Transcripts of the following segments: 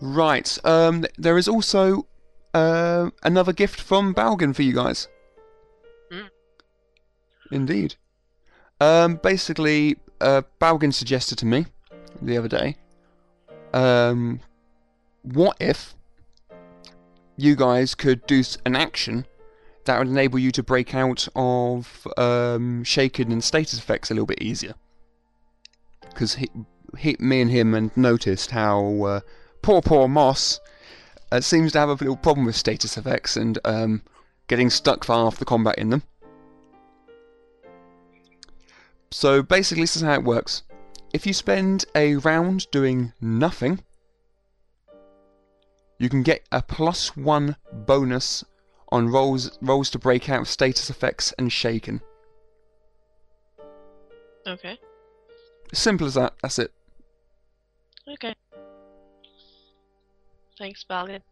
Right. Um, there is also uh, another gift from Balgan for you guys. Mm. Indeed. Um, basically, uh, Balgan suggested to me the other day. Um, what if you guys could do an action that would enable you to break out of um, shaken and status effects a little bit easier? Because he, he, me and him and noticed how uh, poor, poor Moss uh, seems to have a little problem with status effects and um, getting stuck for half the combat in them. So basically, this is how it works. If you spend a round doing nothing, you can get a plus one bonus on rolls rolls to break out of status effects and shaken. Okay. Simple as that. That's it. Okay. Thanks, Balgan.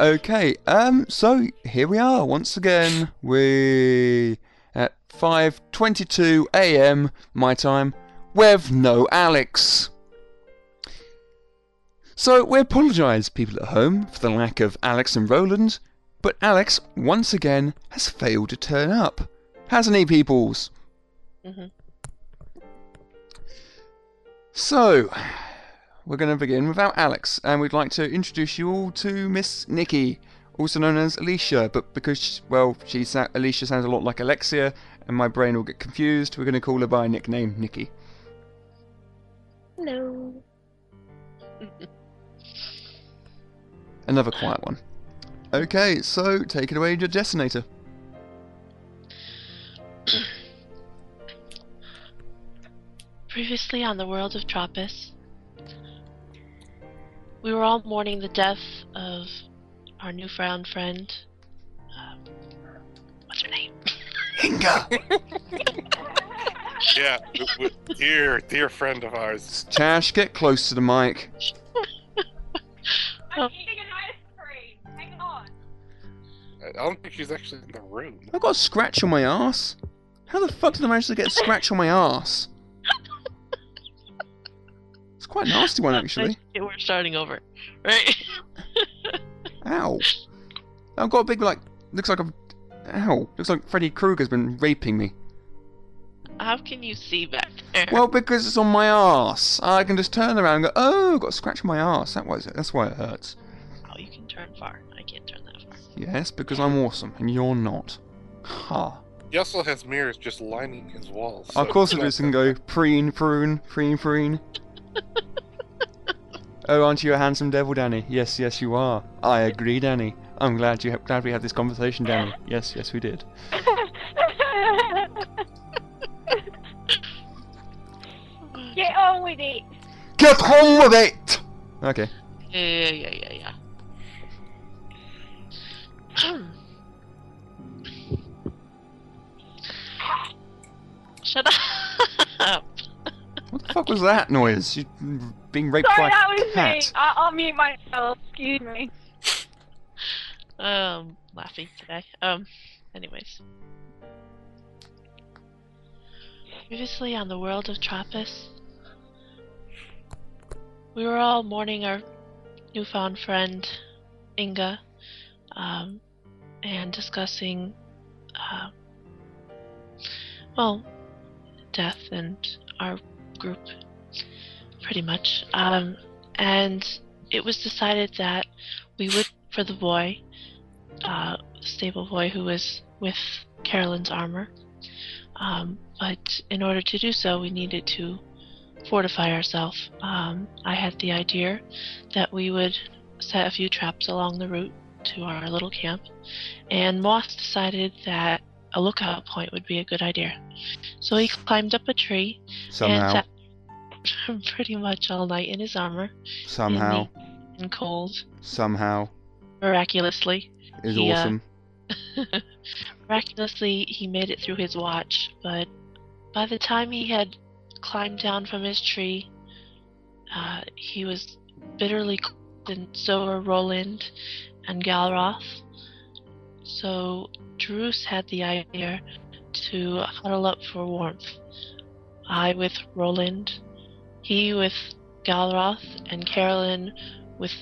Okay, um, so here we are once again. We at 5:22 a.m. my time with no Alex. So we apologise, people at home, for the lack of Alex and Roland, but Alex once again has failed to turn up, hasn't he, peoples? mhm. So, we're going to begin without Alex, and we'd like to introduce you all to Miss Nikki, also known as Alicia. But because, well, she sa- Alicia sounds a lot like Alexia, and my brain will get confused, we're going to call her by a nickname Nikki. Hello. Another quiet one. Okay, so take it away, your detonator. Previously on the world of Tropis, we were all mourning the death of our newfound friend. Um, what's her name? Inga! Yeah, w- w- dear, dear friend of ours. Chash, get close to the mic. Oh. eating an ice cream. Hang on. I don't think she's actually in the room. I've got a scratch on my ass. How the fuck did I manage to get a scratch on my ass? It's quite a nasty one, actually. We're starting over. Right? Ow. I've got a big, like, looks like a. Ow. Looks like Freddy Krueger's been raping me. How can you see back there? Well, because it's on my ass. I can just turn around and go, oh, got a scratch on my ass. That was it. That's why it hurts. Oh, you can turn far. I can't turn that far. Yes, because I'm awesome and you're not. Ha. He also has mirrors just lining his walls. of so course it's it and go, preen, prune, preen, preen. oh, aren't you a handsome devil, Danny? Yes, yes, you are. I agree, Danny. I'm glad you glad we had this conversation, Danny. Yes, yes, we did. Get on with it. Get on with it! Okay. Yeah, yeah, yeah, yeah, yeah. Shut up! What the fuck was that noise? You being raped Sorry, by that a was cat. me. I- I'll mute myself. Excuse me. Um, laughing today. Um, anyways. Previously on the world of Tropis, we were all mourning our newfound friend, Inga, um, and discussing, uh, well, death and our group, pretty much. Um, and it was decided that we would, for the boy, uh, stable boy who was with Carolyn's armor. Um, but in order to do so, we needed to fortify ourselves. Um, I had the idea that we would set a few traps along the route to our little camp, and Moss decided that a lookout point would be a good idea. So he climbed up a tree Somehow. and sat pretty much all night in his armor, Somehow. and cold, Somehow. miraculously. Is He, uh. Miraculously, he made it through his watch, but by the time he had climbed down from his tree, uh, he was bitterly cold, and so were Roland and Galroth. So Druce had the idea to huddle up for warmth I with Roland, he with Galroth, and Carolyn with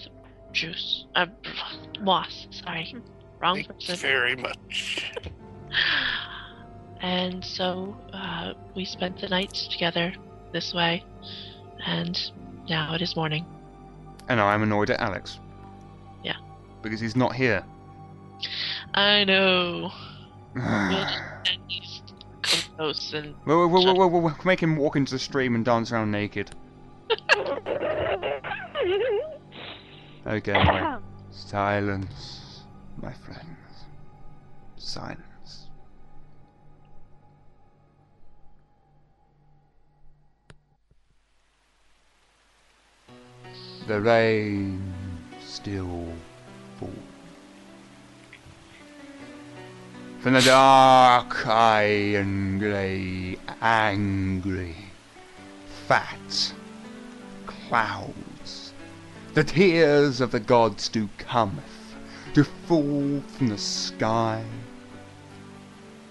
Juice. Uh, Moss, sorry. Wrong Thank you person. very much. And so uh, we spent the night together this way, and now it is morning. And I'm annoyed at Alex. Yeah. Because he's not here. I know. Close and We'll, we'll, we'll, we'll, we'll make him walk into the stream and dance around naked. Okay, right. Silence, my friends. Silence. The rain still falls. From the dark iron grey, angry, fat clouds, the tears of the gods do cometh to fall from the sky,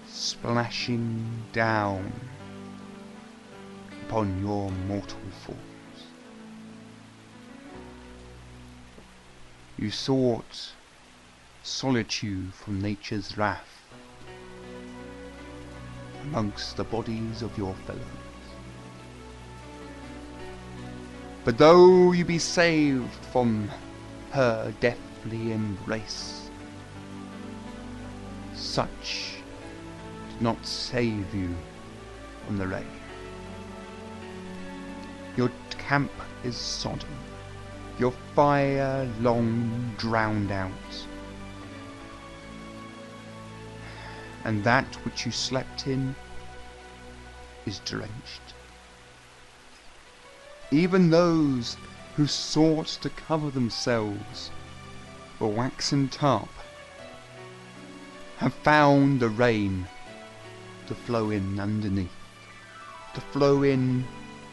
splashing down upon your mortal forms. You sought solitude from nature's wrath amongst the bodies of your fellows. But though you be saved from her deathly embrace, such did not save you from the rain. Your camp is sodden, your fire long drowned out, and that which you slept in is drenched. Even those who sought to cover themselves with waxen tarp have found the rain to flow in underneath, to flow in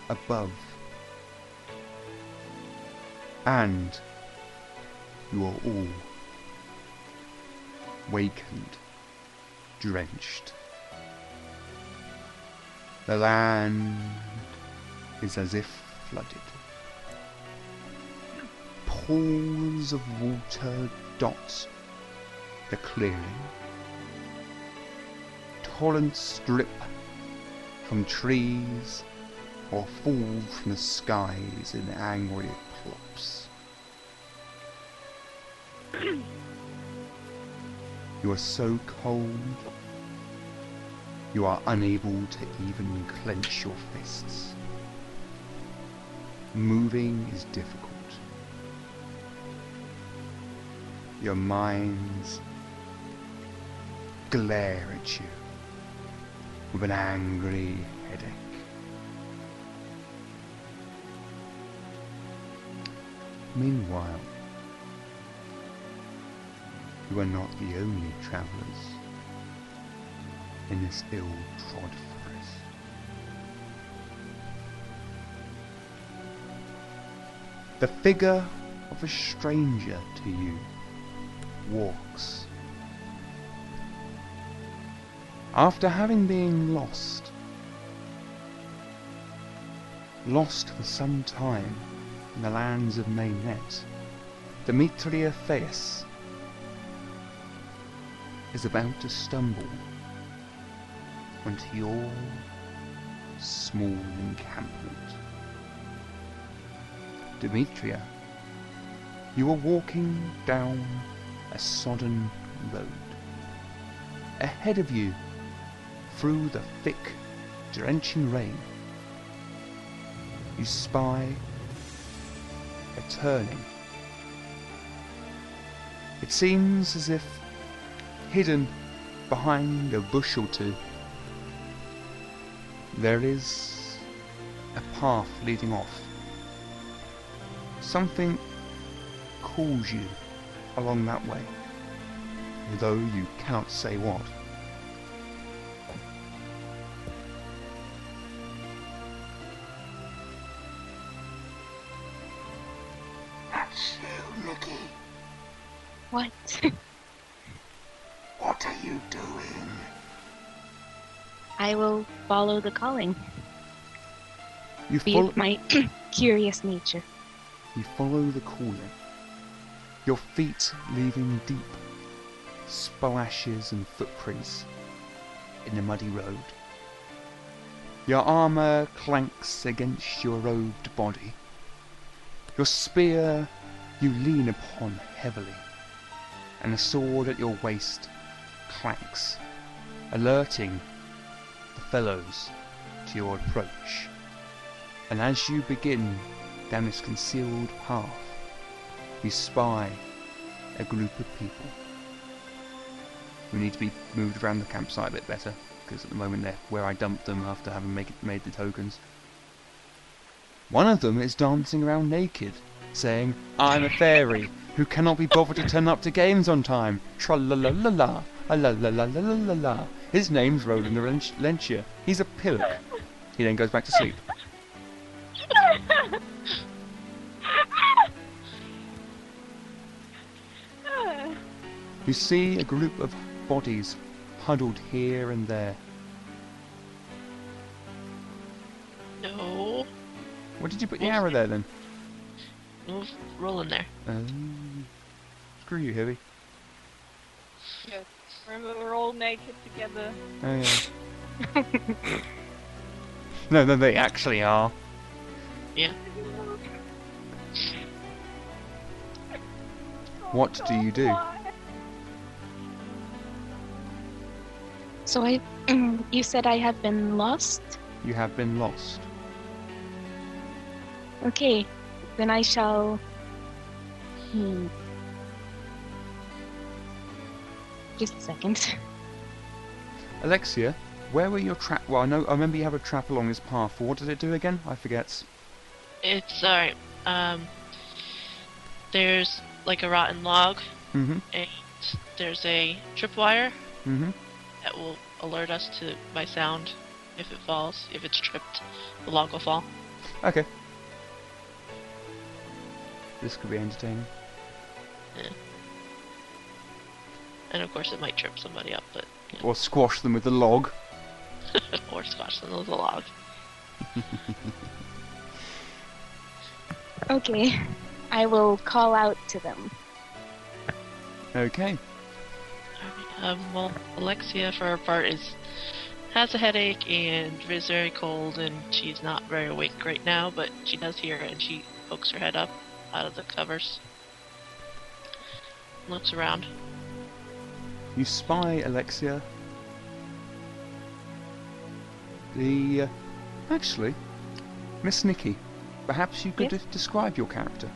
above. And you are all wakened, drenched. The land is as if flooded. Pools of water dot the clearing. Torrents drip from trees or fall from the skies in angry plops. You are so cold, you are unable to even clench your fists. Moving is difficult. Your minds glare at you with an angry headache. Meanwhile, you are not the only travellers in this ill-trod forest. The figure of a stranger to you walks. After having been lost, lost for some time in the lands of Mainnet, Demetria Theus is about to stumble onto your small encampment. Demetria, you are walking down a sodden road. Ahead of you, through the thick, drenching rain, you spy a turning. It seems as if hidden behind a bush or two, there is a path leading off. Something calls you along that way, though you cannot say what. That's you, Nikki. What? What are you doing? I will follow the calling. You follow, my curious nature. you follow the calling. Your feet leaving deep splashes and footprints in the muddy road. Your armour clanks against your robed body. Your spear you lean upon heavily, and the sword at your waist clanks, alerting fellows to your approach. And as you begin down this concealed path, you spy a group of people who need to be moved around the campsite a bit better, because at the moment they're where I dumped them after having make made the tokens. One of them is dancing around naked, saying, I'm a fairy who cannot be bothered to turn up to games on time. Tra la la la, la la la la la la la. His name's Roland Lench- Lentia. He's a pillock. He then goes back to sleep. You see a group of bodies huddled here and there. No. What did you put the arrow there then? Move, roll in there. Um, screw you, Heavy. Yes. Remember, we're all naked together. Oh yeah. no, no, they actually are. Yeah. What do you do? So I, you said I have been lost. You have been lost. Okay, then I shall. Hmm. Just a second. Alexia, where were your trap? Well, I know. I remember you have a trap along this path. What did it do again? I forget. It's alright. Um, there's like a rotten log, Mm-hmm. and there's a tripwire Mm-hmm. that will alert us to my sound if it falls. If it's tripped, the log will fall. Okay. This could be entertaining. And of course, it might trip somebody up, but Or squash them with a log. or squash them with a log. Okay, I will call out to them. Okay. Um, well, Alexia, for her part, is has a headache and is very cold, and she's not very awake right now. But she does hear, and she pokes her head up out of the covers, looks around. You spy Alexia. The uh, actually, Miss Nikki, perhaps you could Yes? de- describe your character.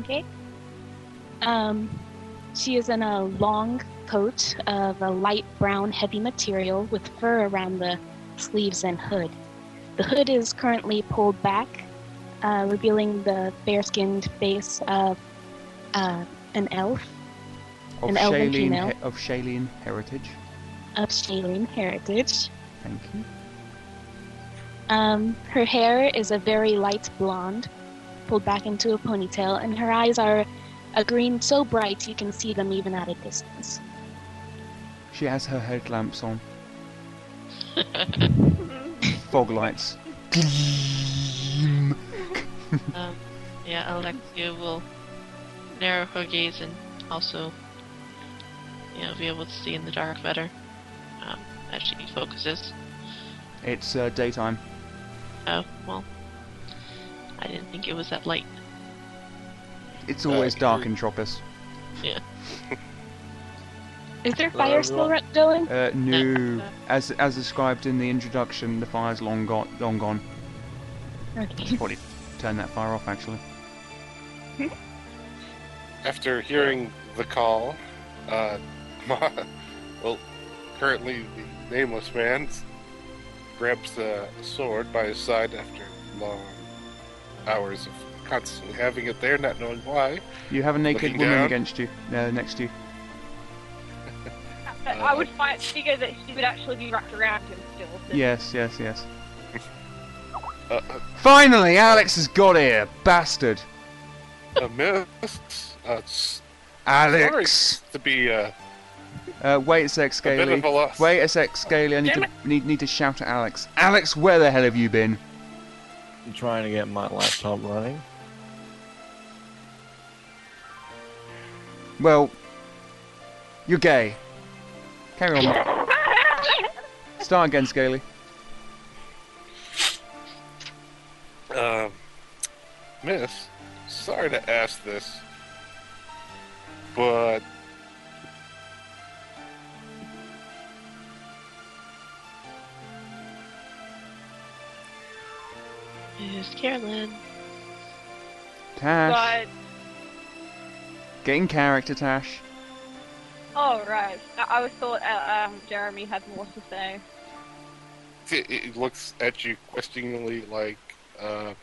Okay. Um, she is in a long coat of a light brown heavy material with fur around the sleeves and hood. The hood is currently pulled back, uh, revealing the fair-skinned face of uh, an elf Of An elven female. he- of Shailene heritage. of Shailene heritage. Thank you. Um, her hair is a very light blonde, pulled back into a ponytail, and her eyes are a green so bright you can see them even at a distance. She has her headlamps on. Fog lights. Um, yeah, Alexia will narrow her gaze and also, you know, be able to see in the dark better um, as she focuses. It's uh, daytime. Oh, well, I didn't think it was that light. It's always Uh, dark you're- in Tropis. Yeah. Is there fire still everyone. going? Uh, no, as as described in the introduction, the fire's long gone. Long gone. Okay. Probably turn that fire off actually. After hearing the call, uh, well, currently the nameless man grabs the sword by his side after long hours of constantly having it there, not knowing why. You have a naked Looking woman down. against you. Uh, next to you. I- I would find figure that she would actually be wrapped around him still. so- Yes, yes, yes. Uh, uh, Finally, Alex has got here, bastard. a miss. Uh, s- Alex. to be uh, wait a sec, A bit Scaly. of a loss. Wait a sec, Scaly. I need Damn to need need to shout at Alex. Alex, where the hell have you been? I'm trying to get my laptop running. Well, you're gay. Carry on. Start again, Scaly. Um, Miss, sorry to ask this, but Miss Carolyn. Tash, But get in character, Tash. oh right, I, I was thought uh, um, Jeremy had more to say. it, it looks at you questioningly like, uh,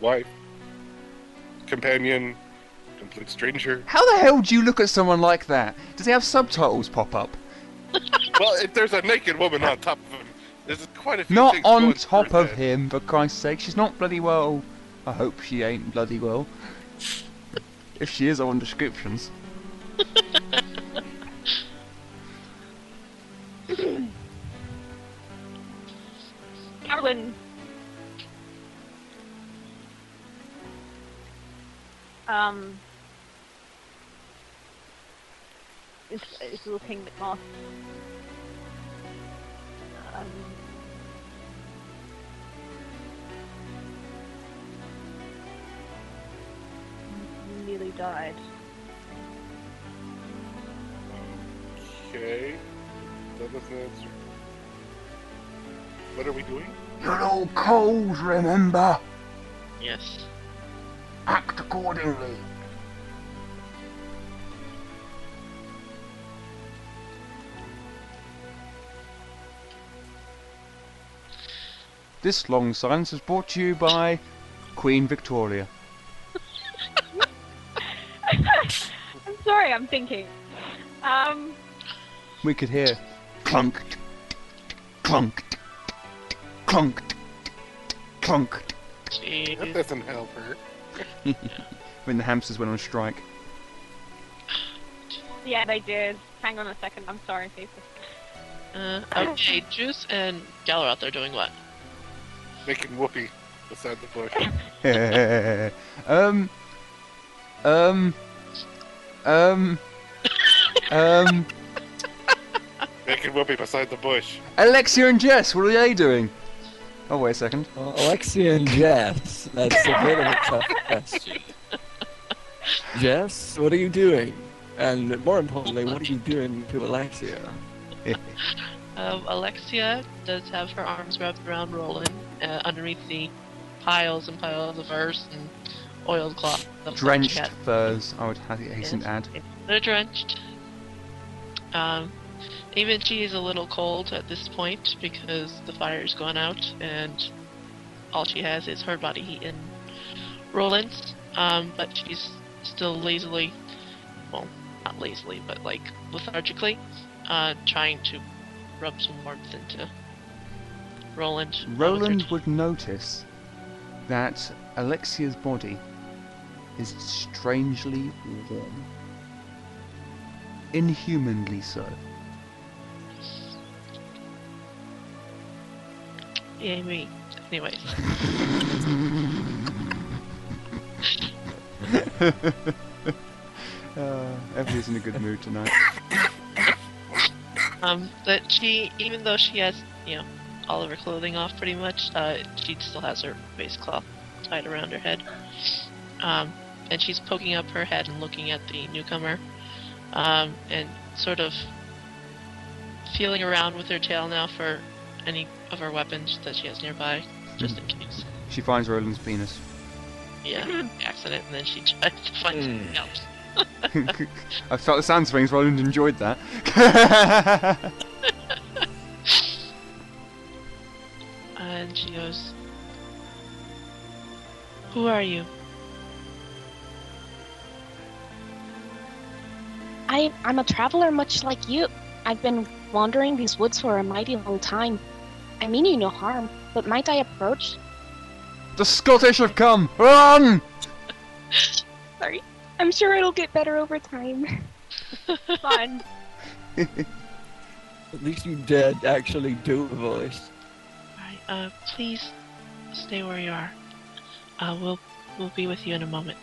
wife, companion, complete stranger. How the hell do you look at someone like that? Does he have subtitles pop up? well, if there's a naked woman on top of him, there's quite a few Not on top of head. him, for Christ's sake. She's not bloody well. I hope she ain't bloody well. If she is, I want descriptions. Carolyn. Um. Is, is looking at Moss. Um. Nearly died. Okay, that doesn't answer. What are we doing? You're all cold, remember? Yes. Act accordingly. This long silence is brought to you by Queen Victoria. I'm sorry, I'm thinking. Um. We could hear clunk, clunk, clunk, clunk That doesn't help her. when the hamsters went on strike. Yeah, they did. Hang on a second. I'm sorry, people. Uh, okay, Juice and Galler out there doing what? Making whoopee beside the bush. um, um, um, um, Making whoopee beside the bush. Alexia and Jess, what are they doing? Oh, wait a second. Well, Alexia and Jess, that's a bit of a tough question. Jess, what are you doing? And more importantly, what are you doing to Alexia? Um, Alexia does have her arms wrapped around Roland uh, underneath the piles and piles of furs and oiled cloth. Drenched cat. furs, I would ha- hasten to add. They're drenched. Um, even she is a little cold at this point because the fire's gone out and all she has is her body heat and Roland's. Um, but she's still lazily, well, not lazily, but like lethargically, uh, trying to rub some warmth into Roland. with her Roland would notice that Alexia's body is strangely warm. Inhumanly so. Yeah, me. Anyway. uh, everybody's in a good mood tonight. Um, but she, even though she has, you know, all of her clothing off pretty much, uh, she still has her face cloth tied around her head. Um, and she's poking up her head and looking at the newcomer, um, and sort of feeling around with her tail now for any of her weapons that she has nearby, just in case. She finds Roland's penis. Yeah, accident, and then she tries to find Hmm. something else. I felt the sound swings. Roland enjoyed that. And she goes, Who are you? I, I'm a traveler much like you. I've been wandering these woods for a mighty long time. I mean you no harm, but might I approach? the Scottish have come. Run! Sorry. I'm sure it'll get better over time. Fine. At least you did actually do a voice. Alright, uh, please stay where you are. Uh, we'll we'll be with you in a moment.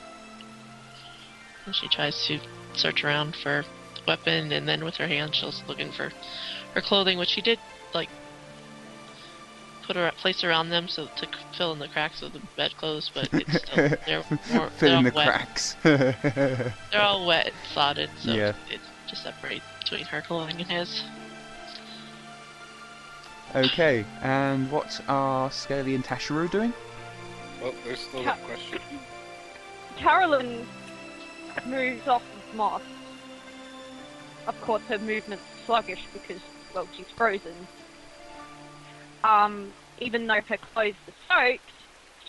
And she tries to search around for the weapon, and then with her hand, she's looking for her clothing, which she did like put her place around them so to fill in the cracks of the bedclothes, but it's still they're more Fill they're in all the wet. cracks. They're all wet and sodded, so Yeah. it's to separate between her clothing and his. okay, and what are Scaly and Tasharu doing? Well, there's still a question. Carolyn moves off of Moss. Of course, her movement's sluggish because, well, she's frozen. Um, even though her clothes are soaked,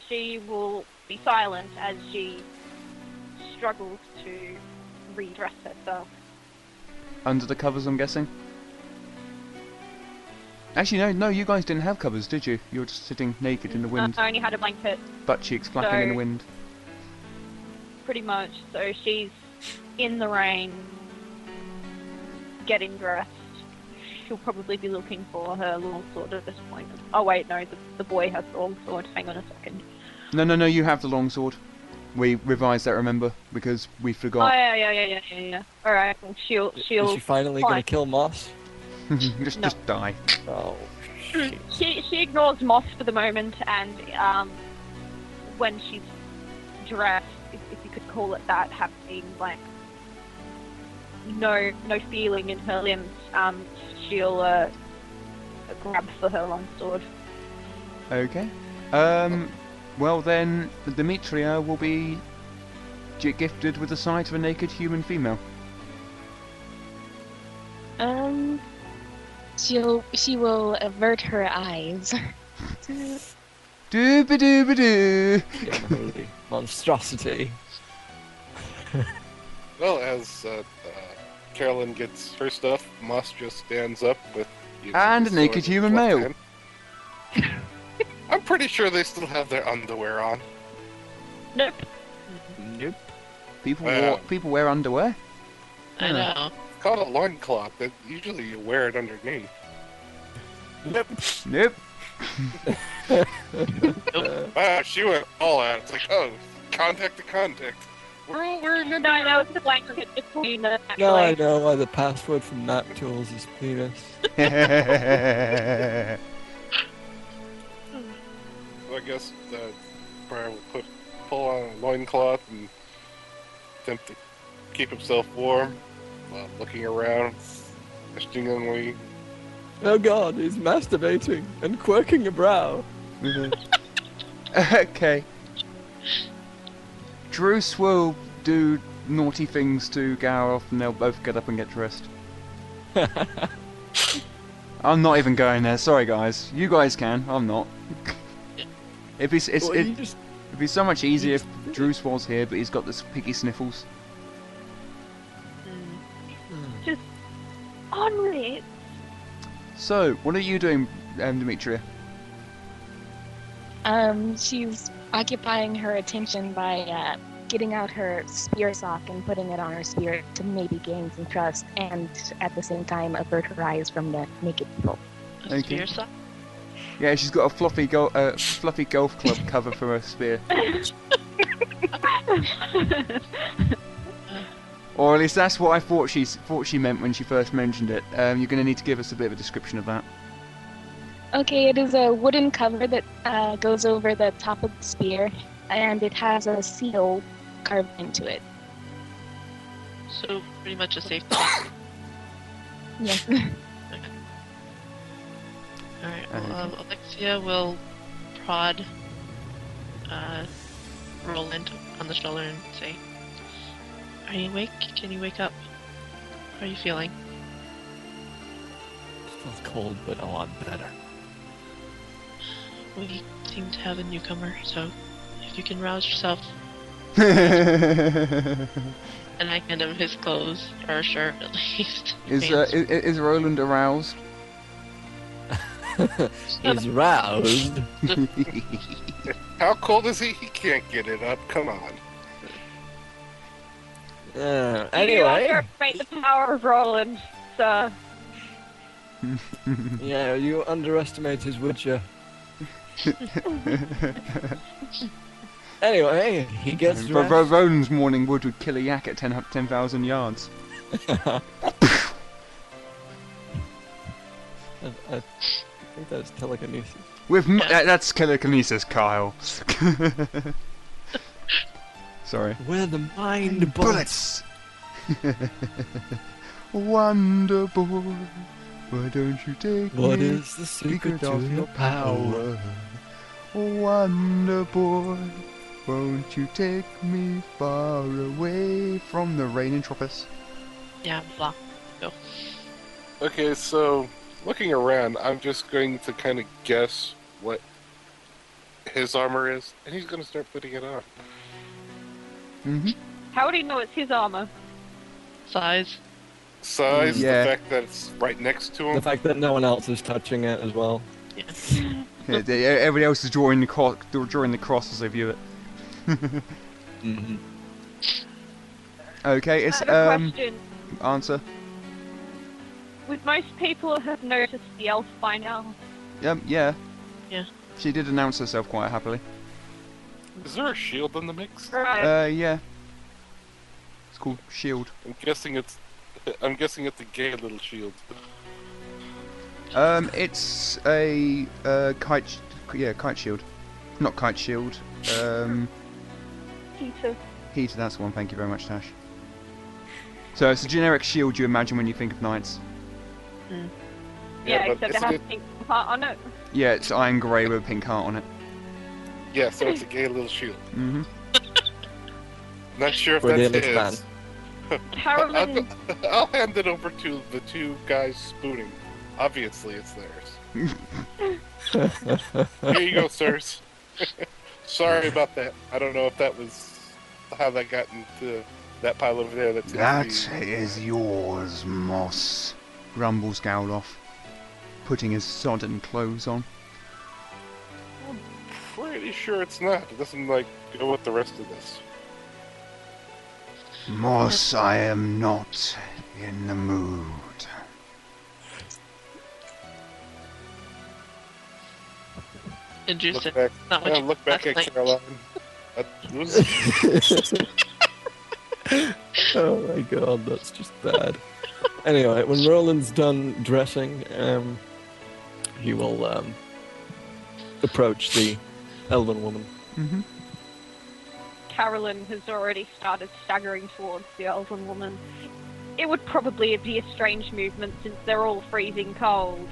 she will be silent as she struggles to redress herself. Under the covers, I'm guessing. Actually, no, no, you guys didn't have covers, did you? You were just sitting naked in the wind, I only had a blanket, butt cheeks flapping in the wind. pretty much, so she's in the rain, getting dressed. She'll probably be looking for her longsword at this point. Oh wait, no, the, the boy has the longsword. Hang on a second. No, no, no, you have the longsword. We revised that, remember? Because we Oh forgot. yeah, yeah, yeah, yeah, yeah, yeah. All right, well, she'll she'll Is she finally gonna kill Moss? just, No. just die. Oh, shit. she she ignores Moss for the moment, and um, when she's dressed, if, if you could call it that, having like no no feeling in her limbs, um, she'll uh, grab for her longsword. Okay. Um. Well then, Demetria will be gifted with the sight of a naked human female. Um, she'll she will avert her eyes. Dooba dooba doo. Yeah, monstrosity. Well, as uh, uh, Carolyn gets her stuff, Moss just stands up with. using And a naked human male. I'm pretty sure they still have their underwear on. Nope. Nope. People uh, Wow. wear people wear underwear. I Huh. know. It's called a loincloth. That usually you wear it underneath. Nope. Nope. Wow, she went all out. It's like, oh, contact to contact. We're all wearing No, underwear. no, it's a blanket between us. Now I know why the password from MapTools is penis. So I guess uh, Brian will put pull on a loincloth and attempt to keep himself warm while looking around questioningly. Oh god, he's masturbating and quirking a brow. okay. Druce will do naughty things to Gareth and they'll both get up and get dressed. I'm not even going there. Sorry, guys. You guys can. I'm not. if it's, it's Well, it, just, it'd be so much easier if Druce was here, but he's got this piggy sniffles. Just On it. So, what are you doing, um, Demetria? Um, she's occupying her attention by uh, getting out her spear sock and putting it on her spear to maybe gain some trust, and at the same time avert her eyes from the naked people. A Okay. spear sock? Yeah, she's got a fluffy go- uh, fluffy golf club cover for her spear, or at least that's what I thought she thought she meant when she first mentioned it. Um, you're going to need to give us a bit of a description of that. Okay, it is a wooden cover that uh, goes over the top of the spear, and it has a seal carved into it. So pretty much a safety check. Yes. Alright, well, um, Alexia will prod uh, Roland on the shoulder and say, Are you awake? Can you wake up? How are you feeling? Still cold, but a lot better. We seem to have a newcomer, so if you can rouse yourself. And I hand him his clothes, or shirt at least. uh, is, is Roland aroused? He's roused. How cold is he? He can't get it up. Come on. Uh, You anyway, underestimate the power of Roland. sir. Yeah, you underestimate his witcher. Anyway, he gets Ro- Ro- morning wood would kill a yak at 10 10,000 yards. I, uh, I think that's telekinesis. With m- that- that's telekinesis, Kyle. Sorry. Where the mind bullets. Bullets. Wonder boy, why don't you take What me? is the secret of your power? Wonder boy, won't you take me far away from the rain and Tropis? Yeah, blah. Okay, so looking around, I'm just going to kind of guess what his armor is, and he's going to start putting it on. Mm-hmm. How would he know it's his armor? Size. Size, Yeah. the fact that it's right next to him. The fact that no one else is touching it as well. Yes. Yeah, they- everybody else is drawing the cross, drawing the cross as they view it. Mm-hmm. Okay, I it's have a um question. answer. Would most people have noticed the elf by now? Um, yeah. Yeah. She did announce herself quite happily. Is there a shield in the mix? Right. Uh, yeah. It's called Shield. I'm guessing it's. I'm guessing it's a gay little shield. Um, it's a uh, kite. sh- Yeah, kite shield. Not kite shield. Um, Peter. heater. That's the one. Thank you very much, Tash. So it's a generic shield you imagine when you think of knights. Yeah, but except it isn't has it- pink heart on it. Yeah, it's iron grey with a pink heart on it. Yeah, so it's a gay little shield. Mm-hmm. Not sure if Brilliant that's man. His. Carolyn, I'll, I'll hand it over to the two guys spooning. Obviously, it's theirs. Here you go, sirs. Sorry about that. I don't know if that was how that got into that pile over there. That's That the- is yours, Moss. Grumbles Gowloff, putting his sodden clothes on. I'm pretty sure it's not. It doesn't like go with the rest of this. Moss, I am not in the mood. Interesting. Look back. Not what yeah, you look back at night. Caroline. Oh my god, that's just bad. Anyway, when Roland's done dressing, um, he will um, approach the elven woman. Mm-hmm. Carolyn has already started staggering towards the elven woman. It would probably be a strange movement since they're all freezing cold.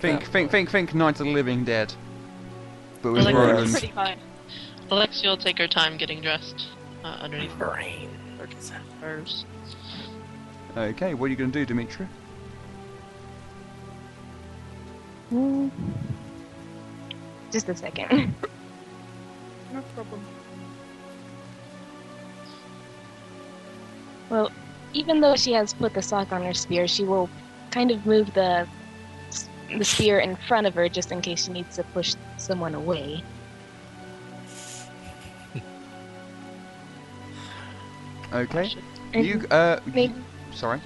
Think, Yeah. think, think, think. Night of the Living Dead. But with Like Roland. Pretty much. Alexia will take her time getting dressed uh, underneath her rain. Hers. Okay, what are you going to do, Dimitri? Hmm. Just a second. No problem. Well, even though she has put the sock on her spear, she will kind of move the the spear in front of her just in case she needs to push someone away. Okay. You, uh, maybe- sorry.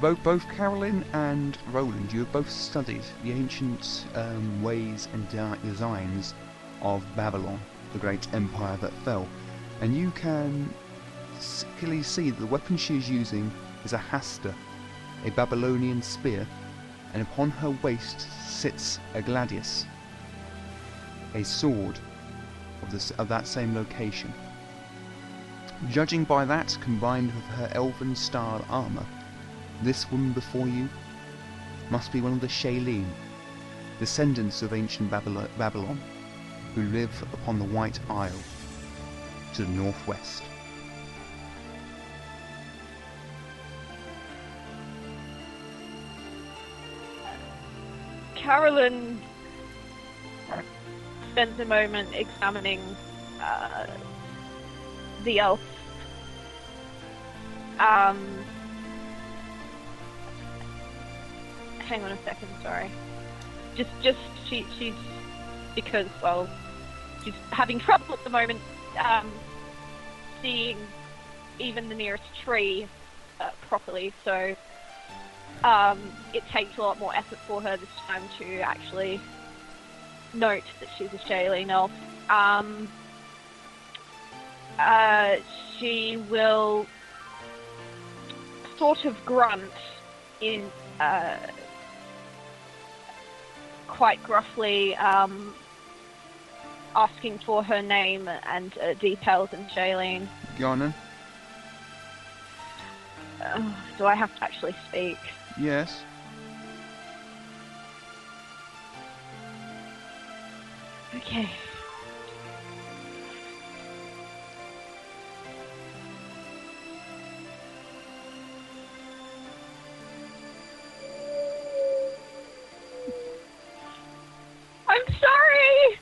Both, both Carolyn and Roland, you have both studied the ancient um, ways and de- designs of Babylon, the great empire that fell, and you can clearly see that the weapon she is using is a hasta, a Babylonian spear, and upon her waist sits a gladius, a sword of, this, of that same location. Judging by that, combined with her elven style armour, this woman before you must be one of the Shailene, descendants of ancient Babylon, who live upon the White Isle to the northwest. Carolyn spends a moment examining uh, the elf. Um, hang on a second, sorry. Just, just she, she's because well, she's having trouble at the moment um, seeing even the nearest tree uh, properly. So um, it takes a lot more effort for her this time to actually note that she's a Shailene elf. Um, uh, she will sort of grunt in uh, quite gruffly, um, asking for her name and uh, details in Shailene. Go on then. Do I have to actually speak? Yes. Okay. I'm sorry.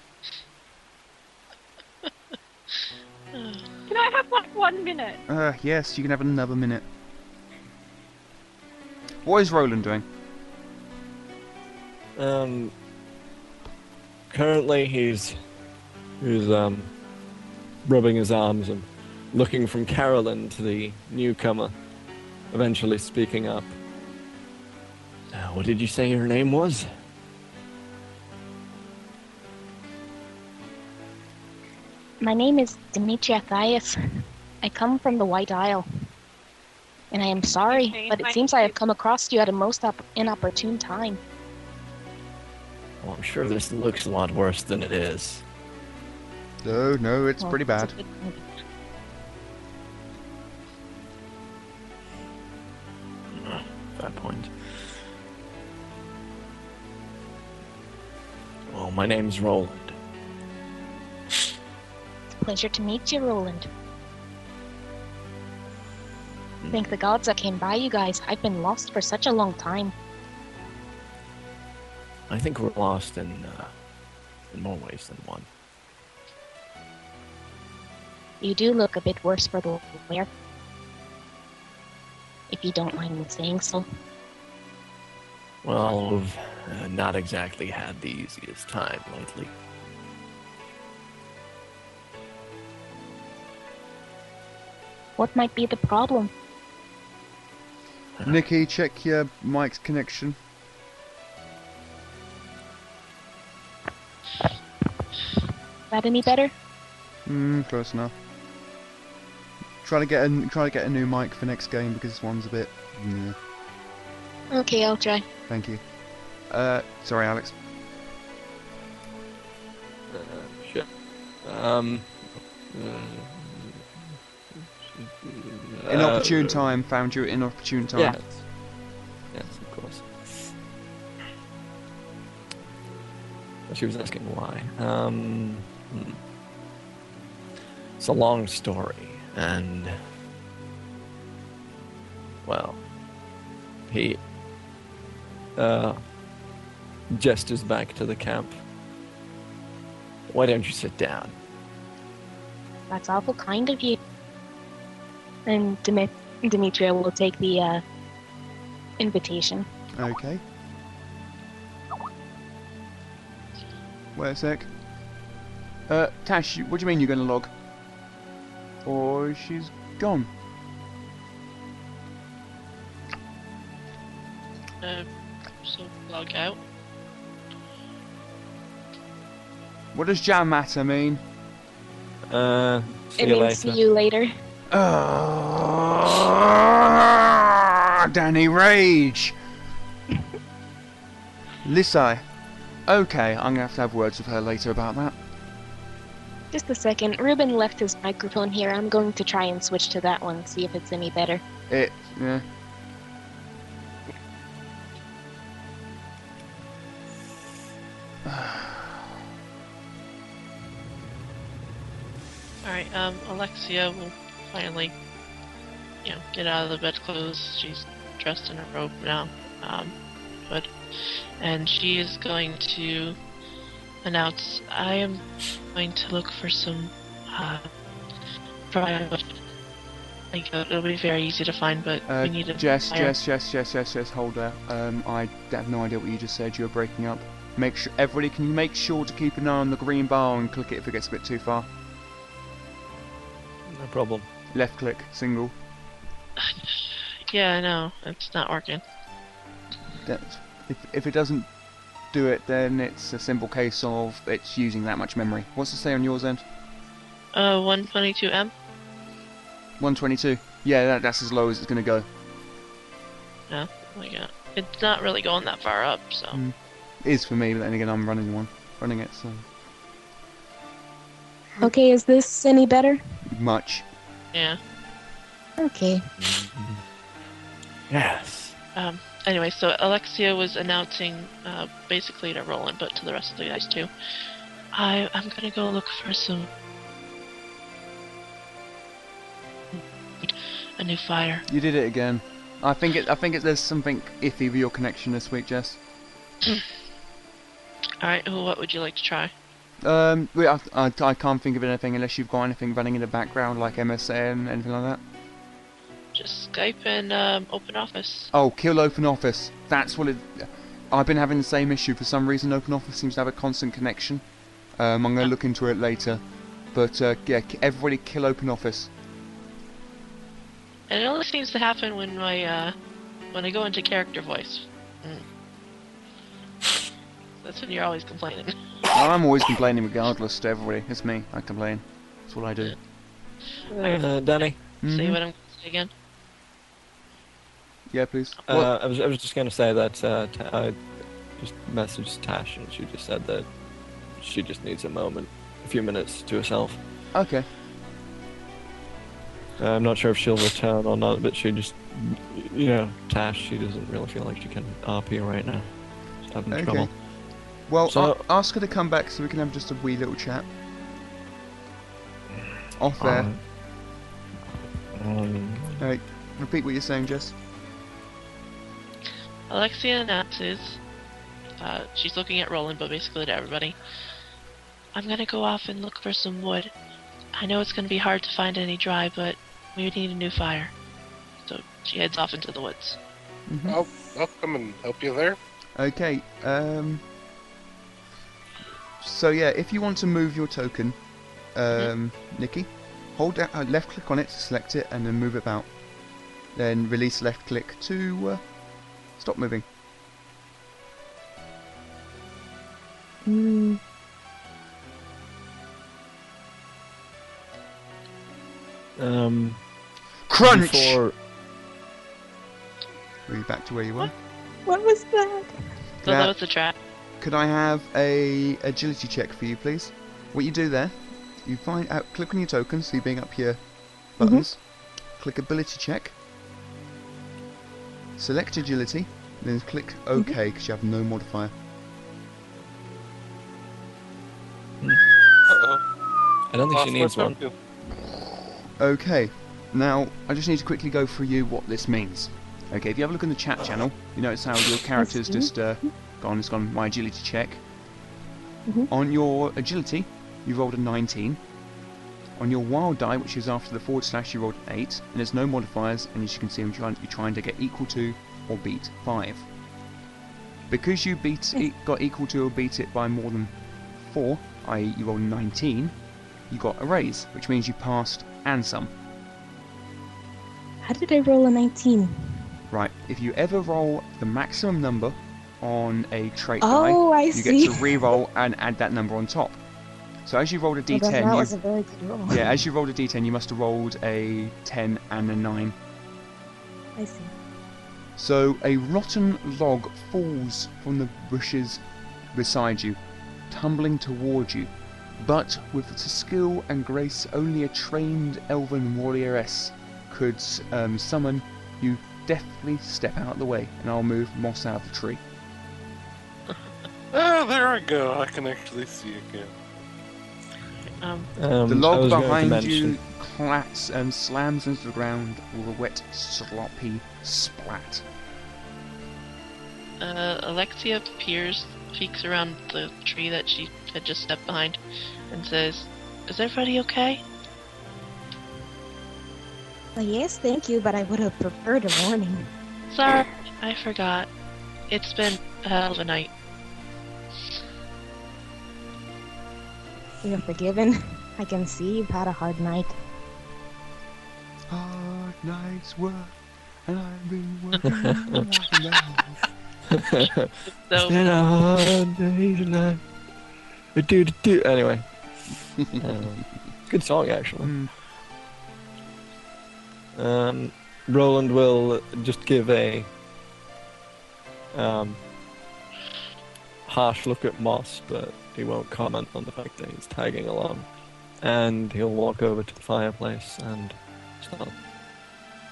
Can I have like one minute? Uh, yes, you can have another minute. What is Roland doing? Um, currently, he's he's um rubbing his arms and looking from Carolyn to the newcomer, eventually speaking up. Uh, what did you say your name was? My name is Demetria Thias. I come from the White Isle. And I am sorry, but it seems I have come across you at a most op- inopportune time. Well, I'm sure this looks a lot worse than it is. No, no, it's Well, pretty bad. a bit- Fair point. Well, my name's Roland. It's a pleasure to meet you, Roland. Thank the gods I came by you guys. I've been lost for such a long time. I think we're lost in uh, in more ways than one. You do look a bit worse for the wear. If you don't mind me saying so. Well, we've uh, not exactly had the easiest time lately. What might be the problem? Nikki, check your mic's connection. That any better? Hmm, close enough. Try to get a try to get a new mic for next game because this one's a bit. Yeah. Okay, I'll try. Thank you. Uh, sorry, Alex. Uh, shit. Um. Inopportune uh, time found you at inopportune time. Yes. Yes, of course. She was asking why. Um, hmm. It's a long story, and well, he uh, gestures back to the camp. Why don't you sit down? That's awful kind of you. And Dimi- Demetria will take the uh, invitation. Okay. Wait a sec. Uh, Tash, what do you mean you're going to log? Or she's gone? Uh, so log out. What does jam matter mean? Uh, see it you means later. see you later. Ah, Danny Rage! Lissai. Okay, I'm gonna have to have words with her later about that. Just a second. Ruben left his microphone here. I'm going to try and switch to that one, see if it's any better. It, yeah. Alright, um, Alexia will finally, you know, get out of the bedclothes. She's dressed in a robe now, um, hood. And she is going to announce, I am going to look for some, uh, firewood. Like, uh, it'll be very easy to find, but Uh, we need a Jess, fire. Jess, Jess, Jess, Jess, Jess, hold there. Um, I have no idea what you just said. You're breaking up. Make sure, everybody, can you make sure to keep an eye on the green bar and click it if it gets a bit too far? No problem. Left click, single. Yeah, I know. It's not working. that if if it doesn't do it, then it's a simple case of it's using that much memory. What's it say on yours end? Uh, 122M. 122. Yeah, that, that's as low as it's gonna go. Oh my god. It's not really going that far up, so. Mm. It is for me, but then again, I'm running one, running it, so Okay, is this any better? much. Yeah. Okay. Yes. Um, anyway, so Alexia was announcing uh, basically to Roland, but to the rest of the guys too. I, I'm gonna go look for some. A new fire. You did it again. I think it. I think it, there's something iffy with your connection this week, Jess. Alright, Well, what would you like to try? Um, wait, I, I, I can't think of anything unless you've got anything running in the background, like MSN, anything like that. Just Skype and um, Open Office. Oh, kill Open Office. That's what it. I've been having the same issue for some reason. Open Office seems to have a constant connection. Um, I'm going to look into it later. But uh, yeah, everybody kill Open Office. And it only seems to happen when my uh, when I go into character voice. Mm. That's when you're always complaining. I'm always complaining regardless to everybody. It's me. I complain. That's what I do. Uh, Danny, See Mhm. what I'm saying again? Yeah, please. uh, I was I was just gonna say that uh, I just messaged Tash and she just said that she just needs a moment, a few minutes to herself. Okay. Uh, I'm not sure if she'll return or not, but she just, you know, Tash, she doesn't really feel like she can RP right now. She's having Okay. trouble. Well, So- a- ask her to come back so we can have just a wee little chat. Off there. Um, um, Alright, repeat what you're saying, Jess. Alexia announces, uh, she's looking at Roland, but basically to everybody. I'm gonna go off and look for some wood. I know it's gonna be hard to find any dry, but we need a new fire. So she heads off into the woods. hmm I'll, I'll come and help you there. Okay, um... So yeah, if you want to move your token, um, Nikki, hold down, uh, left click on it to select it and then move it about. Then release left click to uh, stop moving. Hmm. um, Crunch! Before, Are you back to where you were? What was that? So Yeah. that was the trap. Could I have a agility check for you, please? What you do there, you find out, click on your token, so you bring up your buttons, click ability check, select agility, then click OK because you have no modifier. Uh-oh. I don't think she needs one. token. Okay, now I just need to quickly go through you what this means. Okay, if you have a look in the chat channel, you notice how your character's just uh, gone, it's gone my agility check. Mhm. On your agility, you rolled a 19. On your wild die, which is after the forward slash, you rolled an 8, and there's no modifiers, and as you can see, I'm trying, you're trying to get equal to or beat 5. Because you beat e- got equal to or beat it by more than 4, i.e. you rolled 19, you got a raise, which means you passed and some. How did I roll a 19? Right, if you ever roll the maximum number on a trait Oh, I die, you see. get to re-roll and add that number on top. So as you rolled a Well, then d10, that you, was a very good roll. yeah, as you rolled a d10, you must have rolled a 10 and a 9. I see. So a rotten log falls from the bushes beside you, tumbling toward you. But with the skill and grace only a trained elven warrioress could um, summon, you deftly step out of the way, and I'll move Moss out of the tree. There I go. I can actually see again. Um, Um, The log was going to behind you clats and slams into the ground with a wet, sloppy splat. uh, Alexia peers, peeks around the tree that she had just stepped behind, and says, "Is everybody okay?" Well, yes, thank you, but I would have preferred a warning. Sorry, I forgot. It's been a hell of a night. You're forgiven. I can see you've had a hard night. Hard night's work, and I've been working like a man. So Stand on the line. Do, do, do. Anyway. Um, good song, actually. Mm. Um, Roland will just give a um, harsh look at Moss, but he won't comment on the fact that he's tagging along. And he'll walk over to the fireplace and start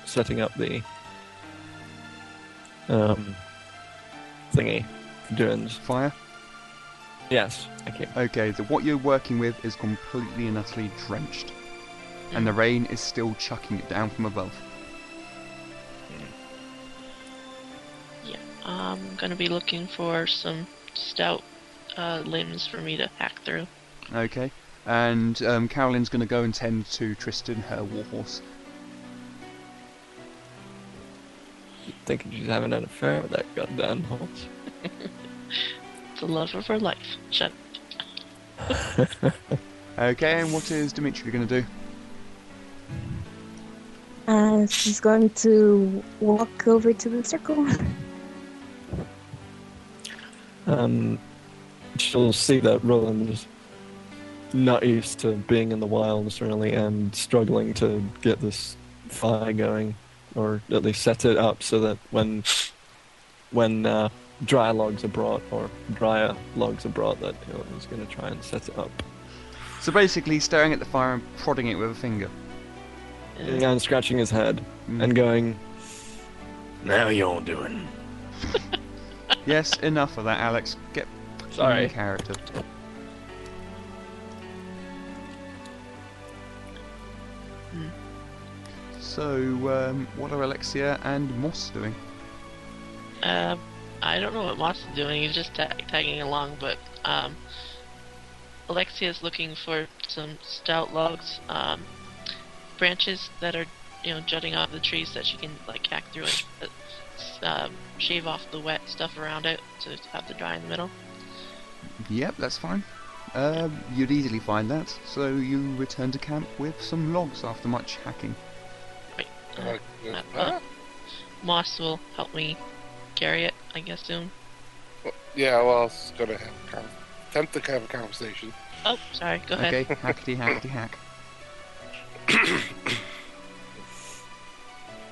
setting up the um, thingy for Dunes. Fire. Yes, thank you. Okay, the, what you're working with is completely and utterly drenched, and the rain is still chucking it down from above. yeah, I'm gonna be looking for some stout uh, limbs for me to hack through. Okay, and um, Carolyn's going to go and tend to Tristan, her warhorse. Thinking she's having an affair with that goddamn horse. The love of her life. Shut. Okay, and what is Dimitri going to do? Uh, she's going to walk over to the circle. Um, she'll see that Roland is not used to being in the wilds really and struggling to get this fire going, or at least set it up so that when when uh, dry logs are brought or drier logs are brought, that you he's going to try and set it up So basically, staring at the fire and prodding it with a finger. and scratching his head Mm. and going. Now you're doing. Yes, enough of that, Alex. Get fucking Sorry. in character. Hmm. So, um, what are Alexia and Moss doing? Uh, I don't know what Moss is doing. He's just ta- tagging along, but um, Alexia's looking for some stout logs, um, branches that are you know jutting out of the trees that she can like hack through and uh, um, shave off the wet stuff around it to have the dry in the middle. Yep, that's fine. Um, you'd easily find that. So you return to camp with some logs after much hacking. Uh, Uh, uh, uh, uh, Moss will help me carry it, I guess soon. well, yeah, well, I was gonna have a con- attempt to have a conversation. Oh, sorry. Go ahead. Okay, hackety hackety hack.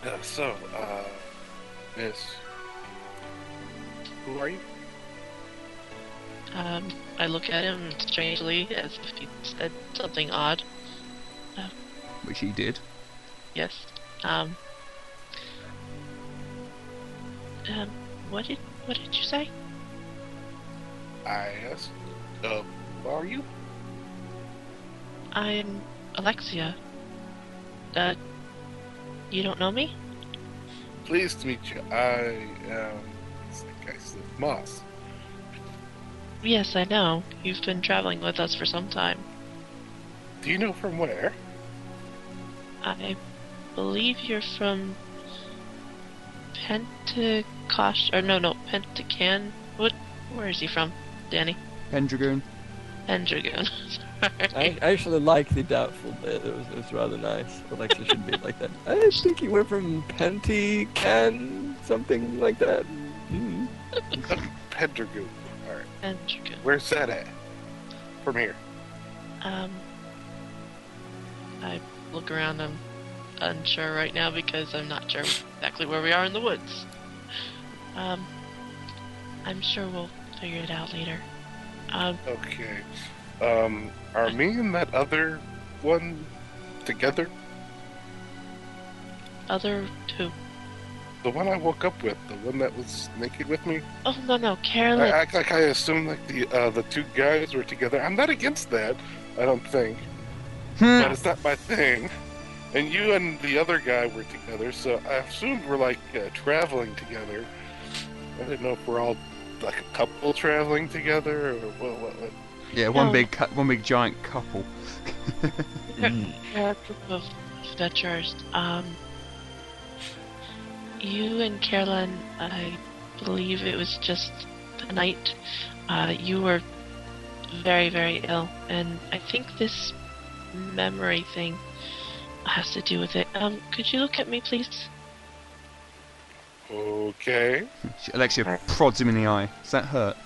Uh, so, uh, Miss, who are you? Um, I look at him strangely as if he said something odd. Which he did. Yes. Um. Um. What did What did you say? I asked. Uh, who are you? I'm Alexia. Uh. You don't know me? Pleased to meet you. I am. It's like I Moss. Yes, I know. You've been traveling with us for some time. Do you know from where? I believe you're from Pentecost, or no, no, Pentacan. What? Where is he from, Danny? Pendragoon. Pendragoon. I, Sorry. I actually like the doubtful bit. It was, it was rather nice. Alexa should be like that. I think he went from Penty Can something like that. Hmm. Pendragoon. Pendragoon. Where's that at? From here. Um, I look around. I'm unsure right now because I'm not sure exactly where we are in the woods. Um, I'm sure we'll figure it out later. Um, Okay. Um, are me and that other one together? other two. The one I woke up with, the one that was naked with me? Oh no, no, Carolyn. I, act like I assumed like the uh, the two guys were together. I'm not against that. I don't think, Hmm. but it's not my thing. And you and the other guy were together, so I assumed we're like uh, traveling together. I didn't know if we're all like a couple traveling together or what. what, what. Yeah, one No. big, cu- one big giant couple. We're a group of adventurers. Um, you and Carolyn, I believe it was just the night. Uh, you were very, very ill, and I think this memory thing has to do with it. Um, could you look at me, please? Okay. Alexia prods him in the eye. Does that hurt?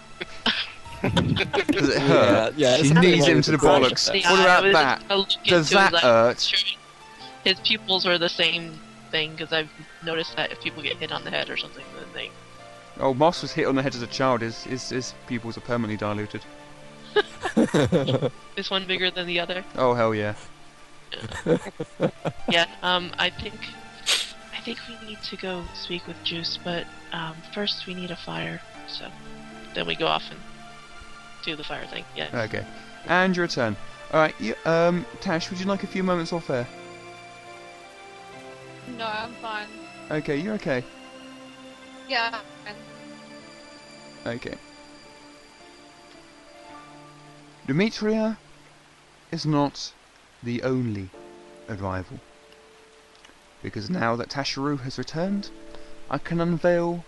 Does it hurt? Yeah, yeah. She knees him to the bollocks. effect. What about that? just gonna look Does that that. hurt? His pupils were the same thing because I've noticed that if people get hit on the head or something, then they. Oh, Moss was hit on the head as a child. His, his, his pupils are permanently diluted. Is one bigger than the other? Oh, hell yeah. Yeah. Um. I think. I think we need to go speak with Juice, but um, first we need a fire. So then we go off and do the fire thing. Yeah. Okay. And your turn. Alright, you, um, Tash, would you like a few moments off air? No, I'm fine. Okay, you're okay. Yeah. And Okay. Demetria is not the only arrival. Because now that Tasharu has returned, I can unveil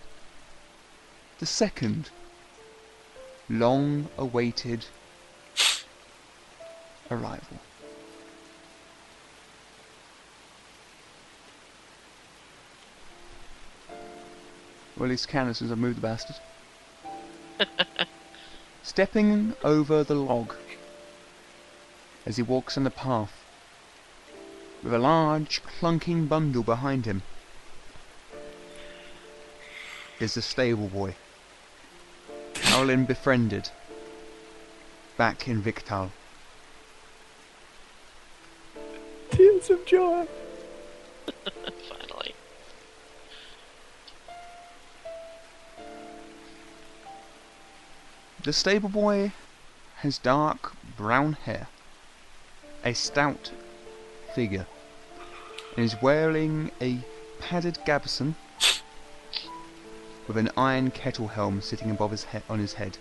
the second long awaited arrival. Well, at least can as soon as I move the bastard. Stepping over the log as he walks on the path, with a large clunking bundle behind him, is the stable boy. Carolyn befriended, back in Victal. Tears of joy. The stable boy has dark brown hair, a stout figure, and is wearing a padded gabardine with an iron kettle helm sitting above his on his head.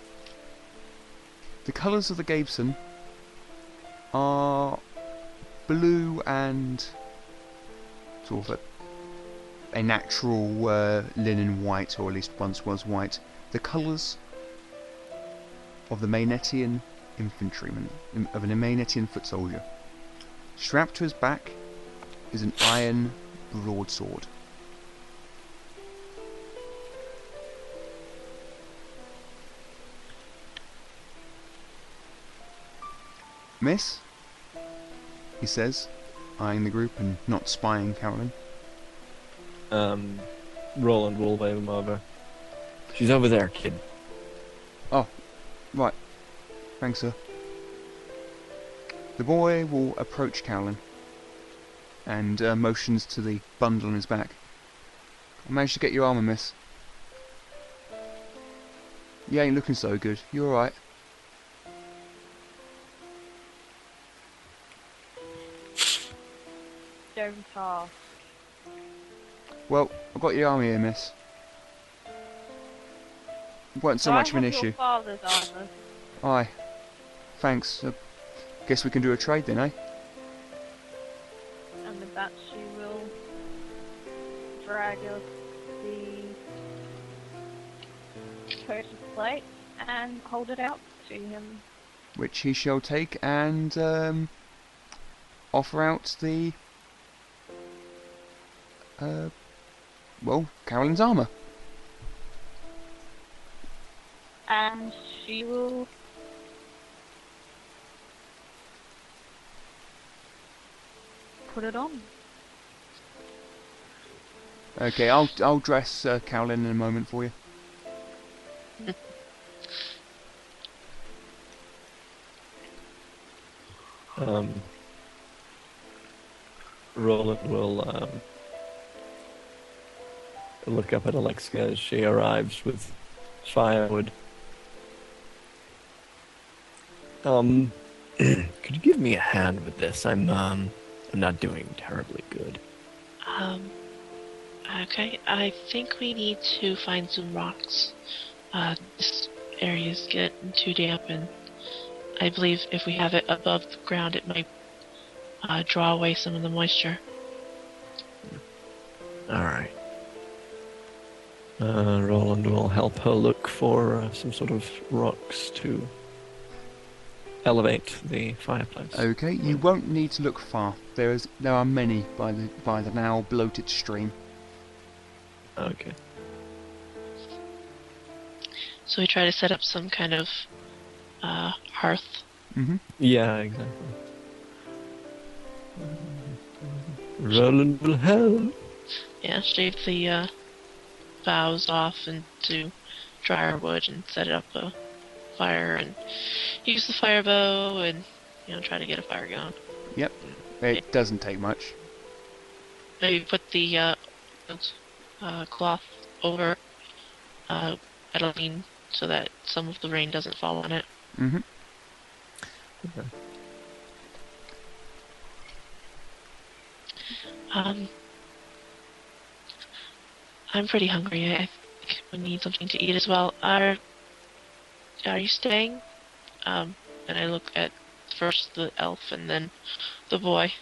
The colours of the gabardine are blue and sort of a, a natural uh, linen white, or at least once was white. The colours of the Maynetian infantryman, of an Maynetian foot soldier. Strapped to his back is an iron broadsword. Miss, he says, eyeing the group and not spying Carolyn. Um, Roland will wave him over. She's over there, kid. Right. Thanks, sir. The boy will approach Carolyn and uh, motions to the bundle on his back. I managed to get your armour, miss. You ain't looking so good. You alright? Don't ask. Well, I've got your armour here, miss. Weren't so much of an issue. Aye. Thanks. Uh, guess we can do a trade then, eh? and with that she will drag us the purchase plate and hold it out to him. Which he shall take and um, offer out the. Uh, well, Carolyn's armour. And she will put it on. Okay, I'll I'll dress uh, Carolyn in a moment for you. Um, Roland will um, look up at Alexia as she arrives with firewood. Um, could you give me a hand with this? I'm um, I'm not doing terribly good. Um. Okay. I think we need to find some rocks. Uh, this area is getting too damp, and I believe if we have it above the ground, it might uh, draw away some of the moisture. All right. Uh, Roland will help her look for uh, some sort of rocks to elevate the fireplace. Okay, you won't need to look far. There is there are many by the by the now bloated stream. Okay. So we try to set up some kind of uh, hearth. Mm-hmm. Yeah, exactly. Roland will help. Yeah, shave the uh, boughs off into drier wood and set it up a fire and use the fire bow and you know try to get a fire going. Yep, it doesn't take much. Maybe put the uh, uh, cloth over uh, Adeline so that some of the rain doesn't fall on it. Mm-hmm. Okay. Um, I'm pretty hungry. I think we need something to eat as well. Are Are you staying? Um, and I look at first the elf and then the boy.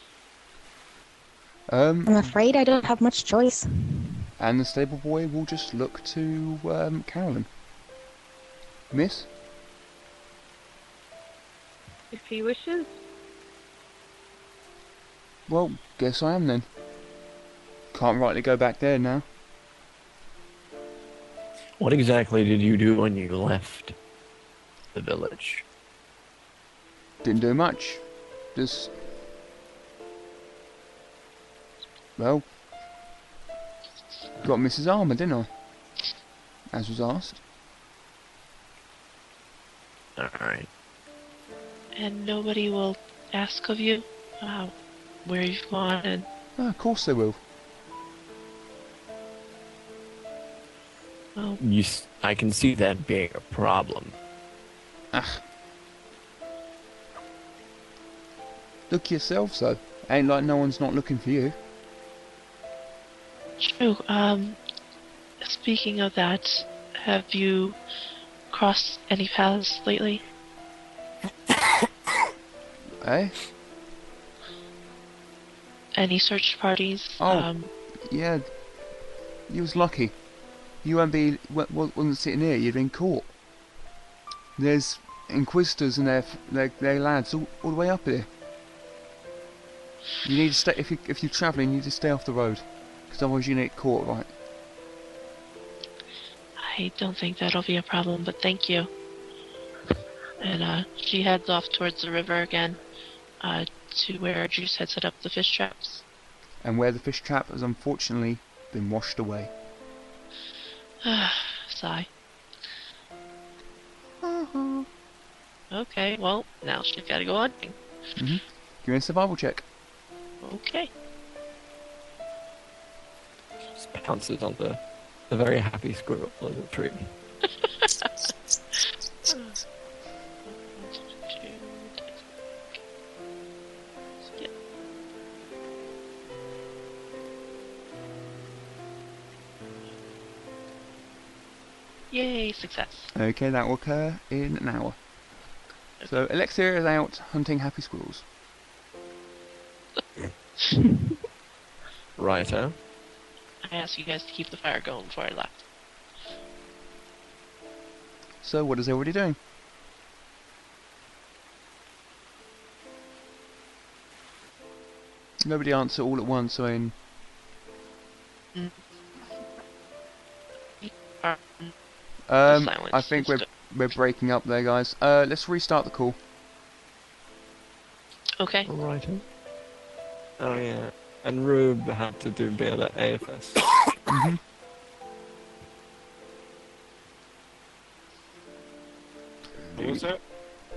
Um, I'm afraid I don't have much choice. and the stable boy will just look to um, Carolyn. Miss? If he wishes. Well, guess I am then. Can't rightly go back there now. What exactly did you do when you left the village? Didn't do much. Just. Well. Got Mrs. Armour, didn't I? As was asked. Alright. And nobody will ask of you uh, where you've gone and Oh, of course they will. well, You, s- I can see that being a problem. Ah. Look yourself, though. Ain't like no one's not looking for you. True. Um, speaking of that, have you crossed any paths lately? Eh? Any search parties? Oh. Um, Yeah. You was lucky. You won't be wa- wa- wasn't sitting here. You'd been caught. There's inquisitors and their their, their lads all, all the way up here. You need to stay if you if you're travelling. You need to stay off the road, because otherwise you get caught. Right? I don't think that'll be a problem, but thank you. And uh, she heads off towards the river again, uh, to where Juice had set up the fish traps. And where the fish trap has unfortunately been washed away. Sigh. Mm-hmm. Okay, well, now she's gotta go hunting. Mm-hmm. Give me a survival check. Okay. Just pounces on the, the very happy squirrel in the tree. Yay, success. Okay, that will occur in an hour. So Alexia is out hunting happy squirrels. Righto. I asked you guys to keep the fire going before I left. So what is everybody doing? Nobody answer all at once. I mean, um, I think we're we're breaking up there, guys. Uh, let's restart the call. Okay. Righto. Oh yeah. And Rube had to do a bit of AFS. What was that?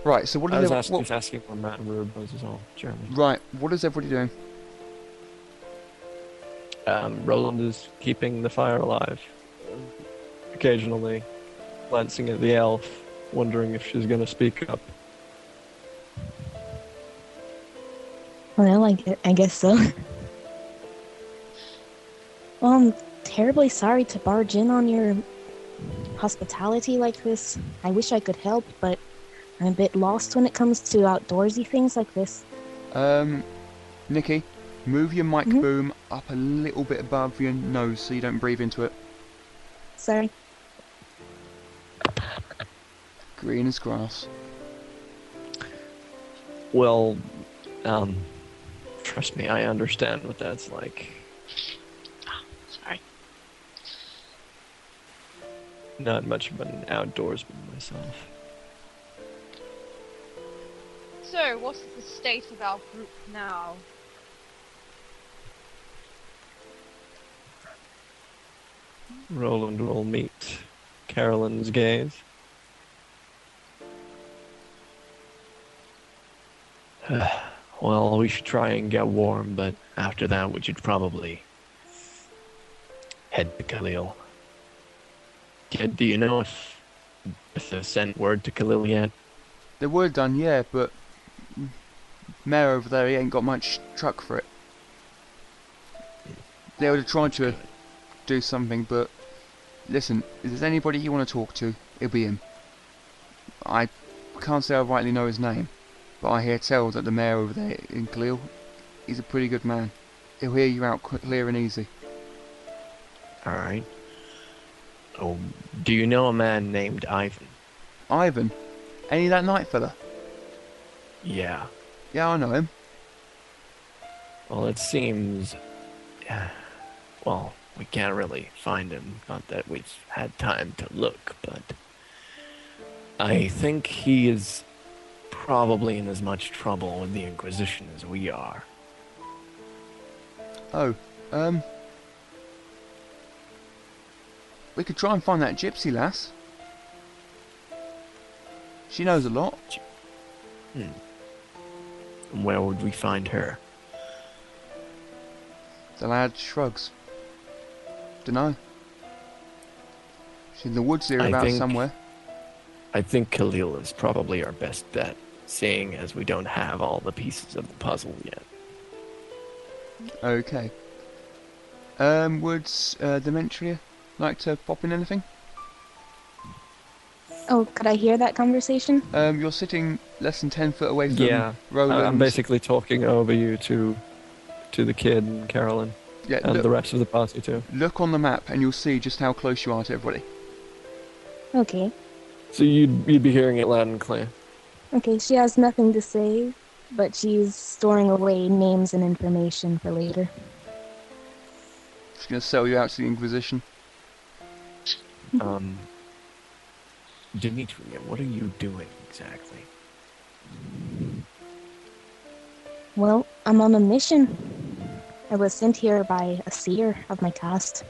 Right. So what I is was ev- asking, what, just asking where Matt and Rube was as well. Jeremy. right? What is everybody doing? Um, Roland is keeping the fire alive. Occasionally glancing at the elf, wondering if she's going to speak up. Well, I, gue- I guess so. well, I'm terribly sorry to barge in on your hospitality like this. I wish I could help, but I'm a bit lost when it comes to outdoorsy things like this. Um, Nikki, move your mic Mhm. boom up a little bit above your nose so you don't breathe into it. Sorry. Green as grass. Well, um, trust me, I understand what that's like. Sorry. not much of an outdoorsman myself. So, what is the state of our group now? Roland will meet Carolyn's gaze. well, we should try and get warm, but after that, we should probably head to Khalil. Kid, do you know if, if they've sent word to Khalil yet? They were done, yeah, but Mayor over there, he ain't got much truck for it. They would have tried to do something, but listen, if there's anybody you want to talk to, it'll be him. I can't say I rightly know his name, but I hear tell that the mayor over there in Khalil, he's a pretty good man. He'll hear you out clear and easy. Alright. Oh, do you know a man named Ivan? Ivan, ain't he that knight fella? Yeah. Yeah, I know him. Well, it seems. Well, we can't really find him. Not that we've had time to look, but. I think he is probably in as much trouble with the Inquisition as we are. Oh, um. We could try and find that gypsy lass. She knows a lot. Hmm. And where would we find her? The lad shrugs. Dunno. She's in the woods here I about think- somewhere. I think Khalil is probably our best bet, seeing as we don't have all the pieces of the puzzle yet. Okay. Um, would uh, Demetria like to pop in anything? Oh, could I hear that conversation? Um, you're sitting less than ten foot away from Yeah, Roland. I'm basically talking over you to, to the kid and Carolyn Yeah, and look, the rest of the party too. look on the map and you'll see just how close you are to everybody. Okay. So you'd you'd be hearing it loud and clear. Okay, she has nothing to say, but she's storing away names and information for later. She's gonna sell you out to the Inquisition. Um, Demetria, what are you doing exactly? Well, I'm on a mission. I was sent here by a seer of my caste.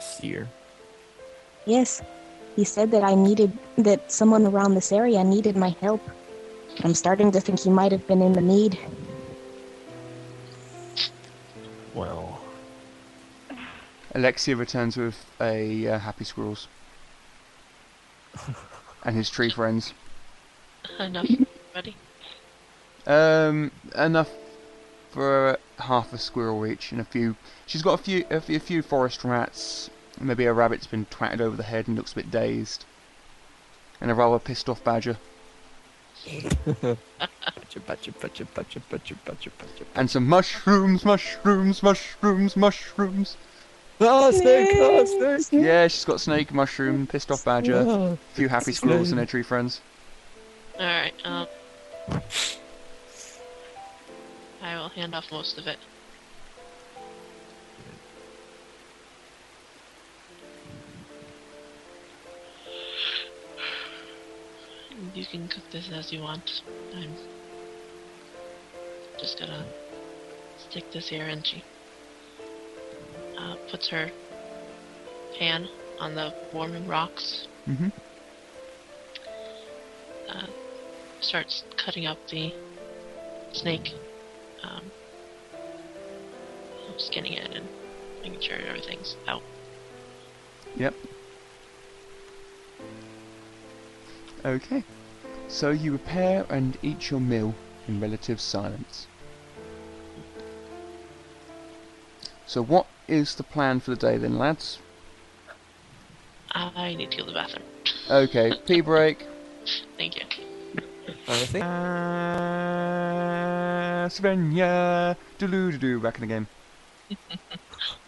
Seer. Yes, he said that I needed, that someone around this area needed my help. I'm starting to think he might have been in the need. Well, Alexia returns with a uh, happy squirrels and his tree friends. Enough, buddy. Um, enough for half a squirrel each and a few. She's got a few, a few, a few forest rats. Maybe a rabbit's been twatted over the head and looks a bit dazed, and a rather pissed off badger, Butcha, butcha, butcha, butcha, butcha, butcha, butcha. and some mushrooms, mushrooms, mushrooms, mushrooms. Ah, snake! Ah, snake! Yeah, she's got snake, mushroom, pissed off badger, Ah. a few happy squirrels and their tree friends. Alright, um. I will hand off most of it. You can cook this as you want. I'm just gonna stick this here, and she uh, puts her pan on the warming rocks Mm-hmm. uh, starts cutting up the snake, um, skinning it and making sure everything's out. Yep. Okay. So you repair and eat your meal in relative silence. So what is the plan for the day then, lads? I need to go to the bathroom. Okay, pee break. Thank you. I think. Uh, Svenja, doo doo back in the game.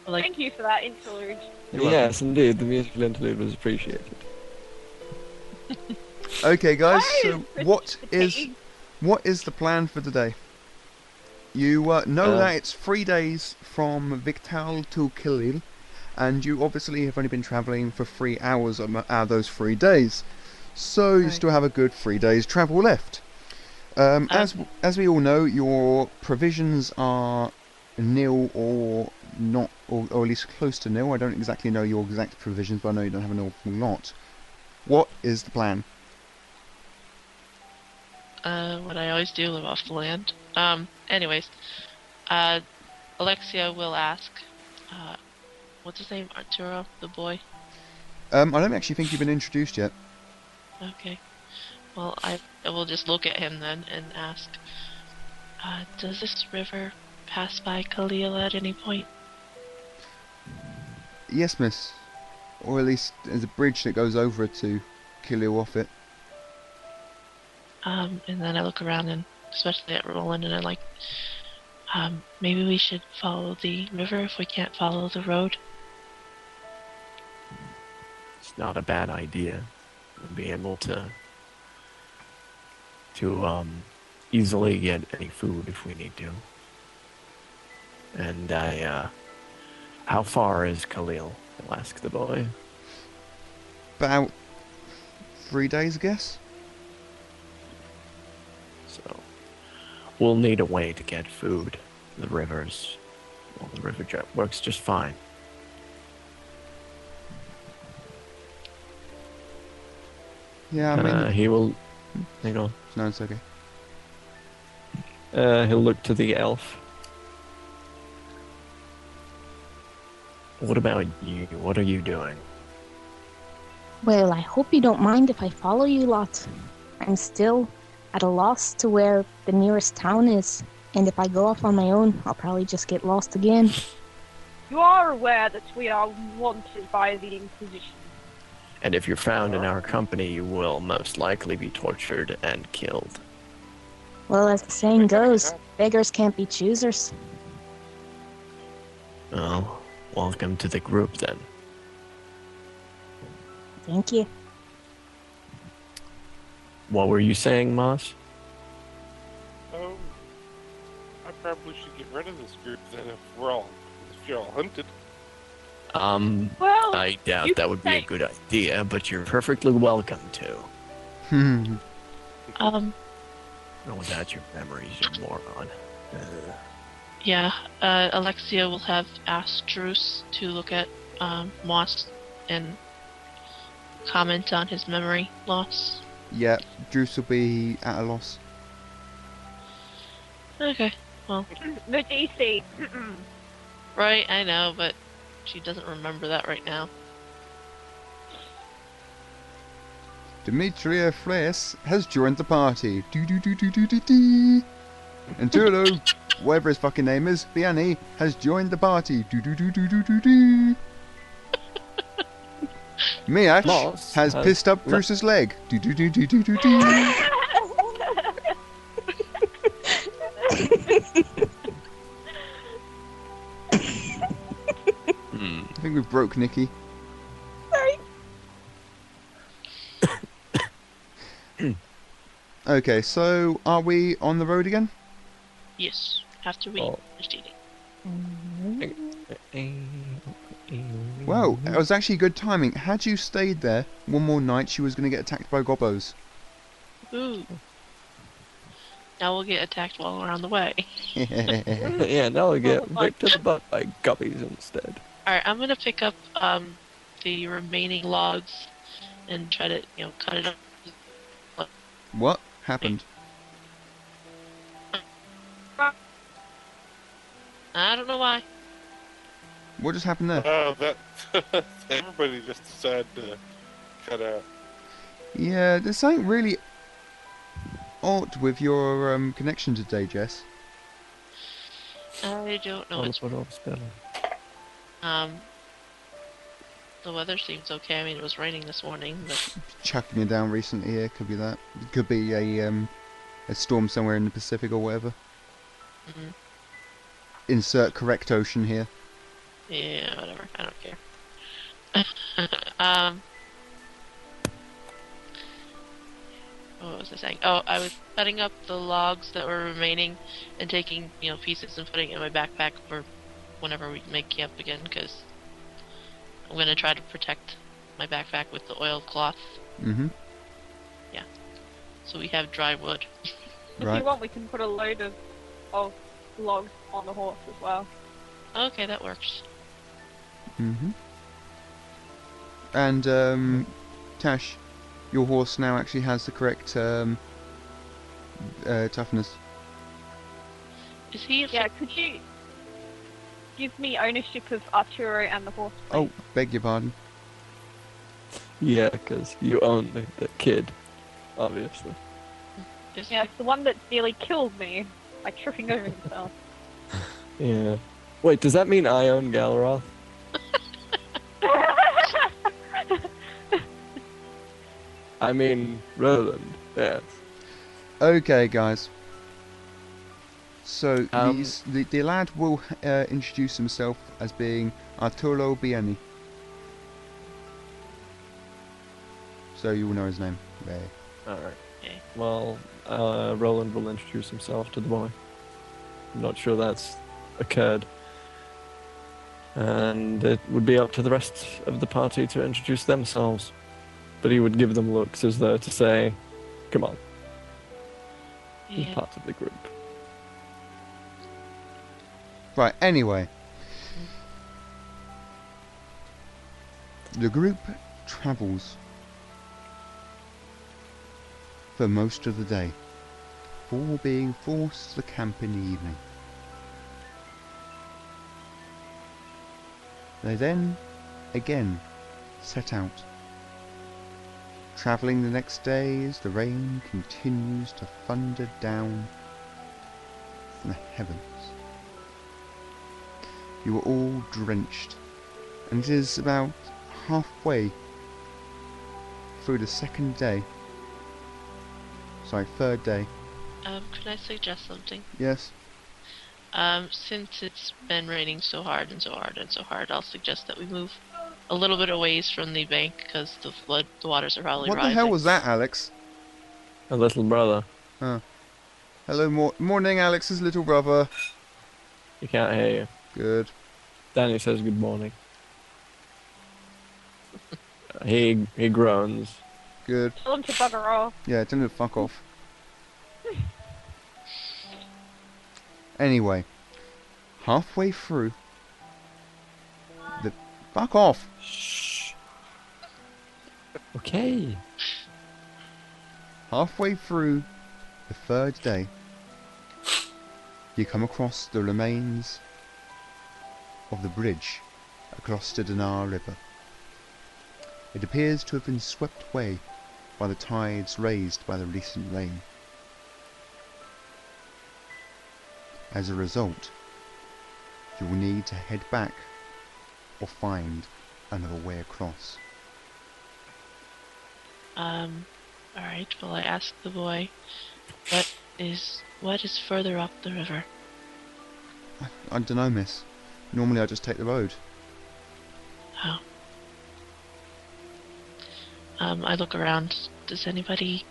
Like, Thank you for that interlude. Yes, indeed, the musical interlude was appreciated. Okay, guys. So is what Christmas is Eve? what is the plan for today? You uh, know Uh, that it's three days from Victal to Khalil, and you obviously have only been travelling for three hours out of those three days. So you Right. still have a good three days travel left. Um, as Um, as we all know, your provisions are nil or not, or, or at least close to nil. I don't exactly know your exact provisions, but I know you don't have an awful lot. What is the plan? Uh, what I always do, live off the land. Um, anyways, uh, Alexia will ask, uh, what's his name? Arturo, the boy? Um, I don't actually think you've been introduced yet. Okay. Well, I, I will just look at him then and ask, uh, does this river pass by Khalil at any point? Yes, miss. Or at least there's a bridge that goes over it to you off it. Um, and then I look around and, especially at Roland, and I'm like, um, maybe we should follow the river if we can't follow the road. It's not a bad idea. We'll be able to to um, easily get any food if we need to. And I, uh, how far is Khalil? I'll ask the boy. About three days, I guess. We'll need a way to get food. The rivers, well, the river jet works just fine. Yeah, I mean, uh, he will. Hang on. no, it's okay. Uh, he'll look to the elf. What about you? What are you doing? Well, I hope you don't mind if I follow you lot. I'm still at a loss to where the nearest town is, and if I go off on my own, I'll probably just get lost again. You are aware that we are wanted by the Inquisition. And if you're found in our company, you will most likely be tortured and killed. Well, as the saying goes, beggars can't be choosers. Well, welcome to the group then. Thank you. What were you saying, Moss? Oh, I probably should get rid of this group then if we're all if you're all hunted. Um, Well, I doubt that would be a good idea, but you're perfectly welcome to. Hmm. Um, Not without your memories, you moron. Uh, yeah, uh, Alexia will have asked Druce to look at, um, Moss and comment on his memory loss. Yeah, Druce will be at a loss. Okay. Well. The DC. Right, I know, but she doesn't remember that right now. Demetria Fles has joined the party. Do do do do do do do. And Turlo, whatever his fucking name is, Biani, has joined the party. Do do do do do do do. Miach Moss has has pissed up le- Bruce's leg. Do do do do do do do. hmm. I think we broke Nikki. Sorry. okay, so are we on the road again? Yes, after we Oh. finished eating. Wow, it was actually good timing. Had you stayed there one more night, she was going to get attacked by gobos. Ooh. Now we'll get attacked while we're on the way. yeah, now I will get ripped to the butt by guppies instead. Alright, I'm gonna pick up um the remaining logs and try to, you know, cut it up. what happened? I don't know why. What just happened there? Oh, that everybody just decided to cut out. Yeah, there's something really odd with your um, connection today, Jess. I don't know. It's um. The weather seems okay. I mean, it was raining this morning, but Chucking you down recently here, could be that. It could be a um, a storm somewhere in the Pacific or whatever. Mhm. Insert correct ocean here. Yeah, whatever. I don't care. um. What was I saying? Oh, I was cutting up the logs that were remaining and taking, you know, pieces and putting it in my backpack for whenever we make camp again, because I'm gonna try to protect my backpack with the oiled cloth, Mm-hmm. Yeah. So we have dry wood. right. If you want, we can put a load of, of logs on the horse as well. Okay, that works. Mm-hmm. And um, Tash, your horse now actually has the correct um, uh, toughness. Is he? Yeah, could you give me ownership of Arturo and the horse? Oh, beg your pardon. Yeah, because you own the, the kid, obviously. Is Yeah, it's the one that nearly killed me by tripping over himself. Yeah. Wait, does that mean I own Galaroth? I mean, Roland. Yes. Okay, guys. So Um, these, the the lad will uh, introduce himself as being Arturo Bieni. So you will know his name. There. All right. Okay. Well, uh, Roland will introduce himself to the boy. I'm not sure that's occurred. And it would be up to the rest of the party to introduce themselves. But he would give them looks as though to say, come on, be Yeah. part of the group. Right. Anyway, the group travels for most of the day, before being forced to camp in the evening. They then, again, set out, travelling the next day as the rain continues to thunder down from the heavens. You are all drenched, and it is about halfway through the second day. Sorry, third day. Um, can I suggest something? Yes. Um, since it's been raining so hard and so hard and so hard, I'll suggest that we move a little bit away from the bank because the flood, the waters are probably right. What the hell was that, Alex? A little brother. Hello, mor- morning, Alex's little brother. He can't hear you. Good. Danny says good morning. he he groans. Good. Tell him to bugger off. Yeah, tell him to fuck off. Anyway, halfway through the fuck off. Shh. Okay. Halfway through the third day, you come across the remains of the bridge across the Dinar River. It appears to have been swept away by the tides raised by the recent rain. As a result, you will need to head back or find another way across. Um, alright, well I asked the boy, what is, what is further up the river? I, I don't know, miss. Normally I just take the road. Oh. Um, I look around. Does anybody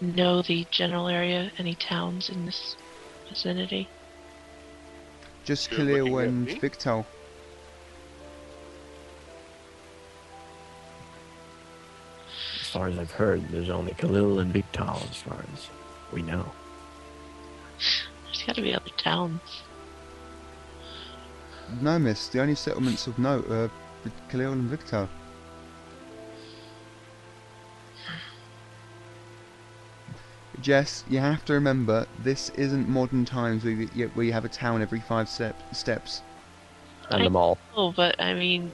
know the general area? Any towns in this vicinity? Just You're Khalil looking and me? Far as I've heard, there's only Khalil and Victal as far as we know. There's gotta be other towns. No, miss. The only settlements of note are with Khalil and Victor. Jess, you have to remember, this isn't modern times where you, where you have a town every five step, steps. And I- them all. Oh, but I mean,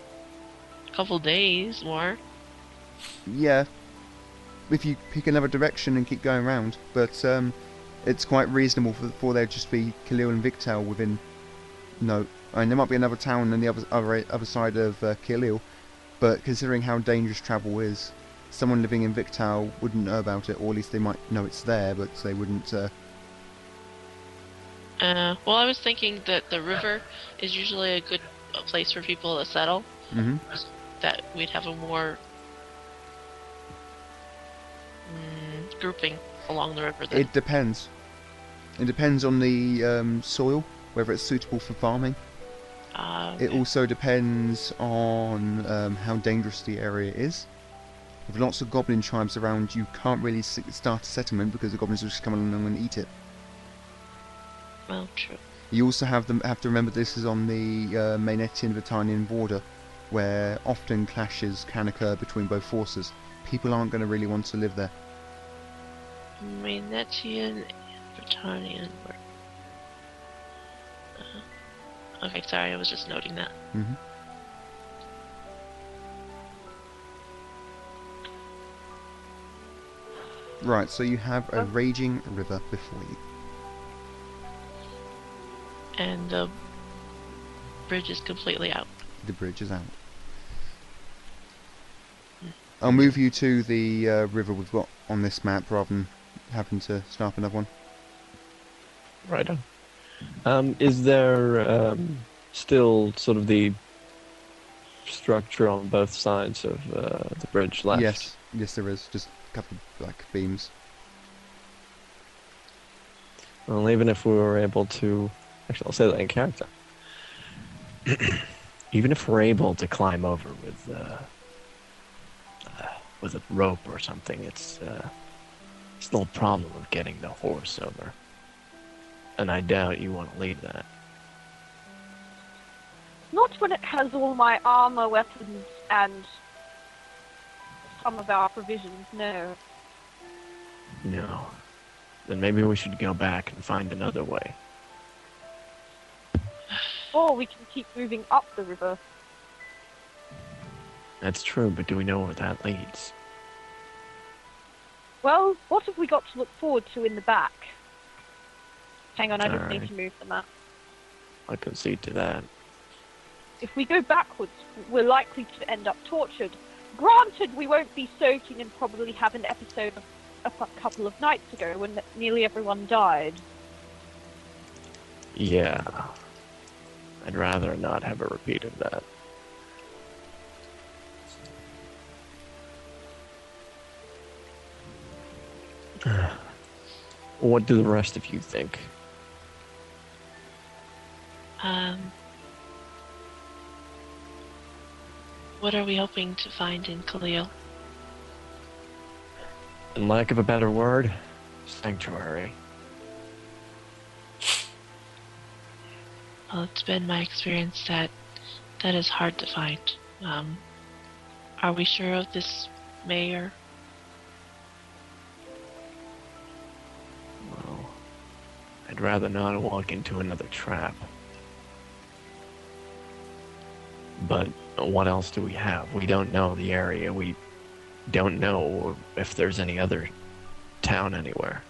a couple days more. Yeah, if you pick another direction and keep going around. But um, it's quite reasonable for, for there just be Khalil and Victor within No, I mean, there might be another town on the other other, other side of uh, Khalil, but considering how dangerous travel is, someone living in Victal wouldn't know about it, or at least they might know it's there, but they wouldn't. Uh, Uh, well, I was thinking that the river is usually a good place for people to settle. mhm. That we'd have a more mm, grouping along the river. Then. It depends. It depends on the um, soil, whether it's suitable for farming. Um, It also depends on um, how dangerous the area is. With lots of goblin tribes around, you can't really start a settlement because the goblins will just come along and eat it. well, true. You also have them have to remember this is on the uh, Mainetian Vitanian border, where often clashes can occur between both forces. People aren't going to really want to live there. Magnetian and Britannian were. Uh, okay, sorry, I was just noting that. hmm Right, so you have a raging river before you. And the bridge is completely out. The bridge is out. I'll move you to the uh, river we've got on this map rather than having to start another one. Right on. Um, is there um, still sort of the structure on both sides of uh, the bridge left? Yes, yes, there is. Just a couple of like beams. Well, even if we were able to, actually, I'll say that in character. even if we're able to climb over with uh, uh, with a rope or something, it's uh, still a problem of getting the horse over. And I doubt you want to leave that. Not when it has all my armor, weapons, and some of our provisions, no. No. Then maybe we should go back and find another way. Or we can keep moving up the river. That's true, but do we know where that leads? Well, what have we got to look forward to in the back? Hang on, I just need to move the map. I concede to that. If we go backwards, we're likely to end up tortured. Granted, we won't be soaking and probably have an episode of a couple of nights ago when nearly everyone died. Yeah. I'd rather not have a repeat of that. What do the rest of you think? Um, what are we hoping to find in Khalil? In lack of a better word, sanctuary. Well, it's been my experience that that is hard to find. Um, are we sure of this mayor? I'd rather not walk into another trap. But what else do we have? We don't know the area. We don't know if there's any other town anywhere.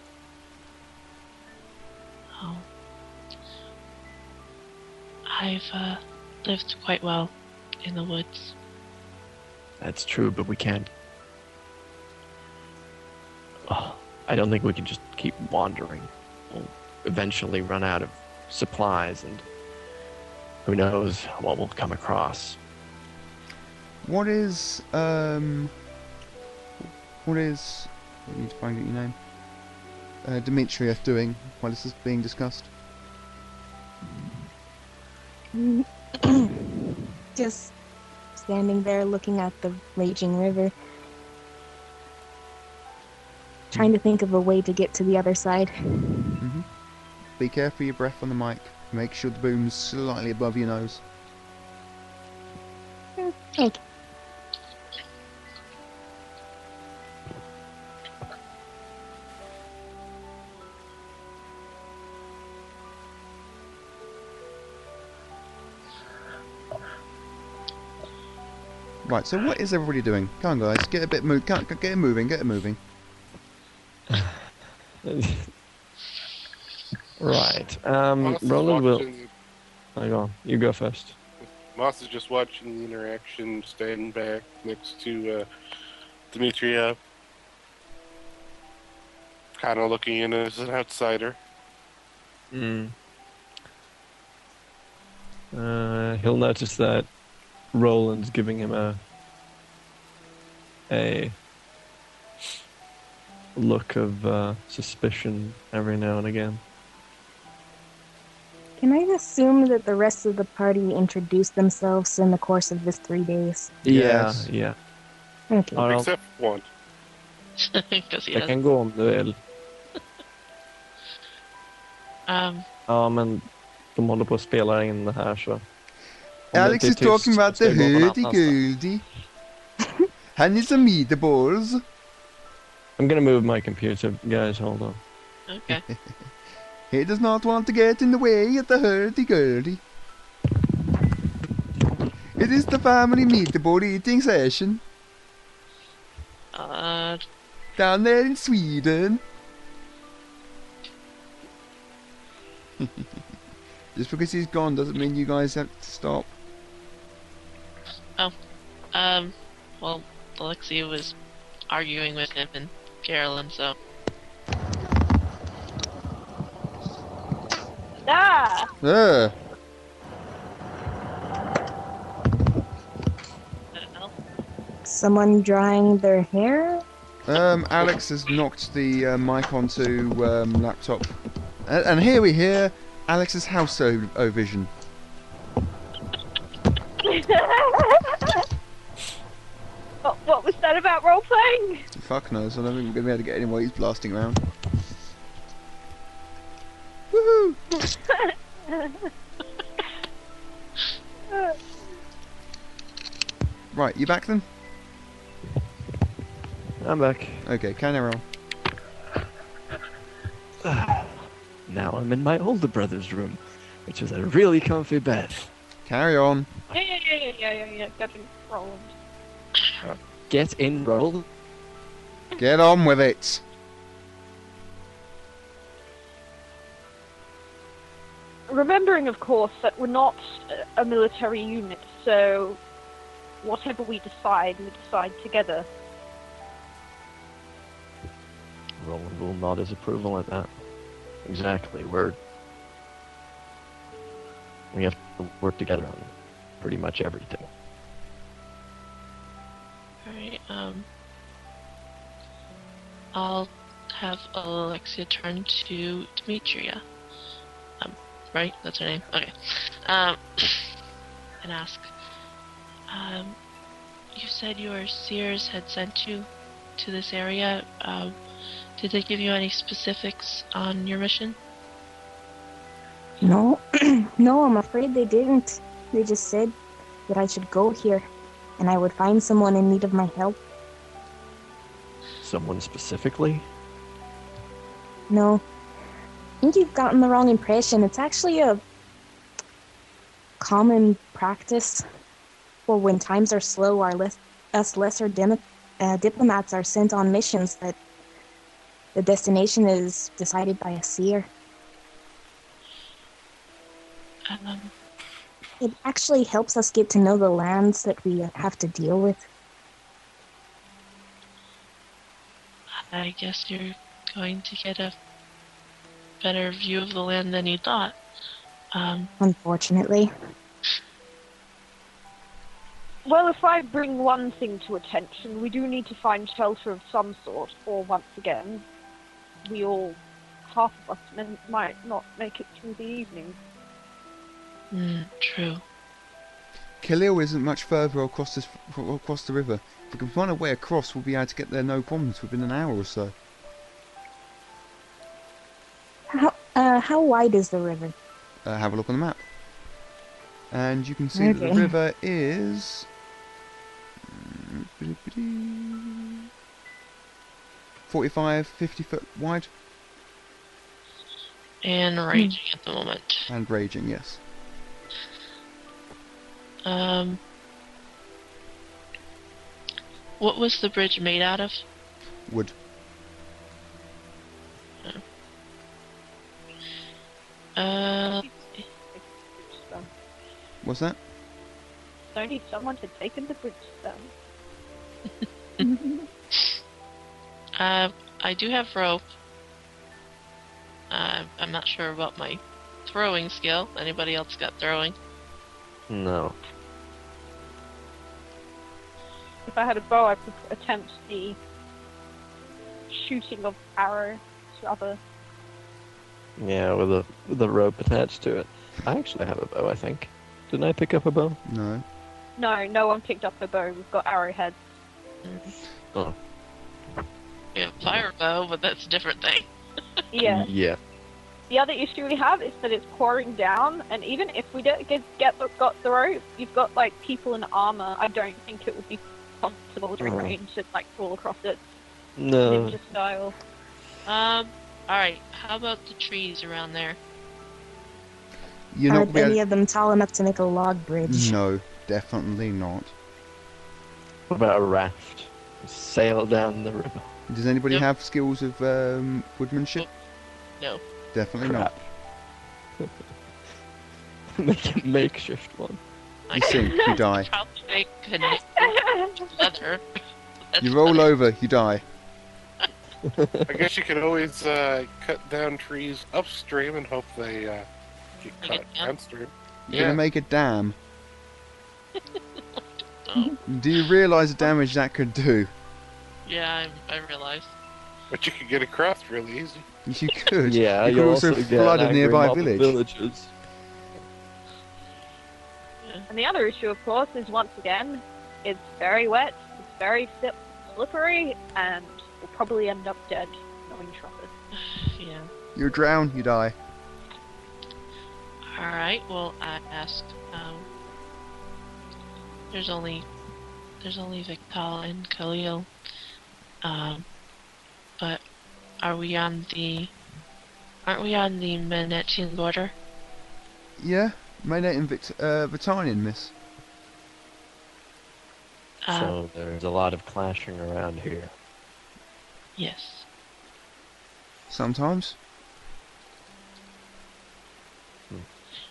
Oh. I've uh, lived quite well in the woods. That's true, but we can't. Oh, I don't think we can just keep wandering. We'll eventually run out of supplies, and who knows what we'll come across. What is um? What is? I need to find out your name. Uh, Demetrius doing while this is being discussed. Just standing there looking at the raging river. Trying to think of a way to get to the other side. Be careful of your breath on the mic. Make sure the boom's slightly above your nose. Okay. Right. So what is everybody doing? Come on, guys. Get a bit move. Get, get it moving. Get it moving. right. Um, Roland will. Hang on. You go first. Moss is just watching the interaction, standing back next to uh, Demetria, kind of looking in as an outsider. Mm. Uh, he'll notice that Roland's giving him a a look of uh, suspicion every now and again. Can I assume that the rest of the party introduced themselves in the course of this three days? Yes. yeah. Okay. ja. ja Except one. Because he jag has. kan gå om du vill. Um, Ja, men de håller på att spela in det här så... om Alex inte är is talking about the jag gå någon hurdy annanstans. gurdy. Han is some meatballs. I'm gonna move my computer, guys. Hold on. okay. He does not want to get in the way of the hurdy gurdy. It is the family meatball eating session Uh, down there in Sweden. Just because he's gone doesn't mean you guys have to stop. Oh. um, well, Alexia was arguing with him and Carolyn, so Ah! I don't know. Someone drying their hair? um, Alex has knocked the uh, mic onto um, laptop, and, and here we hear Alex's house o- o vision. what, what was that about role playing? Fuck knows. I don't think we're gonna be able to get him while he's blasting around. Woohoo! Right, you back then? I'm back. Okay, carry on. Now I'm in my older brother's room, which is a really comfy bed. Carry on. Yeah, yeah, yeah, yeah, yeah, yeah, yeah. Getting rolled. Get in, roll. Get on with it. Remembering, of course, that we're not a military unit, so whatever we decide, we decide together. Roland will nod his approval at that. Exactly. We're we have to work together on pretty much everything. Alright, um. I'll have Alexia turn to Demetria. Right? That's her name? Okay. Um, and ask, um, you said your seers had sent you to this area. Um, did they give you any specifics on your mission? No, no, I'm afraid they didn't. They just said that I should go here and I would find someone in need of my help. Someone specifically? No. I think you've gotten the wrong impression. It's actually a common practice for when times are slow, our less, us lesser uh, diplomats are sent on missions that the destination is decided by a seer. Um, It actually helps us get to know the lands that we have to deal with. I guess you're going to get a better view of the land than you thought. Um, Unfortunately, Well, if I bring one thing to attention, we do need to find shelter of some sort, or once again, we all, half of us, men- might not make it through the evening. mm, true. Khalil isn't much further across this across the river. If we can find a way across, we'll be able to get there no problems within an hour or so. How uh, how wide is the river? Uh, have a look on the map, and you can see that the river is. Forty-five, fifty foot wide And raging at the moment. and raging. Yes. Um, what was the bridge made out of? Wood. Uh, What's that? Only someone had taken the bridge stone. uh, I do have rope. Uh, I'm not sure about my throwing skill. Anybody else got throwing? No. If I had a bow, I could attempt the shooting of arrows to other. Yeah, with a with a rope attached to it. I actually have a bow, I think. Didn't I pick up a bow? No. No, no one picked up a bow. We've got arrowheads. Oh. Yeah, fire bow, but that's a different thing. Yeah. Yeah. The other issue we have is that it's pouring down, and even if we don't get, get the, got the rope, you've got like people in armor. I don't think it would be possible to Oh. arrange to like fall across it No. ninja style. Um, alright, how about the trees around there? You're Are not any able- of them tall enough to make a log bridge? No, definitely not. What about a raft? Sail down the river. Does anybody Nope. have skills of um, woodmanship? No. Definitely not. Crap. Make a makeshift one. You sink, you die. probably make a leather. That's You roll over, you die. I guess you could always uh, cut down trees upstream and hope they uh, get Like cut it down? downstream. You're Yeah. gonna make a dam. Oh, Do you realise the damage that could do? yeah, I, I realize. But you could get across really easy. You could. Yeah, You you could also get flood a nearby mob of village. Villages. And the other issue, of course, is once again, it's very wet, it's very slippery, and we'll probably end up dead knowing trumpet. Yeah. You drown, you die. Alright, well, I asked, um, there's only, there's only Victal and Khalil. Um, but are we on the, aren't we on the Manetian border? Yeah, Maynate and Vict- uh, Vitanian, miss. Uh, So there's a lot of clashing around here. Yes. Sometimes.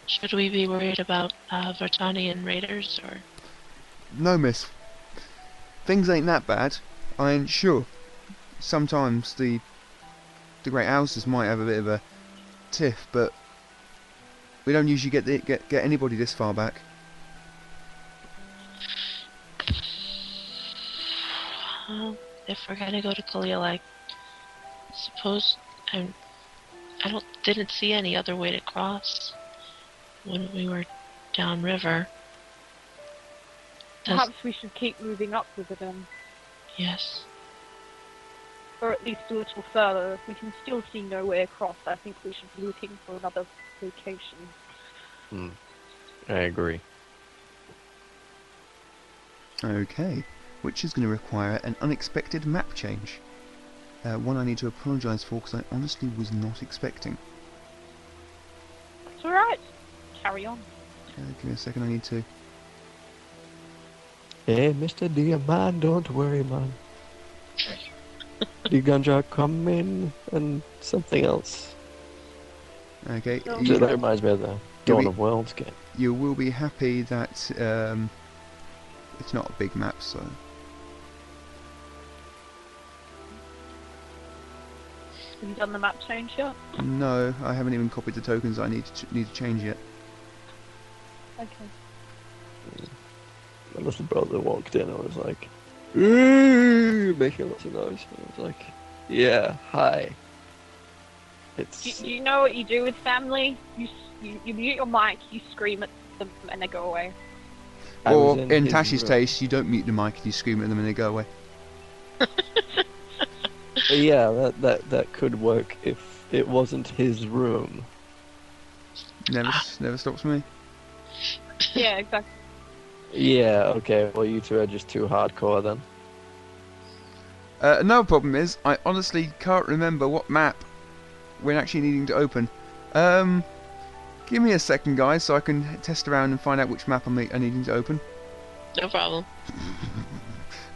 Should we be worried about, uh, Vertanian raiders, or? No, miss. Things ain't that bad. I ain't sure. Sometimes the the great houses might have a bit of a tiff, but we don't usually get the, get get anybody this far back. Um, if we're gonna go to Khalil, I suppose I'm. I don't didn't see any other way to cross when we were downriver. Does, Perhaps we should keep moving up with it then, yes. or at least a little further. If we can still see no way across, I think we should be looking for another location. Hmm. I agree. Okay, which is going to require an unexpected map change. Uh, one I need to apologise for because I honestly was not expecting. It's alright. Carry on. Uh, give me a second, I need to. Hey, Mr. Dear Man, don't worry, man. the ganja coming and something else. Okay, No. So you, that reminds me of the Do Dawn we- of Worlds game. you will be happy that um, it's not a big map, so. Have you done the map change yet? No, I haven't even copied the tokens I need to ch- need to change yet. Okay. My little brother walked in I was like, "Ooh," making lots of noise. I was like, yeah, hi. It's Do, do you know what you do with family? You, you you mute your mic, you scream at them, and they go away. I or was in, his Tashi's room. taste, you don't mute the mic and you scream at them and they go away. Yeah, that, that that could work if it wasn't his room. Never, s- never stops me. Yeah, exactly. Yeah, okay. Well, you two are just too hardcore then. Uh, another problem is, I honestly can't remember what map we're actually needing to open. Um, give me a second, guys, so I can test around and find out which map I'm, I'm needing to open. No problem.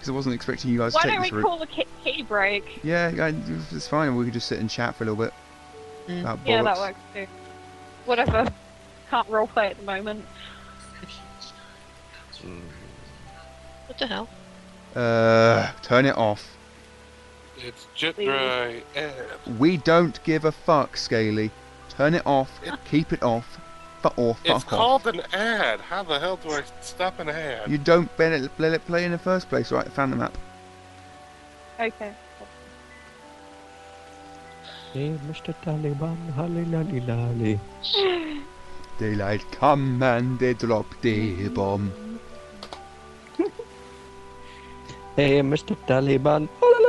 Because I wasn't expecting you guys Why to take don't we call a key, key break? Yeah, yeah, it's fine. We could just sit and chat for a little bit. Mm. Yeah, that works too. Whatever. Can't roleplay at the moment. What the hell? Uh, turn it off. It's jet Please. dry We don't give a fuck, Scaly. Turn it off. Keep it off. Fu- or fuck it's off. called an ad. How the hell do I stop an ad? You don't let it, let it play in the first place. Right, I found the map. Okay. Hey, Mr. Taliban, holly lolly lolly. Daylight come and they drop the bomb. Hey, Mr. Taliban. Oh,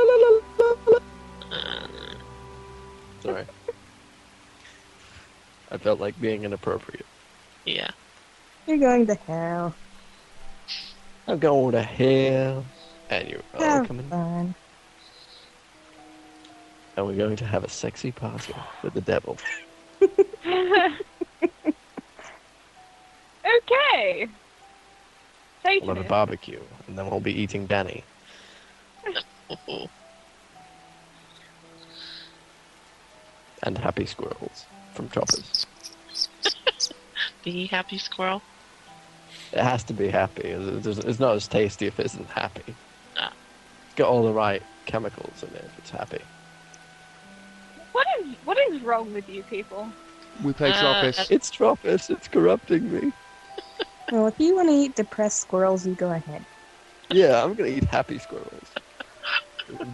I felt like being inappropriate. Yeah. You're going to hell. I'm going to hell, and you're all coming, fun. and we're going to have a sexy party with the devil. okay. Say We'll to have a barbecue, and then we'll be eating Danny. And happy squirrels from choppers. Be happy squirrel. It has to be happy. It's it's- it's not as tasty if it isn't happy. Ah. It's got all the right chemicals in it if it's happy. What is what is wrong with you people? We play Uh, Tropis. It's Tropis, it's corrupting me. Well, if you want to eat depressed squirrels, you go ahead. Yeah, I'm gonna eat happy squirrels.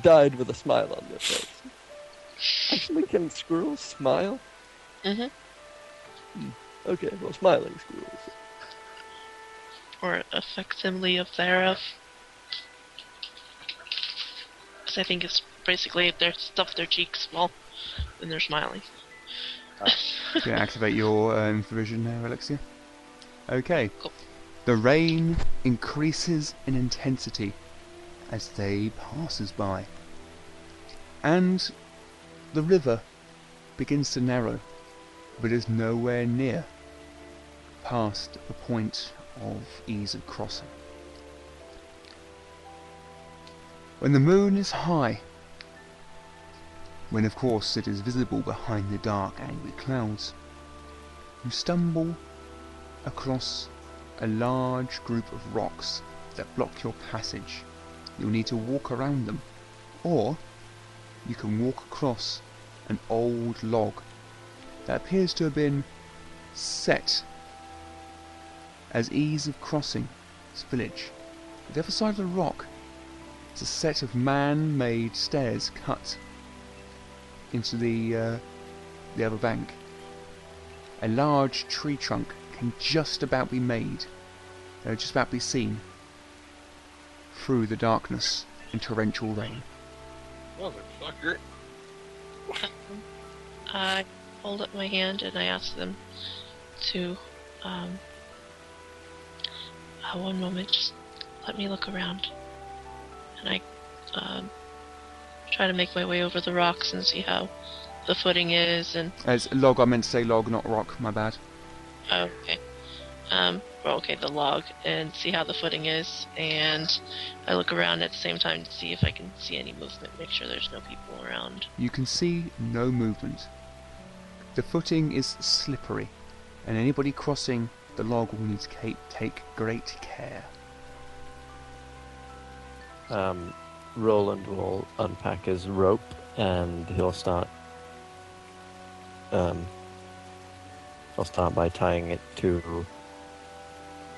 Died with a smile on their face. Actually, can squirrels smile? Mhm. Hmm. Okay, well, smiling squirrels. Or a facsimile of thereof. Because I think it's basically if they stuff their cheeks well when they're smiling. You can activate your um, vision there, Alexia. Okay. Cool. The rain increases in intensity as they passes by. And the river begins to narrow, but is nowhere near past the point of ease of crossing. When the moon is high, when of course it is visible behind the dark angry clouds, you stumble across a large group of rocks that block your passage. You'll need to walk around them, or you can walk across an old log that appears to have been set as ease of crossing this village. At the other side of the rock is a set of man-made stairs cut into the uh, the other bank. A large tree trunk can just about be made, uh, just about be seen through the darkness and torrential rain. Motherfucker. I hold up my hand and I ask them to, um, uh, one moment, just let me look around. And I, um, try to make my way over the rocks and see how the footing is and, As log, I meant to say log, not rock. My bad. oh, okay. Um, well, okay, the log and see how the footing is. And I look around at the same time to see if I can see any movement, make sure there's no people around. You can see no movement. The footing is slippery, and anybody crossing the log will need to take great care. Um, Roland will unpack his rope and he'll start. Um, he'll start by tying it to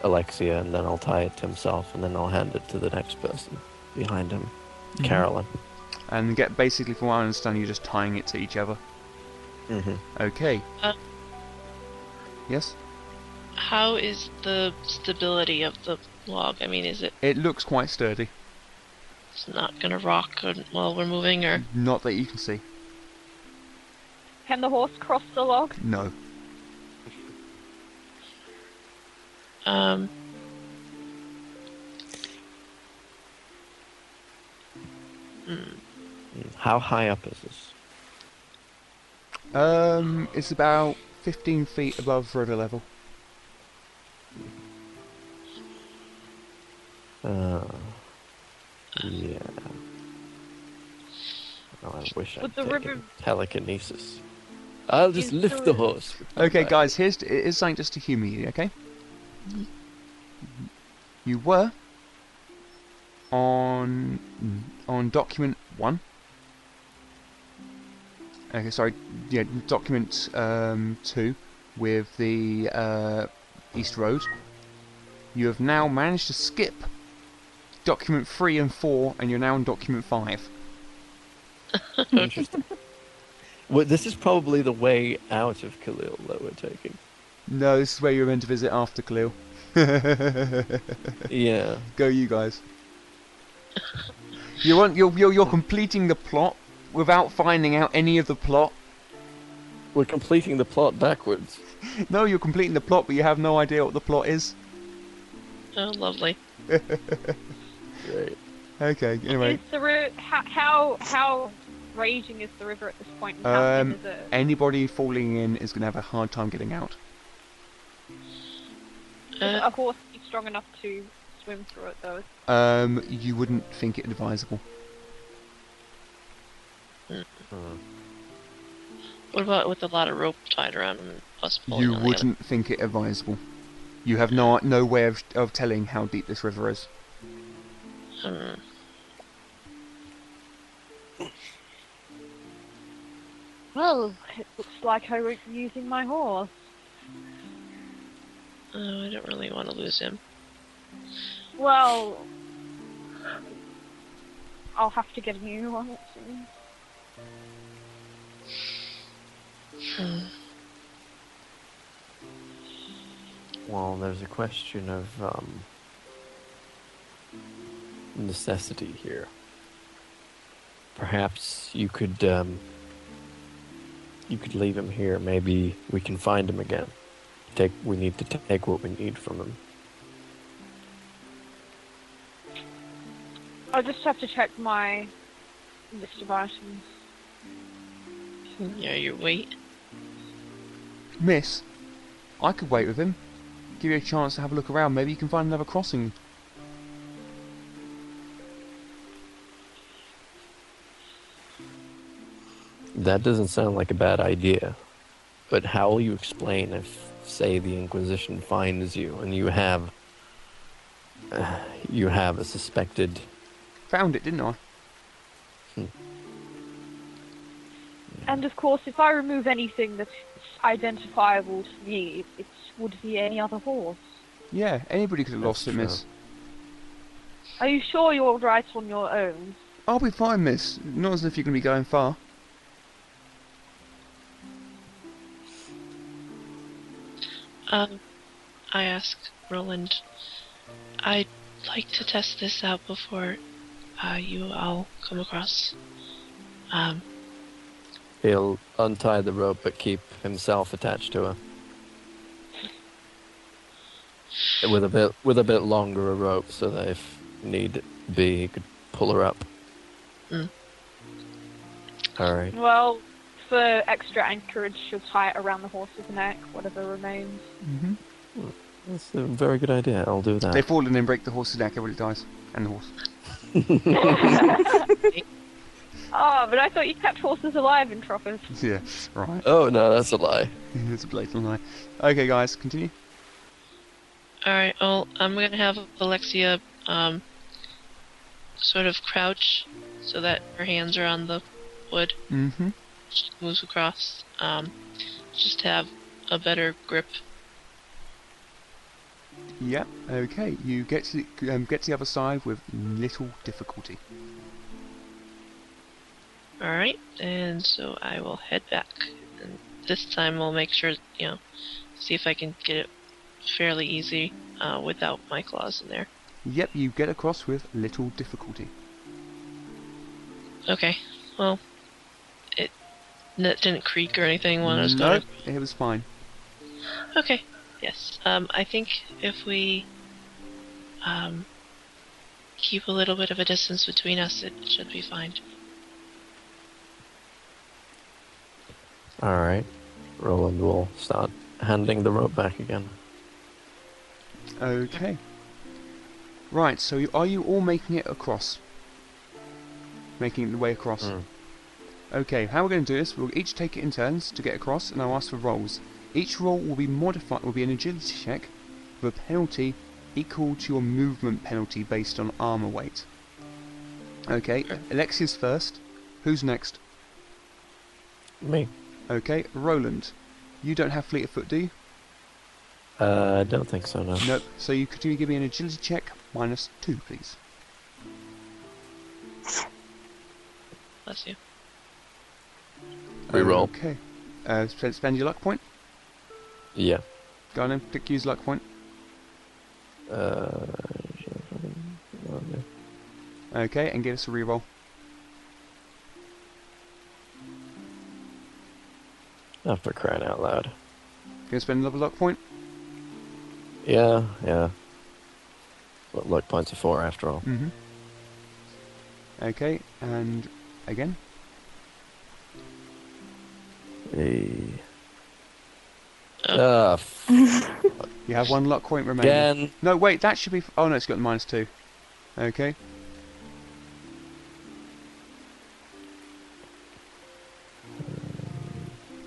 Alexia, and then I'll tie it to himself, and then I'll hand it to the next person behind him, Carolyn. And get basically, from what I understand, you're just tying it to each other. Mm-hmm. Okay. Uh. yes. How is the stability of the log? I mean, is it It looks quite sturdy. it's not gonna rock while we're moving, or Not that you can see. Can the horse cross the log? No. um? Hmm. How high up is this? Um, it's about 15 feet above river level. Uh, yeah. Oh, I wish Would I'd river- telekinesis. I'll just Is lift the- the horse. Okay, back. guys, here's here's something just to humour you, okay? You were on on document one. Okay, sorry, yeah, document um, two with the uh, East Road. You have now managed to skip document three and four, and you're now in document five. Interesting. well, this is probably the way out of Khalil that we're taking. No, this is where you're meant to visit after Khalil Yeah. Go, you guys. You want you're, you're you're completing the plot without finding out any of the plot. We're completing the plot backwards. No, you're completing the plot, but you have no idea what the plot is. Oh, lovely. Great. Okay. Anyway, Is the ri- how, how how raging is the river at this point? And how Um, is it? anybody falling in is going to have a hard time getting out. Is Uh, a horse be strong enough to swim through it though? Um, you wouldn't think it advisable. What about with a lot of rope tied around him and us pulling You on the other? wouldn't think it advisable. You have no no way of, of telling how deep this river is. Hmm. Well, it looks like I won't using my horse. Oh, I don't really want to lose him. Well, I'll have to get a new one. Hmm. Well, there's a question of um, necessity here. Perhaps you could um, you could leave him here. Maybe we can find him again. Take we need to take what we need from him. I'll just have to check my list of items. Yeah, your weight. Miss, I could wait with him. Give you a chance to have a look around. Maybe you can find another crossing. That doesn't sound like a bad idea. But how will you explain if, say, the Inquisition finds you and you have uh, you have a suspected Found it, didn't I? And of course, if I remove anything that's identifiable to me, it would be any other horse. Yeah, anybody could have That's lost it, true. Miss. Are you sure you're all right on your own? I'll be fine, Miss. Not as if you're going to be going far. Um, I asked Roland. I'd like to test this out before uh, you all come across. Um, he'll untie the rope but keep himself attached to her. With a bit with a bit longer a rope so that if need be he could pull her up. Mm. Alright. Well, for extra anchorage, she'll tie it around the horse's neck, whatever remains. Mm-hmm. That's a very good idea. I'll do that. They fall and then break the horse's neck. Everybody dies. And the horse. Ah, but I thought you kept horses alive in Tropis. Yeah, right. Oh no, that's a lie. it's a blatant lie. Okay, guys, continue. Alright, well, I'm gonna have Alexia, um, sort of crouch so that her hands are on the wood. Mm-hmm. She moves across, um, just to have a better grip. Yep. Okay, you get to the, um, get to the other side with little difficulty. Alright, and so I will head back. And this time I'll make sure, you know, see if I can get it fairly easy uh, without my claws in there. Yep, you get across with little difficulty. Okay, well, it, it didn't creak or anything when I was no, going. it was fine. Okay, yes. Um, I think if we um, keep a little bit of a distance between us, it should be fine. Alright. Roland will start handing the rope back again. Okay. Right, so you, are you all making it across? Making the way across? Mm. Okay, how we're going to do this, we'll each take it in turns to get across, and I'll ask for rolls. Each roll will be modified, will be an agility check with a penalty equal to your movement penalty based on armor weight. Okay, Alexia's first. Who's next? Me. Okay, Roland. You don't have fleet of foot, do you? Uh, I don't think so, no. Nope. So you could you give me an agility check minus two, please. Bless you. Reroll. Okay. Uh, spend, spend your luck point. Yeah. Go on then, click use luck point. Uh, Okay, and give us a reroll. Oh, for crying out loud. Gonna spend another luck point. Yeah, yeah. What luck points are for, after all. Mm-hmm. Okay, and again. Hey. F- You have one luck point remaining. again. No, wait, that should be. F- oh no, it's got the minus two. Okay.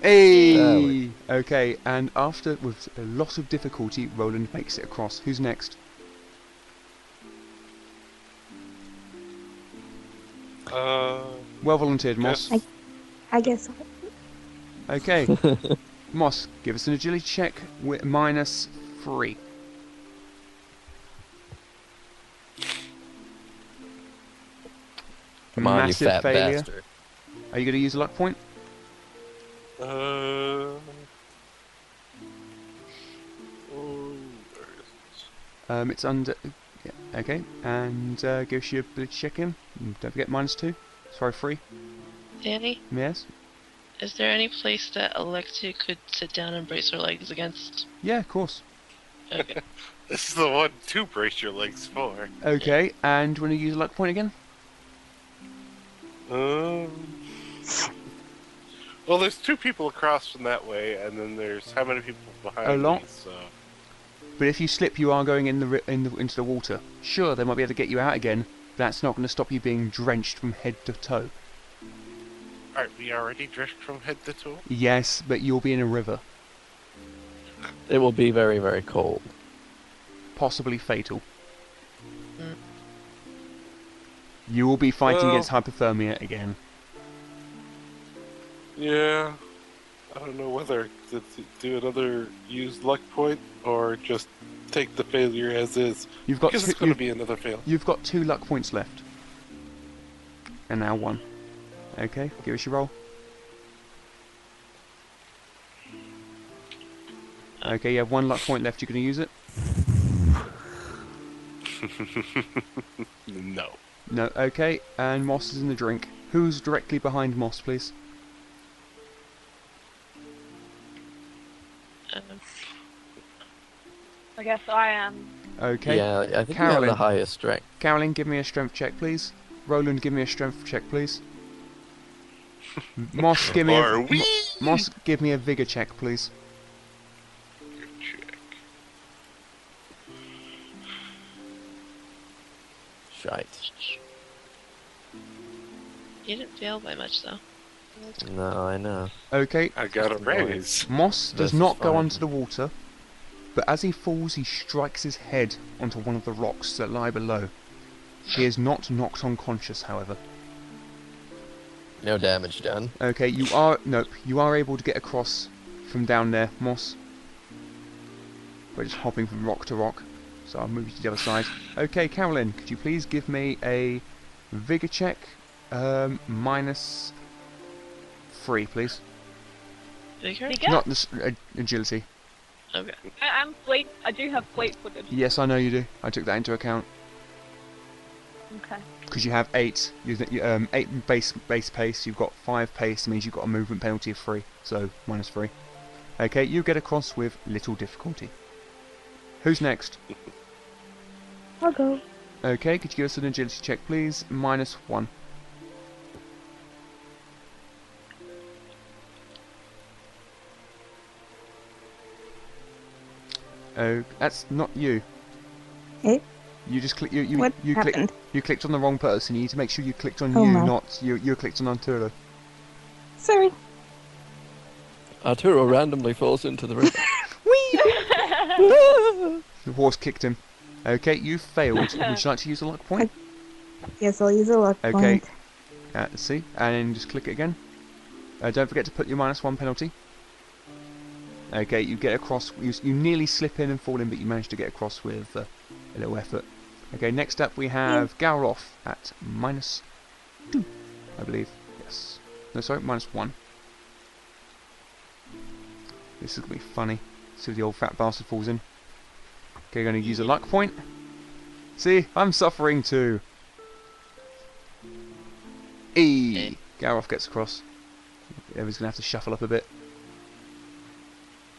Hey. We- Okay, and after with a lot of difficulty, Roland makes it across. Who's next? Uh, Well volunteered, Moss. Yes. I guess. Okay, Moss, give us an agility check with minus three. Come on, Massive you fat failure. bastard. Are you going to use a luck point? Uh, oh, Um, it's under. Yeah, okay, and uh, give us your ability check in. Don't forget minus two. Sorry, three. Danny, Yes. is there any place that Alexia could sit down and brace her legs against? Yeah, of course. Okay. This is the one to brace your legs for. Okay, and do you want to use a luck point again? Um, well, there's two people across from that way, and then there's how many people behind A lot. me, so... But if you slip, you are going in the, in the into the water. Sure, they might be able to get you out again. But that's not going to stop you being drenched from head to toe. Aren't we already drenched from head to toe? Yes, but you'll be in a river, It will be very, very cold. possibly fatal. Mm. You will be fighting Well- against hypothermia again. Yeah. I don't know whether to do another use luck point or just take the failure as is. You've got Because two, it's going to be another fail. you've got two luck points left, and now one. Okay, give us your roll. Okay, you have one luck point left. You're going to use it? no. No. Okay, and Moss is in the drink. Who's directly behind Moss, please? Um, I guess I am. Okay. Yeah, I think you have Carolyn. the highest strength. Carolyn, give me a strength check, please. Roland, give me a strength check, please. Moss, give me a Are Mo- we? Moss, give me a vigor check, please. Check. Shite. you didn't fail by much though. No, I know. Okay. I got a Just annoying. raise. Moss does This is not go fine. onto the water, but as he falls, he strikes his head onto one of the rocks that lie below. He is not knocked unconscious, however. No damage done. Okay, you are nope. You are able to get across from down there, Moss. We're just hopping from rock to rock, so I'll move you to the other side. Okay, Carolyn, could you please give me a vigor check, um, minus three, please. Vigor? Vigor? Not this uh, agility. Okay. I am fleet. I do have fleet footed. Yes, I know you do. I took that into account Okay. because you have eight. You, you, um, eight base base pace. You've got five pace. Means you've got a movement penalty of three, so minus three. Okay, you get across with little difficulty. Who's next? I'll go. Okay, could you give us an agility check, please? Minus one. Oh, that's not you. Eh? You just click. You you What you click. happened? You clicked on the wrong person. You need to make sure you clicked on Oh you, my. not you. You clicked on Arturo. Sorry. Arturo randomly falls into the river. The horse kicked him. Okay, you failed. Would you like to use a luck point? Yes, I'll use a luck point. Okay. Uh, see, and just click it again. Uh, don't forget to put your minus one penalty. Okay, you get across. You, you nearly slip in and fall in, but you manage to get across with uh, a little effort. Okay, next up we have Galroth at minus two, I believe. Yes. No, sorry, minus one. This is gonna be funny. See if the old fat bastard falls in. Okay, gonna use a luck point. See, I'm suffering too. E. Galroth gets across. Everyone's gonna have to shuffle up a bit.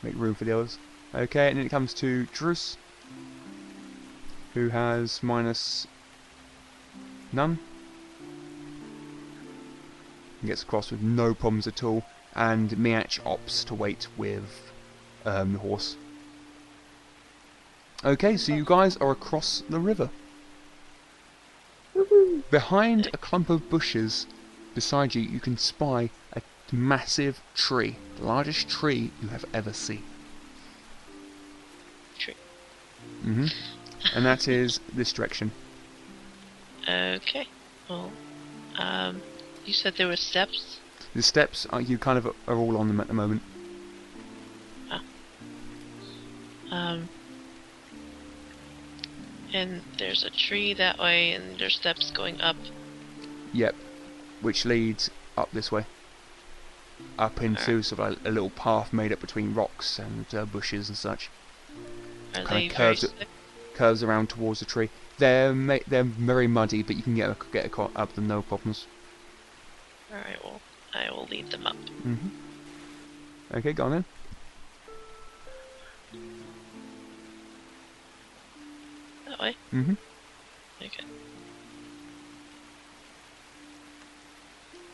Make room for the others. Okay, and then it comes to Drus, who has minus none. He gets across with no problems at all, and Miach opts to wait with um, the horse. Okay, so you guys are across the river. Behind a clump of bushes beside you, you can spy massive tree, the largest tree you have ever seen. Tree. hmm And that is this direction. Okay. Well, um, you said there were steps. The steps are you kind of are all on them at the moment. Ah. Um, and there's a tree that way, and there's steps going up. Yep, which leads up this way, up into sort of a, a little path made up between rocks and uh, bushes and such. Are Kinda curves it- Curves around towards the tree. They're they're very muddy, but you can get a, get across, up them no problems. Alright, well, I will lead them up. hmm Okay, go on then. That way? hmm Okay.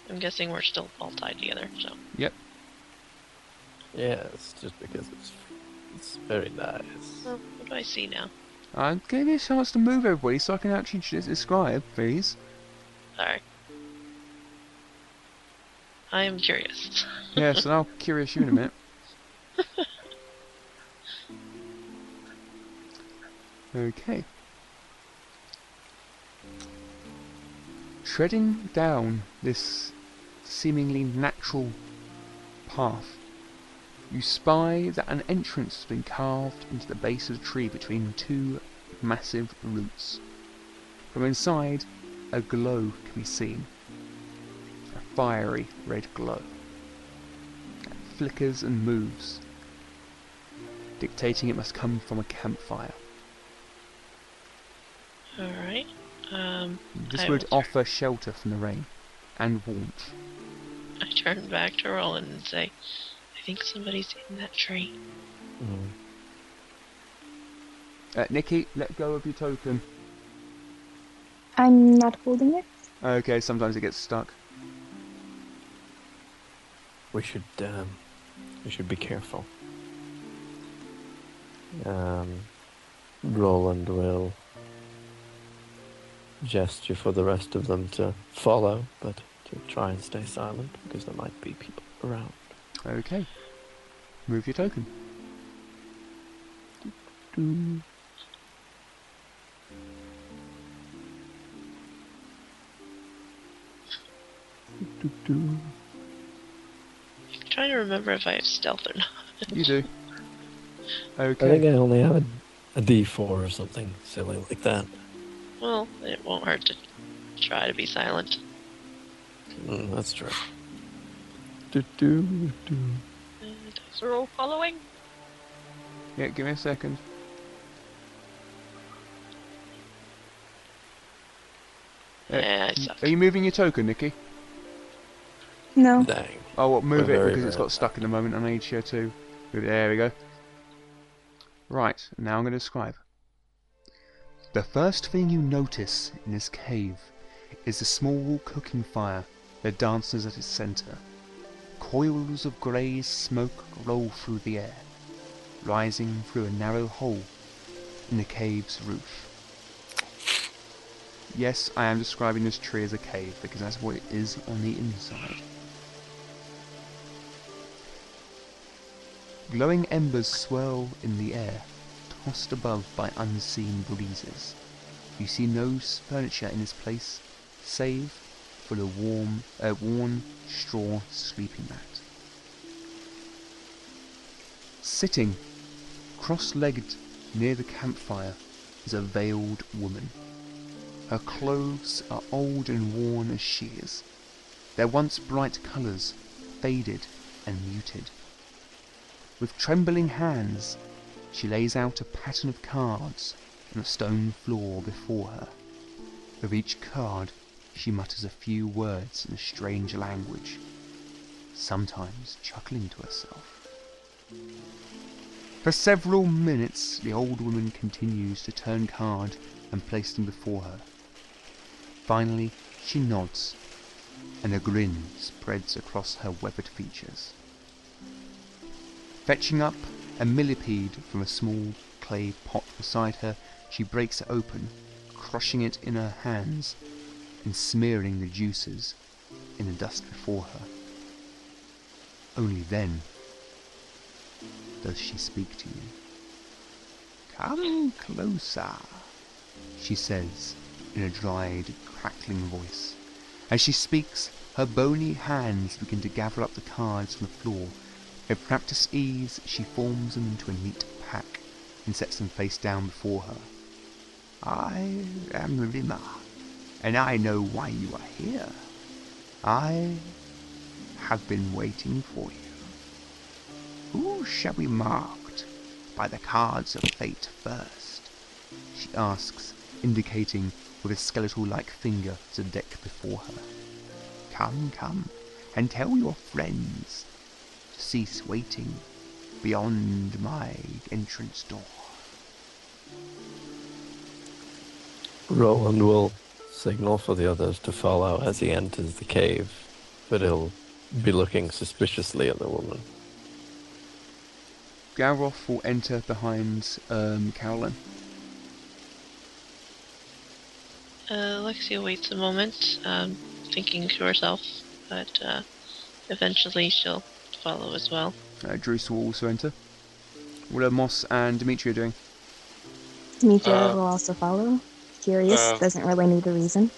I'm guessing we're still all tied together, so. Yep. Yes, just because it's it's very nice. Well, what do I see now? Give me a chance to move everybody so I can actually j- describe, please. Sorry. I am curious. Yes, and I'll curious you in a minute. Okay. Treading down this seemingly natural path, you spy that an entrance has been carved into the base of the tree between two massive roots. From inside, a glow can be seen. A fiery red glow. That flickers and moves, dictating it must come from a campfire. Alright. Um, This I would offer shelter from the rain and warmth. I turn back to Roland and say, I think somebody's in that tree. Mm. Uh, Nikki, let go of your token. I'm not holding it. Okay, sometimes it gets stuck. We should um, we should be careful. Um, Roland will gesture for the rest of them to follow, but to try and stay silent because there might be people around. Okay. Move your token. Do. Do, do. I'm trying to remember if I have stealth or not. You do. Okay. I think I only have a, a D4 or something silly like that. Well, it won't hurt to try to be silent. Mm, that's true. Do, do, do. And We're all following? Yeah, give me a second. Uh, Yeah, I. Are you moving your token, Nikki? No. Dang. Oh, what? Move We're it very, because it's got stuck in the moment. I need you to. Move it. There we go. Right, now I'm going to describe. The first thing you notice in this cave is a small cooking fire that dances at its center. Coils of grey smoke roll through the air, rising through a narrow hole in the cave's roof. Yes, I am describing this tree as a cave because that's what it is on the inside. Glowing embers swirl in the air, tossed above by unseen breezes. You see no furniture in this place, save for the warm, uh, worn straw sleeping mat. Sitting, cross-legged near the campfire, is a veiled woman. Her clothes are old and worn as she is. Their once bright colours faded and muted. With trembling hands, she lays out a pattern of cards on the stone floor before her. Of each card, she mutters a few words in a strange language, sometimes chuckling to herself. For several minutes, the old woman continues to turn cards and place them before her. Finally, she nods, and a grin spreads across her weathered features. Fetching up a millipede from a small clay pot beside her, she breaks it open, crushing it in her hands and smearing the juices in the dust before her. Only then does she speak to you. Come closer, she says in a dried, crackling voice. As she speaks, her bony hands begin to gather up the cards from the floor. With practiced ease, she forms them into a neat pack and sets them face down before her. I am Rima, and I know why you are here. I have been waiting for you. Who shall be marked by the cards of fate first? She asks, indicating with a skeletal-like finger the deck before her. Come, come, and tell your friends to cease waiting beyond my entrance door. Roland will signal for the others to follow as he enters the cave, but he'll be looking suspiciously at the woman. Galroth will enter behind um, Carolyn. Uh, Alexia waits a moment, um, thinking to herself, but uh, eventually she'll follow as well. Uh, Druce will also enter. What are Moss and Dimitri doing? Dimitri Uh, will also follow. Curious, uh, doesn't really need a reason.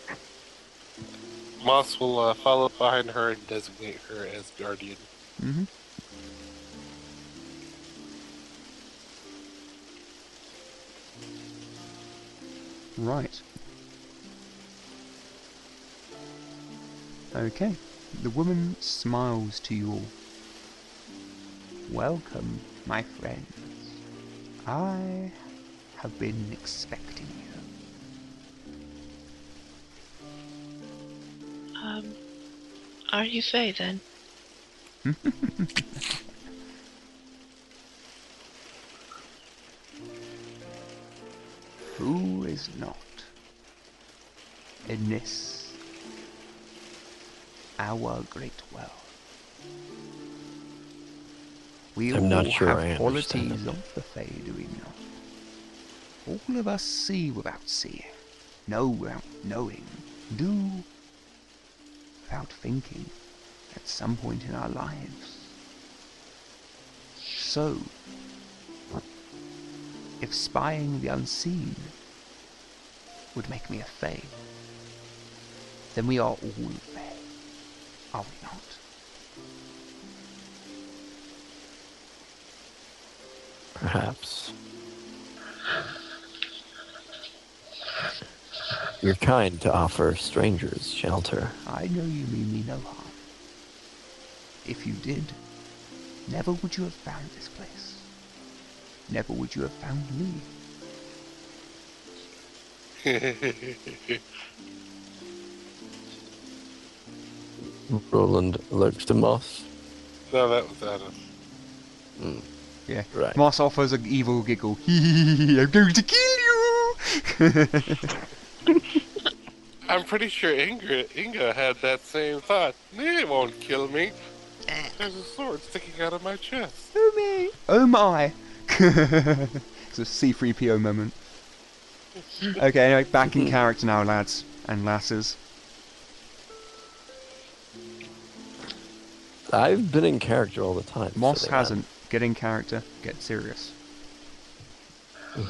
Moss will uh, follow behind her and designate her as guardian. Mm-hmm. Right. Okay. The woman smiles to you all. Welcome, my friends. I have been expecting are you Fae then? Who is not in this our great world? We I'm all not sure have I understand qualities of the Fae, do we not? All of us see without seeing, know without knowing, do without thinking at some point in our lives. So, if spying the unseen would make me a Fae, then we are all Fae, are we not? You're kind to offer strangers shelter. I know you mean me no harm. If you did, never would you have found this place. Never would you have found me. Roland looks to Moss. no, that was Adam. Hmm. Yeah. Right. Moss offers an evil giggle. I'm going to kill you! I'm pretty sure Inga, Inga had that same thought. It won't kill me. There's a sword sticking out of my chest. oh me! Oh my! it's a C3PO moment. Okay, anyway, back in character now, lads and lasses. I've been in character all the time. Moss silly man. hasn't. Get in character, get serious.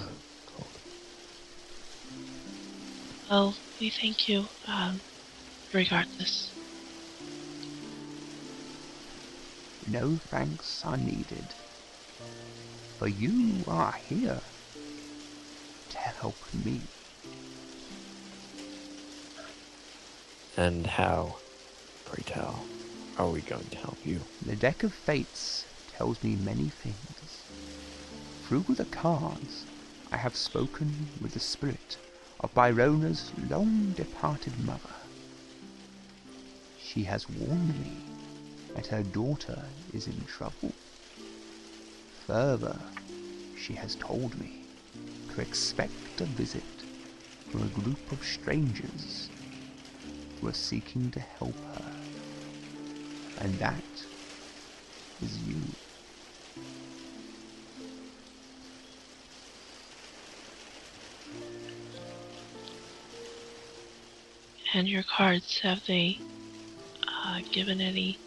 Well, we thank you, um, regardless. No thanks are needed. For you are here to help me. And how, pray tell, are we going to help you? The deck of fates tells me many things. Through the cards, I have spoken with the spirit of Byrona's long departed mother. She has warned me that her daughter is in trouble. Further, she has told me to expect a visit from a group of strangers who are seeking to help her. And that is you. And your cards, have they uh, given any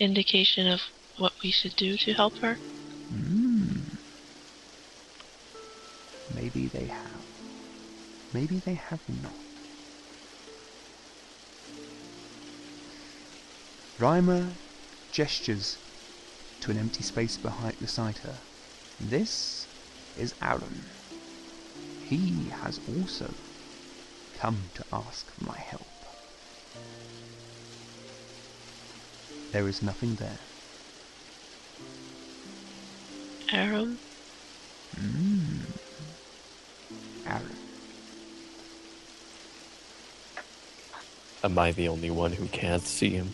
indication of what we should do to help her? Hmm. Maybe they have. Maybe they have not. Reimer gestures to an empty space behind beside her. This is Aaron. He has also come to ask for my help. There is nothing there. Aram? Hmm. Aaron. Am I the only one who can't see him?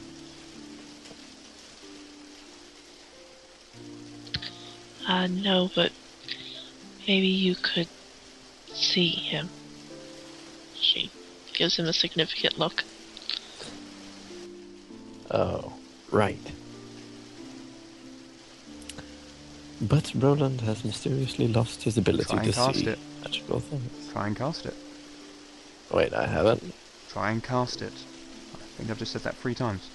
Uh, no, but maybe you could see him. She gives him a significant look. Oh, right. But Roland has mysteriously lost his ability Try and to cast see it. magical things. Try and cast it. Wait, I haven't. Try and cast it. I think I've just said that three times.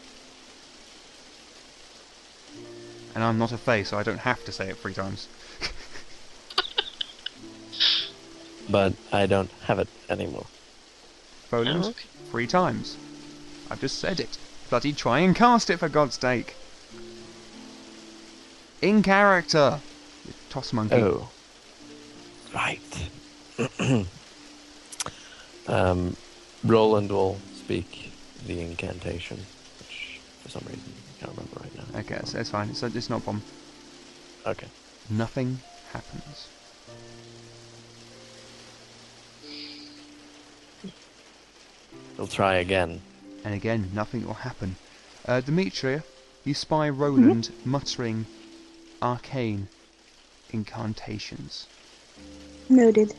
And I'm not a fae, so I don't have to say it three times. But I don't have it anymore. Roland, Oh, okay. three times. I've just said it. Bloody try and cast it for God's sake. In character. You toss monkey. Oh. Right. um, Roland will speak the incantation, which for some reason I can't remember right now. Okay, so it's fine. It's, it's not a problem. Okay. Nothing happens. We'll try again. And again, nothing will happen. Uh, Demetria, you spy Roland muttering arcane incantations. Noted.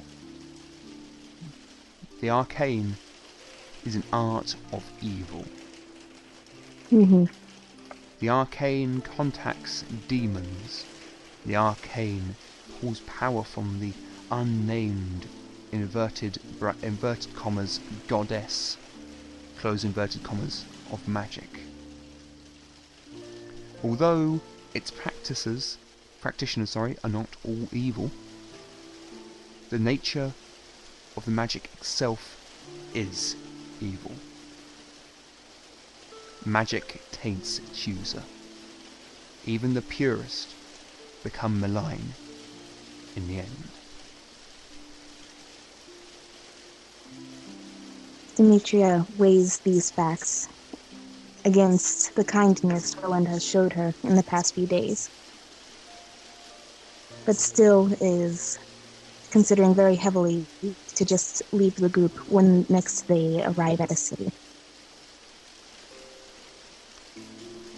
The arcane is an art of evil. Mm-hmm. The arcane contacts demons. The arcane pulls power from the unnamed inverted inverted commas goddess close inverted commas of magic. Although its practices practitioners sorry are not all evil, the nature of the magic itself is evil. Magic taints its user. Even the purest become malign in the end. Demetria weighs these facts against the kindness Roland has showed her in the past few days. But still is considering very heavily to just leave the group when next they arrive at a city.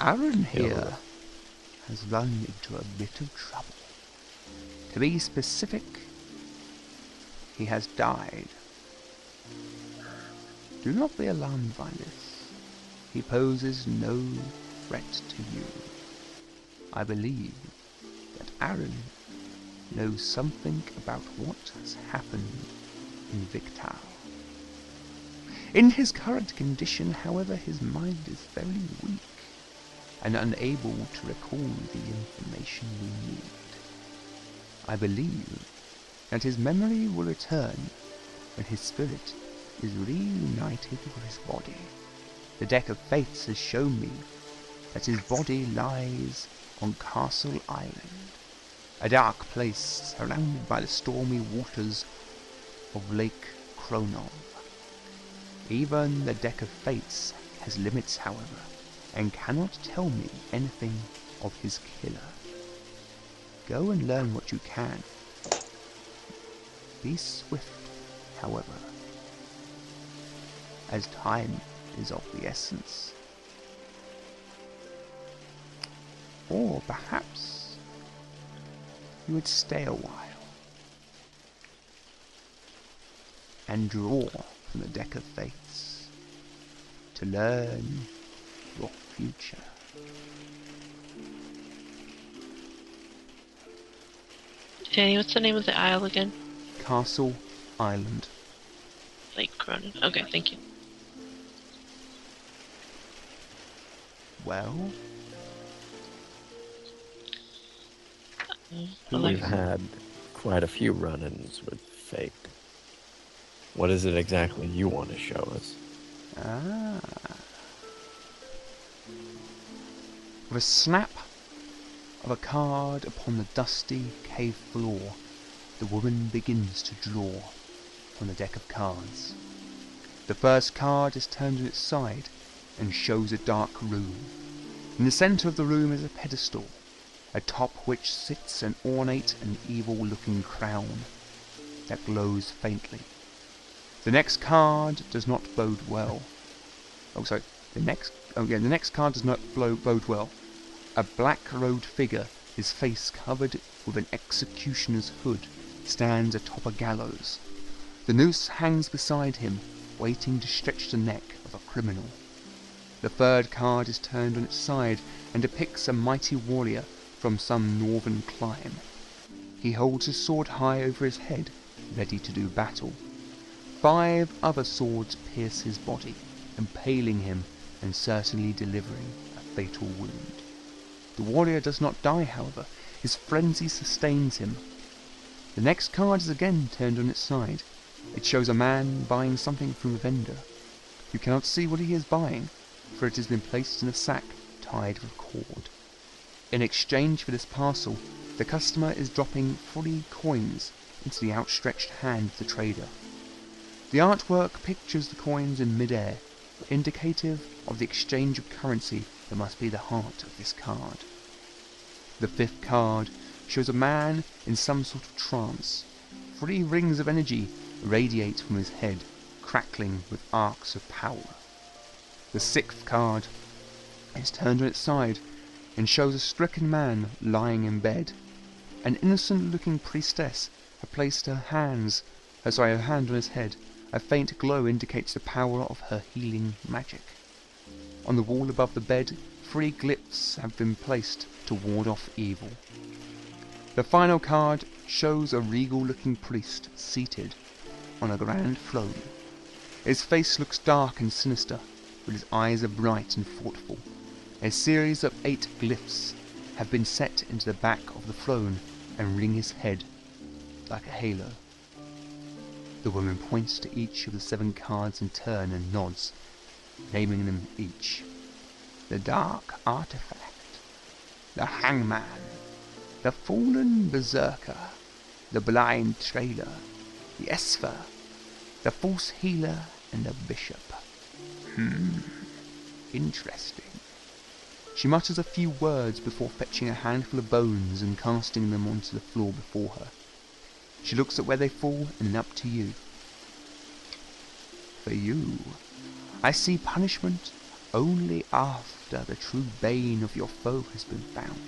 Aaron here has run into a bit of trouble. To be specific, he has died. Do not be alarmed by this. He poses no threat to you. I believe that Aaron knows something about what has happened in Victal. In his current condition, however, his mind is very weak and unable to recall the information we need. I believe that his memory will return when his spirit is reunited with his body. The deck of fates has shown me that his body lies on Castle Island, a dark place surrounded by the stormy waters of Lake Kronov. Even the deck of fates has limits, however, and cannot tell me anything of his killer. Go and learn what you can. Be swift, however, as time is of the essence. Or perhaps you would stay a while and draw from the deck of fates to learn your future. Danny, what's the name of the isle again? Castle Island. Lake Cronin. Okay, thank you. Well, Mm, We've had quite a few run-ins with fate. What is it exactly you want to show us? Ah. With a snap of a card upon the dusty cave floor, the woman begins to draw from the deck of cards. The first card is turned on its side and shows a dark room. In the center of the room is a pedestal, atop which sits an ornate and evil-looking crown that glows faintly. The next card does not bode well. Oh, sorry. The next, oh yeah, the next card does not bode well. A black-robed figure, his face covered with an executioner's hood, stands atop a gallows. The noose hangs beside him, waiting to stretch the neck of a criminal. The third card is turned on its side and depicts a mighty warrior from some northern clime. He holds his sword high over his head, ready to do battle. Five other swords pierce his body, impaling him and certainly delivering a fatal wound. The warrior does not die, however. His frenzy sustains him. The next card is again turned on its side. It shows a man buying something from a vendor. You cannot see what he is buying, for it has been placed in a sack tied with cord. In exchange for this parcel, the customer is dropping three coins into the outstretched hand of the trader. The artwork pictures the coins in midair, indicative of the exchange of currency that must be the heart of this card. The fifth card shows a man in some sort of trance. Three rings of energy radiate from his head, crackling with arcs of power. The sixth card is turned on its side and shows a stricken man lying in bed. An innocent-looking priestess has placed her hands, uh, sorry, her hand on his head. A faint glow indicates the power of her healing magic. On the wall above the bed, three glyphs have been placed to ward off evil. The final card shows a regal-looking priest seated on a grand throne. His face looks dark and sinister, but his eyes are bright and thoughtful. A series of eight glyphs have been set into the back of the throne and ring his head like a halo. The woman points to each of the seven cards in turn and nods, naming them each. The Dark Artifact, the Hangman, the Fallen Berserker, the Blind Trader, the Esper, the False Healer, and the Bishop. Hmm, interesting. She mutters a few words before fetching a handful of bones and casting them onto the floor before her. She looks at where they fall and up to you. For you, I see punishment only after the true bane of your foe has been found.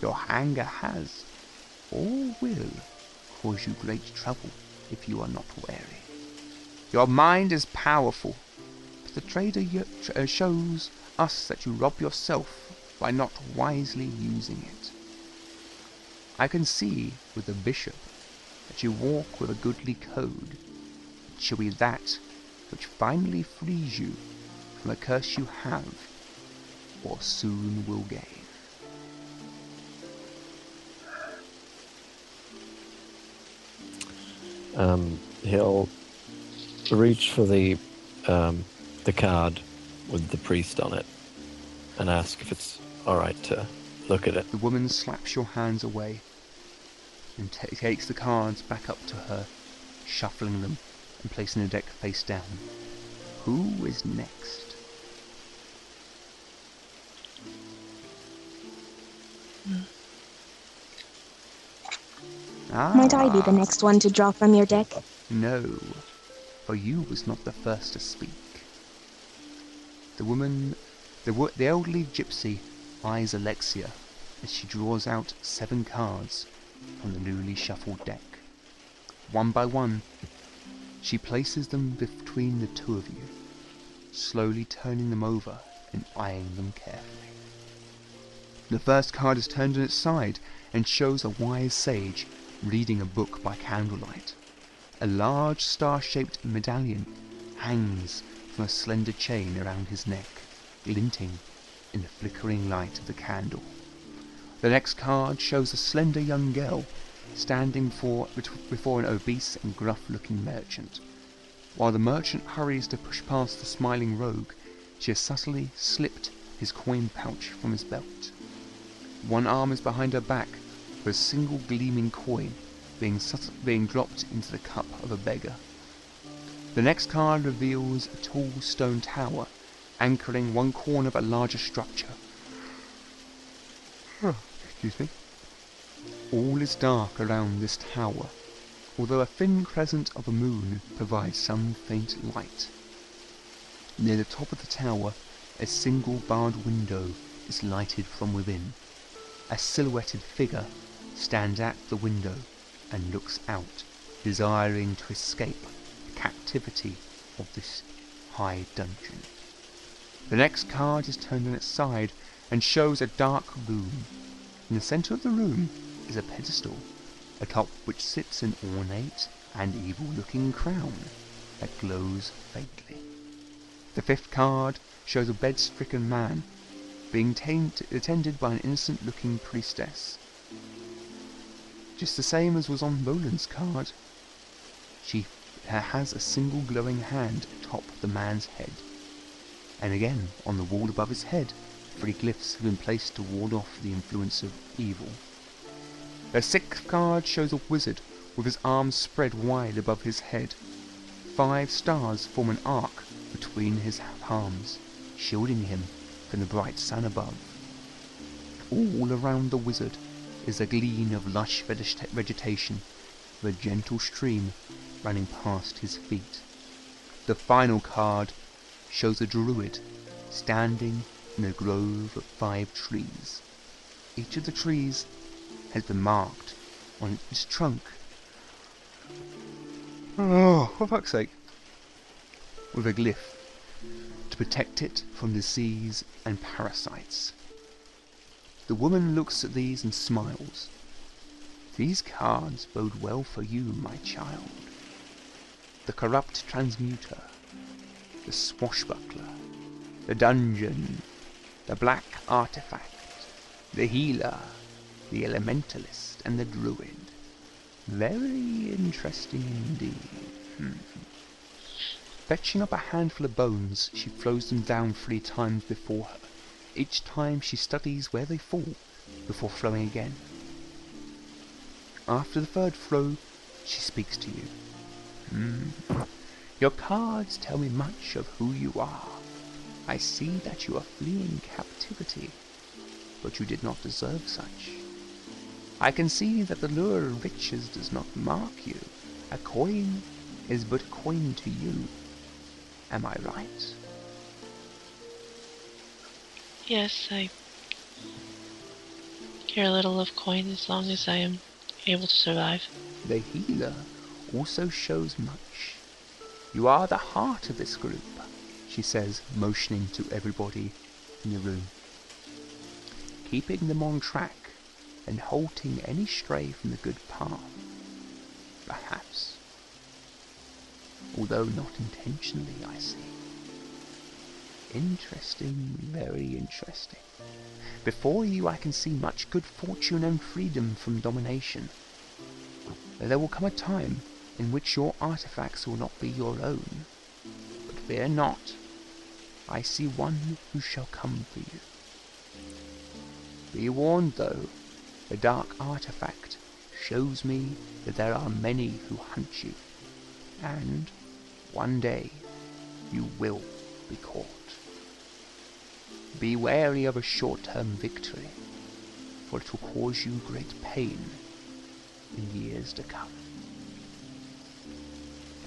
Your anger has, or will, cause you great trouble if you are not wary. Your mind is powerful, the trader uh, shows us that you rob yourself by not wisely using it. I can see with the bishop that you walk with a goodly code. It shall be that which finally frees you from a curse you have, or soon will gain. Um, he'll reach for the um, the card with the priest on it and ask if it's all right to look at it. The woman slaps your hands away and ta takes the cards back up to her, shuffling them and placing the deck face down. Who is next? Might I be the Ah. next one to draw from your deck? No, for you was not the first to speak. The woman, the, the elderly gypsy, eyes Alexia as she draws out seven cards from the newly shuffled deck. One by one, she places them between the two of you, slowly turning them over and eyeing them carefully. The first card is turned on its side and shows a wise sage reading a book by candlelight. A large star-shaped medallion hangs from a slender chain around his neck, glinting in the flickering light of the candle. The next card shows a slender young girl standing for, before an obese and gruff-looking merchant. While the merchant hurries to push past the smiling rogue, she has subtly slipped his coin pouch from his belt. One arm is behind her back, with a single gleaming coin being, being dropped into the cup of a beggar. The next card reveals a tall stone tower anchoring one corner of a larger structure. Excuse me. All is dark around this tower, although a thin crescent of a moon provides some faint light. Near the top of the tower, a single barred window is lighted from within. A silhouetted figure stands at the window and looks out, desiring to escape captivity of this high dungeon. The next card is turned on its side and shows a dark room. In the center of the room is a pedestal, atop which sits an ornate and evil-looking crown that glows faintly. The fifth card shows a bed-stricken man being attended by an innocent-looking priestess. Just the same as was on Roland's card. Has a single glowing hand atop the man's head. And again, on the wall above his head, three glyphs have been placed to ward off the influence of evil. The sixth card shows a wizard with his arms spread wide above his head. Five stars form an arc between his palms, shielding him from the bright sun above. All around the wizard is a gleam of lush vegetation, with a gentle stream running past his feet. The final card shows a druid standing in a grove of five trees. Each of the trees has been marked on its trunk. Oh, for fuck's sake. With a glyph to protect it from disease and parasites. The woman looks at these and smiles. These cards bode well for you, my child. The corrupt transmuter, the swashbuckler, the dungeon, the black artifact, the healer, the elementalist, and the druid. Very interesting indeed. Hmm. Fetching up a handful of bones, she throws them down three times before her. Each time she studies where they fall before throwing again. After the third throw, she speaks to you. Hmm. Your cards tell me much of who you are. I see that you are fleeing captivity, but you did not deserve such. I can see that the lure of riches does not mark you. A coin is but a coin to you. Am I right? Yes, I care a little of coin as long as I am able to survive. The healer also shows much. You are the heart of this group, she says, motioning to everybody in the room. Keeping them on track and halting any stray from the good path. Perhaps. Although not intentionally, I see. Interesting, very interesting. Before you I can see much good fortune and freedom from domination. There will come a time in which your artifacts will not be your own. But fear not. I see one who shall come for you. Be warned, though, the dark artifact shows me that there are many who hunt you, and one day you will be caught. Be wary of a short-term victory, for it will cause you great pain in years to come.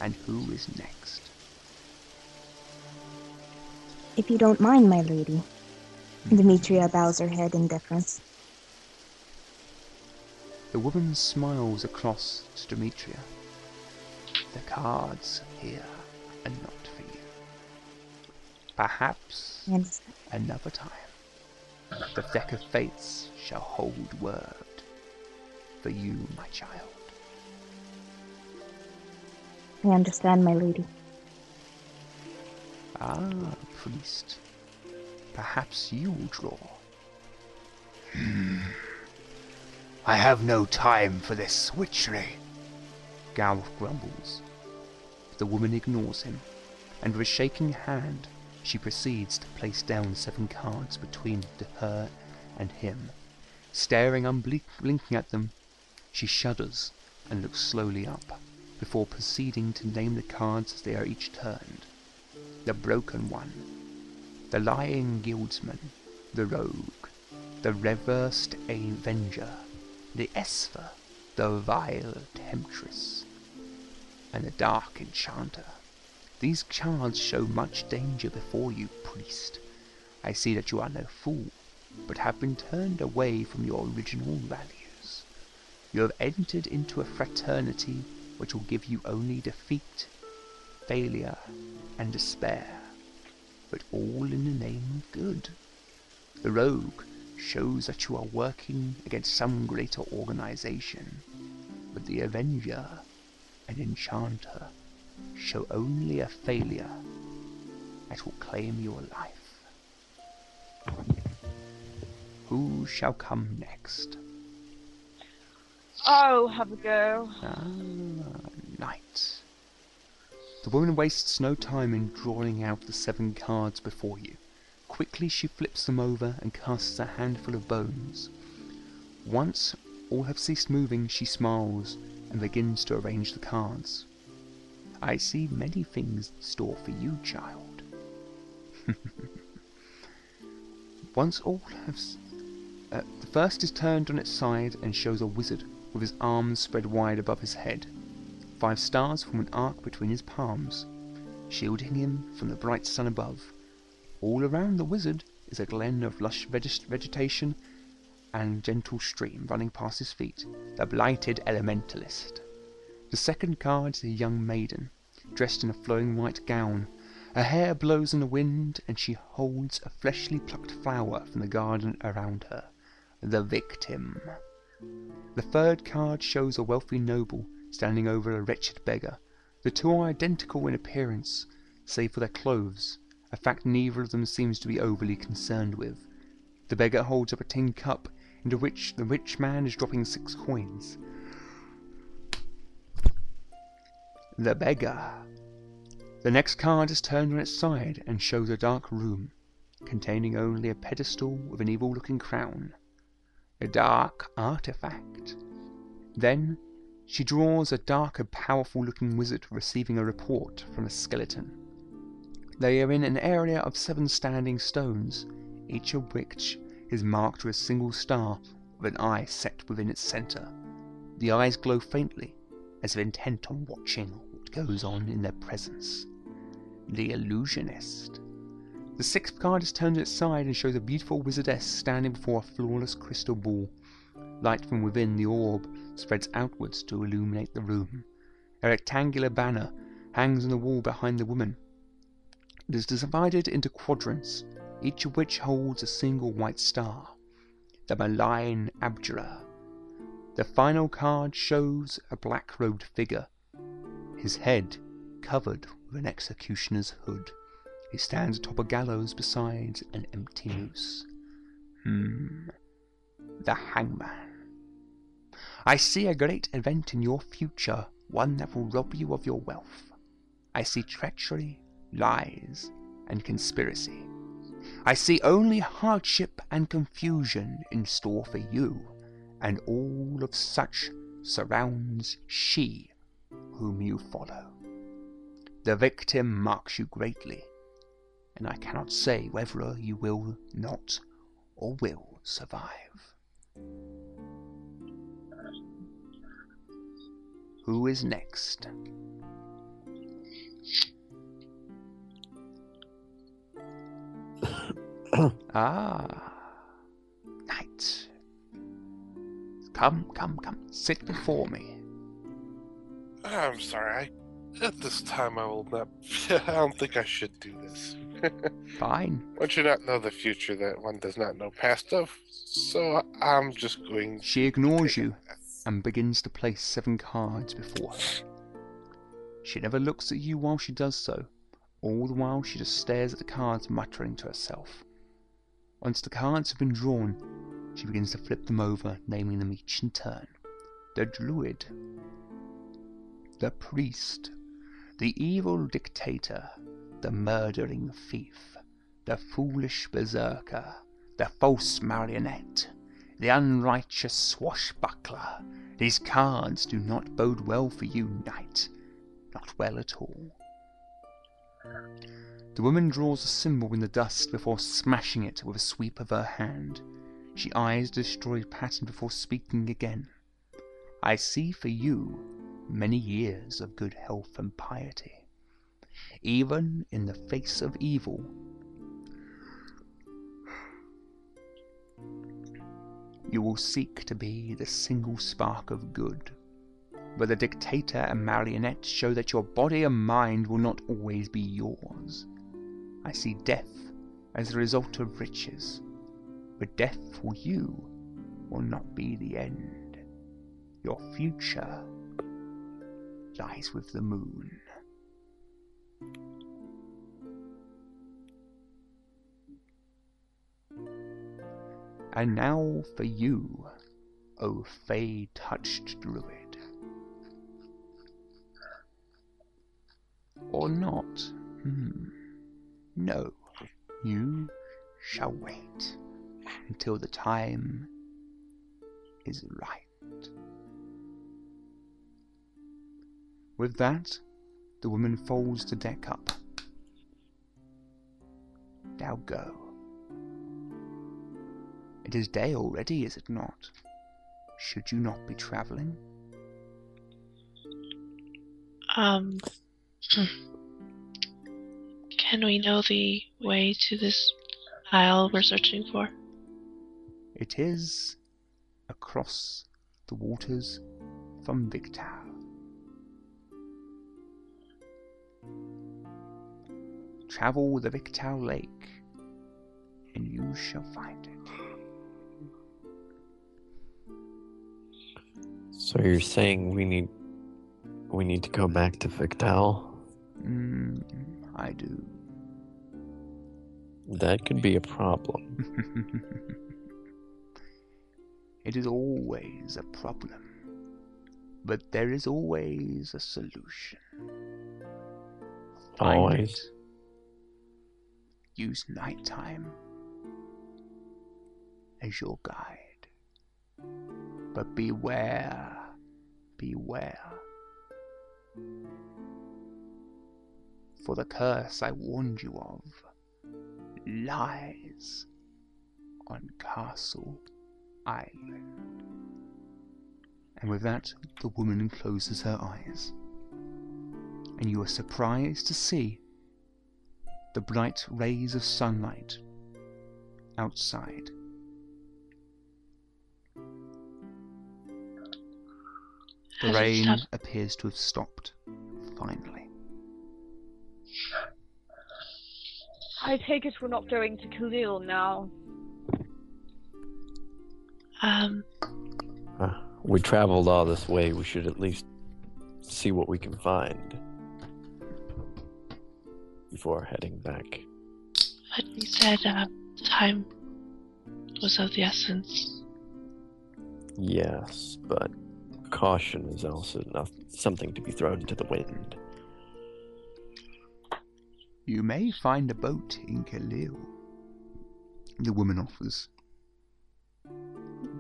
And who is next? If you don't mind, my lady. Hmm. Demetria bows her head in deference. The woman smiles across to Demetria. The cards here are not for you. Perhaps another time. The deck of fates shall hold word for you, my child. I understand, my lady. Ah, priest. Perhaps you will draw. Hmm. I have no time for this witchery. Gareth grumbles. The woman ignores him, and with a shaking hand, she proceeds to place down seven cards between her and him. Staring unblinking at them, she shudders and looks slowly up, before proceeding to name the cards as they are each turned. The Broken One, the Lying Guildsman, the Rogue, the Reversed Avenger, the Esper, the Vile Temptress, and the Dark Enchanter. These cards show much danger before you, priest. I see that you are no fool, but have been turned away from your original values. You have entered into a fraternity which will give you only defeat, failure, and despair, but all in the name of good. The rogue shows that you are working against some greater organization, but the avenger and enchanter show only a failure that will claim your life. Who shall come next? Oh, have a go. Ah, knight. The woman wastes no time in drawing out the seven cards before you. Quickly she flips them over and casts a handful of bones. Once all have ceased moving, she smiles and begins to arrange the cards. I see many things in store for you, child. Once all have. Uh, the first is turned on its side and shows a wizard with his arms spread wide above his head. Five stars form an arc between his palms, shielding him from the bright sun above. All around the wizard is a glen of lush veg- vegetation and gentle stream running past his feet, the blighted elementalist. The second card is a young maiden, dressed in a flowing white gown. Her hair blows in the wind, and she holds a freshly plucked flower from the garden around her. The victim. The third card shows a wealthy noble standing over a wretched beggar. The two are identical in appearance, save for their clothes, a fact neither of them seems to be overly concerned with. The beggar holds up a tin cup into which the rich man is dropping six coins. The beggar. The next card is turned on its side and shows a dark room, containing only a pedestal with an evil looking crown. A dark artifact. Then she draws a dark and powerful looking wizard receiving a report from a skeleton. They are in an area of seven standing stones, each of which is marked with a single star with an eye set within its center. The eyes glow faintly, as if intent on watching what goes on in their presence. The illusionist. The sixth card is turned to its side and shows a beautiful wizardess standing before a flawless crystal ball. Light from within the orb spreads outwards to illuminate the room. A rectangular banner hangs on the wall behind the woman. It is divided into quadrants, each of which holds a single white star. The malign abjurer. The final card shows a black robed figure, his head covered with an executioner's hood. He stands atop a gallows beside an empty noose. Hmm. The hangman. I see a great event in your future, one that will rob you of your wealth. I see treachery, lies, and conspiracy. I see only hardship and confusion in store for you, and all of such surrounds she whom you follow. The victim marks you greatly, and I cannot say whether you will not or will survive. Who is next? ah, knight. Come, come, come, sit before me. I'm sorry. At this time, I will not. I don't think I should do this. Fine. One should not know the future that one does not know past of. So I'm just going. She ignores you and begins to place seven cards before her. She never looks at you while she does so. All the while, she just stares at the cards, muttering to herself. Once the cards have been drawn, she begins to flip them over, naming them each in turn. The Druid, the Priest, the Evil Dictator, the Murdering Thief, the Foolish Berserker, the False Marionette, the Unrighteous Swashbuckler. These cards do not bode well for you, knight. Not well at all. The woman draws a symbol in the dust before smashing it with a sweep of her hand. She eyes the destroyed pattern before speaking again. I see for you many years of good health and piety. Even in the face of evil, you will seek to be the single spark of good. But the dictator and marionette show that your body and mind will not always be yours. I see death as a result of riches, but death for you will not be the end. Your future lies with the moon. And now for you, O fey touched druid. Or not? Hmm. No, you shall wait until the time is right. With that, the woman folds the deck up. Now go. It is day already, is it not? Should you not be travelling? Um. Can we know the way to this isle we're searching for? It is across the waters from Victal. Travel the Victal Lake, and you shall find it. So you're saying we need we need to go back to Victal? Mm, I do. That could be a problem. it is always a problem, but there is always a solution. Find Always. it. Use nighttime as your guide. But beware, beware. For the curse I warned you of lies on Castle Island. And with that, the woman closes her eyes. And you are surprised to see the bright rays of sunlight outside. The Has rain appears to have stopped, finally. I take it we're not going to Khalil now. Um, Uh, we traveled all this way. We should at least see what we can find before heading back. but you said uh, time was of the essence. Yes, but caution is also not something to be thrown to the wind. You may find a boat in Khalil, the woman offers.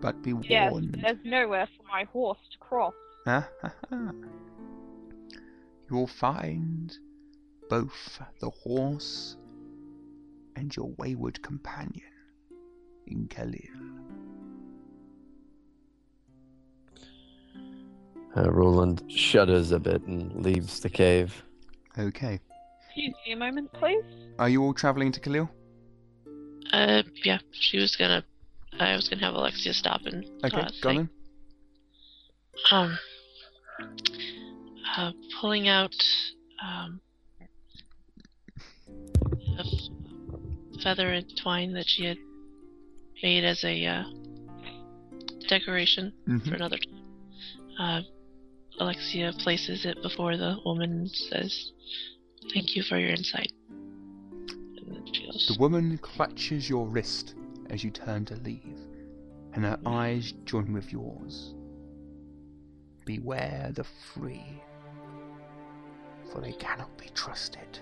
But be Yes, warned. there's nowhere for my horse to cross. Ha ha ha. You will find both the horse and your wayward companion in Khalil. Uh, Roland shudders a bit and leaves the cave. Okay. Excuse me a moment, please. Are you all travelling to Khalil? Uh, yeah, she was gonna. I was gonna have Alexia stop and. Okay, uh, go on. Um. Uh, pulling out um. Feather and twine that she had made as a uh, decoration for Mhm. another time. Uh, Alexia places it before the woman and says, "Thank you for your insight." And then she goes, The woman clutches your wrist as you turn to leave, and her eyes join with yours. Beware the free, for they cannot be trusted.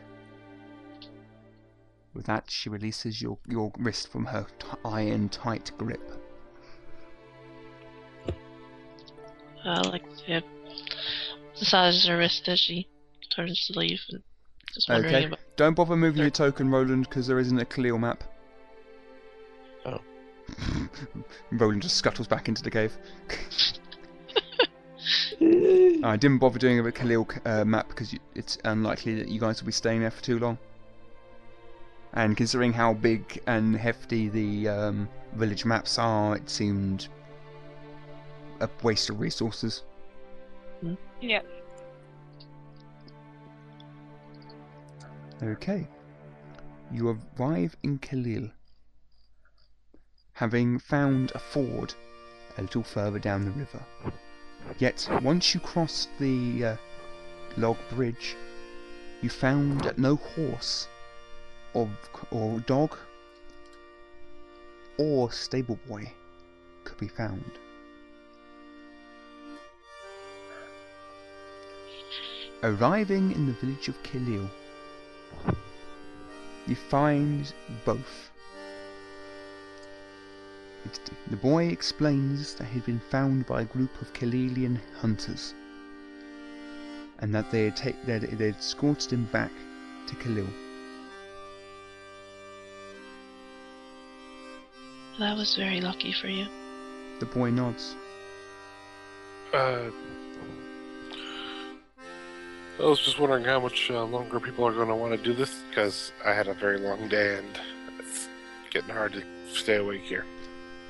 With that, she releases your, your wrist from her t- iron tight grip. uh, Alexia massages her wrist as she turns to leave and just wondering Okay, about. don't bother moving your token, Roland, because there isn't a Khalil map. Oh. Roland just scuttles back into the cave. I didn't bother doing a Khalil uh, map because you, it's unlikely that you guys will be staying there for too long. And considering how big and hefty the um, village maps are, it seemed a waste of resources. Yeah. Okay. You arrive in Khalil, having found a ford a little further down the river. Yet, once you crossed the uh, log bridge, you found no horse, or, or dog, or stable boy could be found. Arriving in the village of Khalil, you find both. The boy explains that he'd been found by a group of Kalelian hunters, and that they had they'd, they'd escorted him back to Khalil. That was very lucky for you. The boy nods. Uh, I was just wondering how much uh, longer people are going to want to do this because I had a very long day and it's getting hard to stay awake here.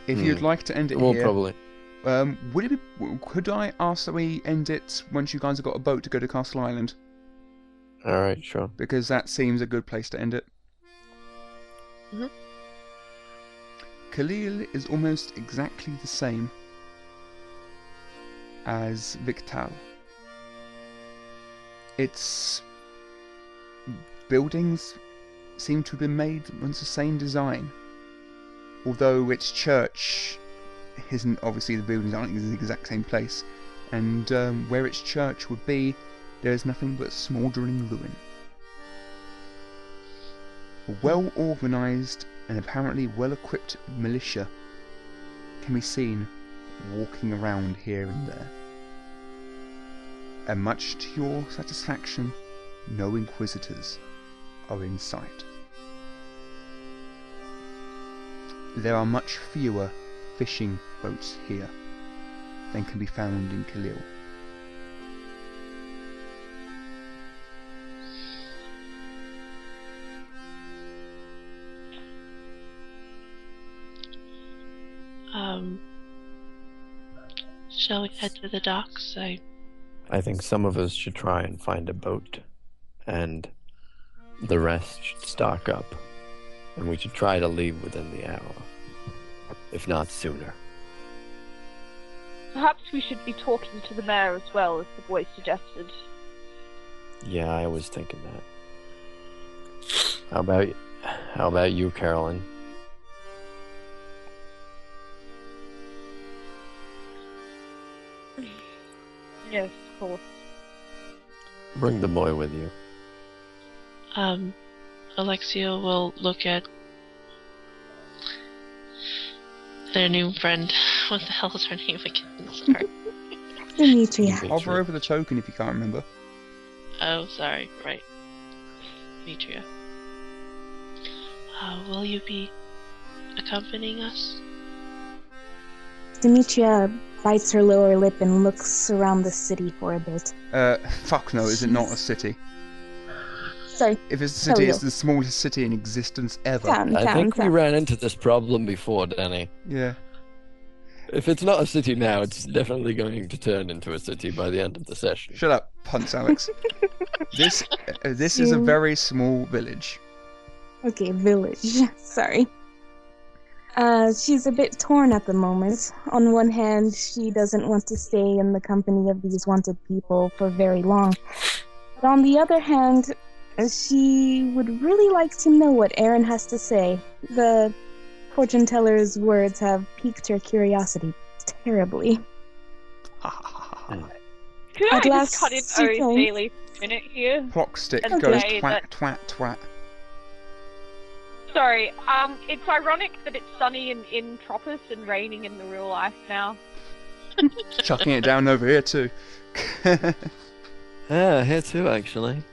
If Hmm. you'd like to end it Well, here, probably. um, would it be, could I ask that we end it once you guys have got a boat to go to Castle Island? All right, sure. Because that seems a good place to end it. Mhm. Khalil is almost exactly the same as Victal. Its buildings seem to have been made once the same design. Although its church isn't obviously the buildings aren't in the exact same place, and um, where its church would be, there is nothing but smouldering ruin. A well organised and apparently well equipped militia can be seen walking around here and there. And much to your satisfaction, no inquisitors are in sight. There are much fewer fishing boats here than can be found in Khalil. Um, shall we head to the docks? I I think some of us should try and find a boat, and the rest should stock up. And we should try to leave within the hour, if not sooner. Perhaps we should be talking to the mayor as well, as the boy suggested. Yeah, I was thinking that. How about how about you, Carolyn? Yes, of course. Bring the boy with you. um, Alexia will look at their new friend. What the hell is her name again? Sorry. Demetria. Hover over the token if you can't remember. oh, sorry. Right. Demetria. Uh, will you be accompanying us? Demetria bites her lower lip and looks around the city for a bit. Uh, fuck no, is it not a city? Sorry, If it's a city, Tell it's the smallest city in existence ever. town, I town, think we ran into this problem before, Danny. Yeah. If it's not a city now, it's definitely going to turn into a city by the end of the session. Shut up, punts, Alex. this uh, this is a very small village. Okay, village. Sorry. Uh, she's a bit torn at the moment. On one hand, she doesn't want to stay in the company of these wanted people for very long. But on the other hand, uh, she would really like to know what Aaron has to say. The fortune teller's words have piqued her curiosity terribly. Could I At just last cut in she very told- daily minute here? Clock stick Okay, goes that- twat, twat, twat. Sorry, um, it's ironic that it's sunny in, in Tropis and raining in the real life now. Chucking it down over here too. Yeah, here too, actually.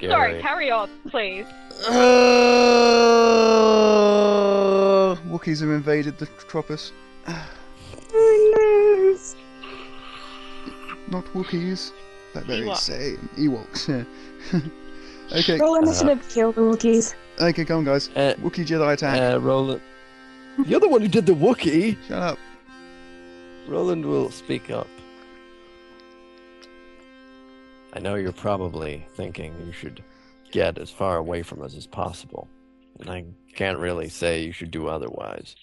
Sorry, carry on, please. Uh, Wookiees have invaded the Tropis. Not Wookiees. That very Ewoks. same. Ewoks, yeah. okay, Roll initiative, kill the Wookiees. okay, come on guys. Uh, Wookiee Jedi attack. uh, Roland. You're the one who did the Wookiee. Shut up. Roland will speak up. I know you're probably thinking you should get as far away from us as possible, and I can't really say you should do otherwise.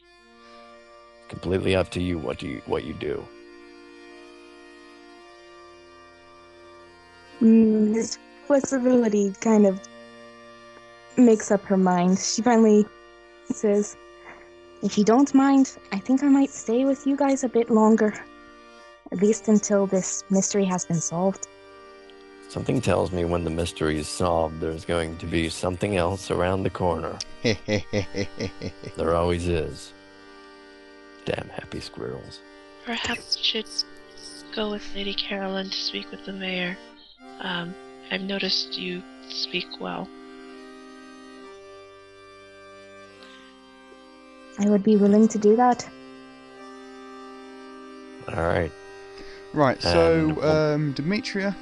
Completely up to you what you what you do. Mm, this flexibility kind of makes up her mind. She finally says, If you don't mind, I think I might stay with you guys a bit longer. At least until this mystery has been solved. Something tells me when the mystery is solved, there's going to be something else around the corner. There always is. Damn happy squirrels. Perhaps we should go with Lady Carolyn to speak with the mayor. Um, I've noticed you speak well. I would be willing to do that. All right. Right, so And- um, Demetria,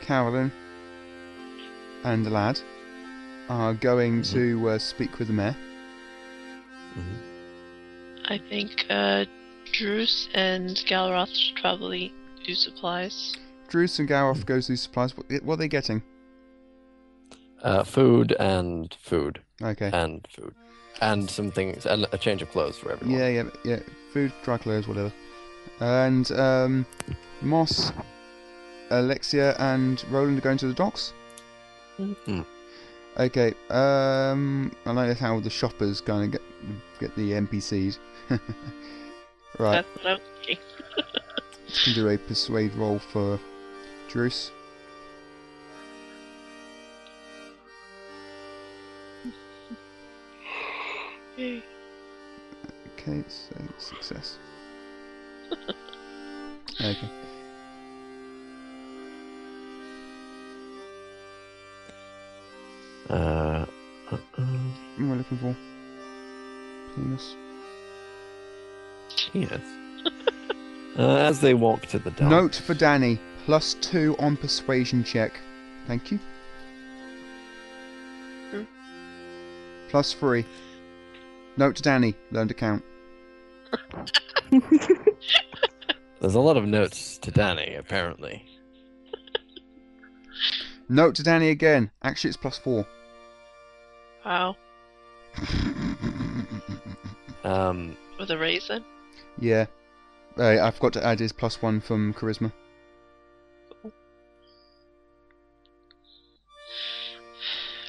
Carolyn, and the lad are going Mhm. to uh, speak with the mayor. Mhm. I think uh, Druce and Galroth should probably do supplies. Druce and Galroth go through supplies. What, what are they getting? Uh, food and food Okay. and food and some things and a change of clothes for everyone. Yeah, yeah, yeah. Food, dry clothes, whatever. And um, Moss, Alexia, and Roland are going to the docks. Mhm. Okay. Um, I know how the shoppers going to get get the NPCs. right. That's what I'm can do a persuade roll for Yay. Okay, so success. okay. Uh, uh, uh, What am I looking for? Penis. yes. uh, as they walk to the dock. Note for Danny: plus two on persuasion check. Thank you. Hmm. Plus three. Note to Danny: learn to count. There's a lot of notes to Danny, apparently. Note to Danny again. Actually, it's plus four. Wow. Um, With a reason? yeah. Uh, I forgot to add his plus one from charisma.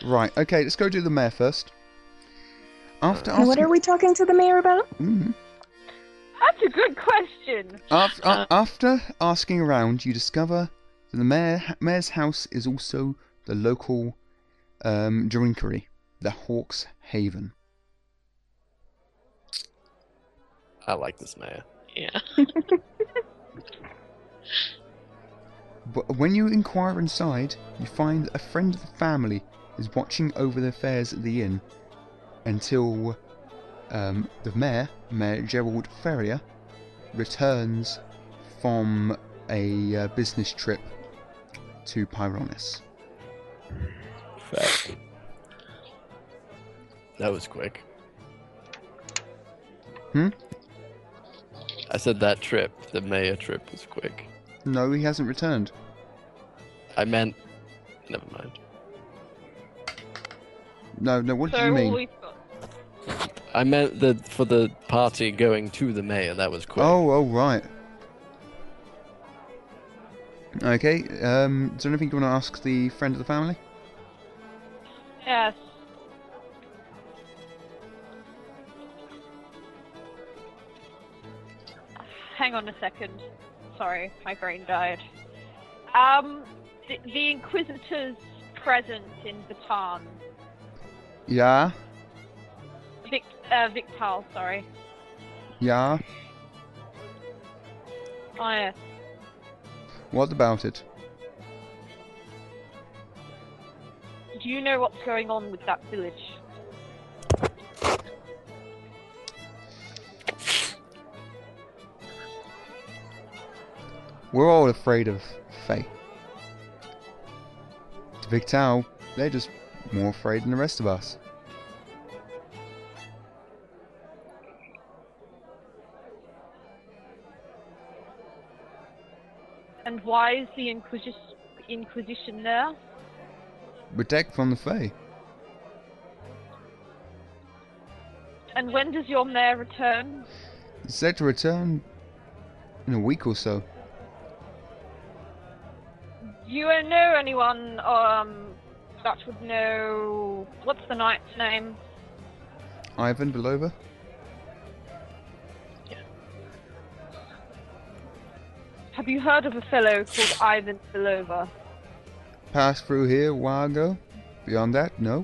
Right. Okay. Let's go do the mayor first. After And what are we talking to the mayor about? Mhm. That's a good question. After, Uh, after asking around, you discover that the mayor, mayor's house is also the local um, drinkery, the Hawks Haven. I like this mayor. Yeah. But when you inquire inside, you find that a friend of the family is watching over the affairs at the inn until um, the mayor, Mayor Gerald Ferrier, returns from a uh, business trip to Pyronis. Fair. That was quick. Hmm? I said that trip, the mayor trip, was quick. No, he hasn't returned. I meant. Never mind. No, no, what do you mean? I meant that for the party going to the mayor, that was quick. Oh, oh, right. Okay, um, is there anything you want to ask the friend of the family? Yes. Hang on a second. Sorry, my brain died. Um, the, the Inquisitor's presence in Bataan. Yeah, Vic, uh, Victal, sorry. yeah. Oh, yes. What about it? Do you know what's going on with that village? We're all afraid of Fae. Victal, they're just more afraid than the rest of us. And why is the Inquisition, Inquisition there? Protect from the Fae. And when does your mayor return? It's set to return in a week or so. Do you know anyone um, that would know. What's the knight's name? Ivan Belova? Have you heard of a fellow called Ivan Belova? Passed through here a while ago. Beyond that, no.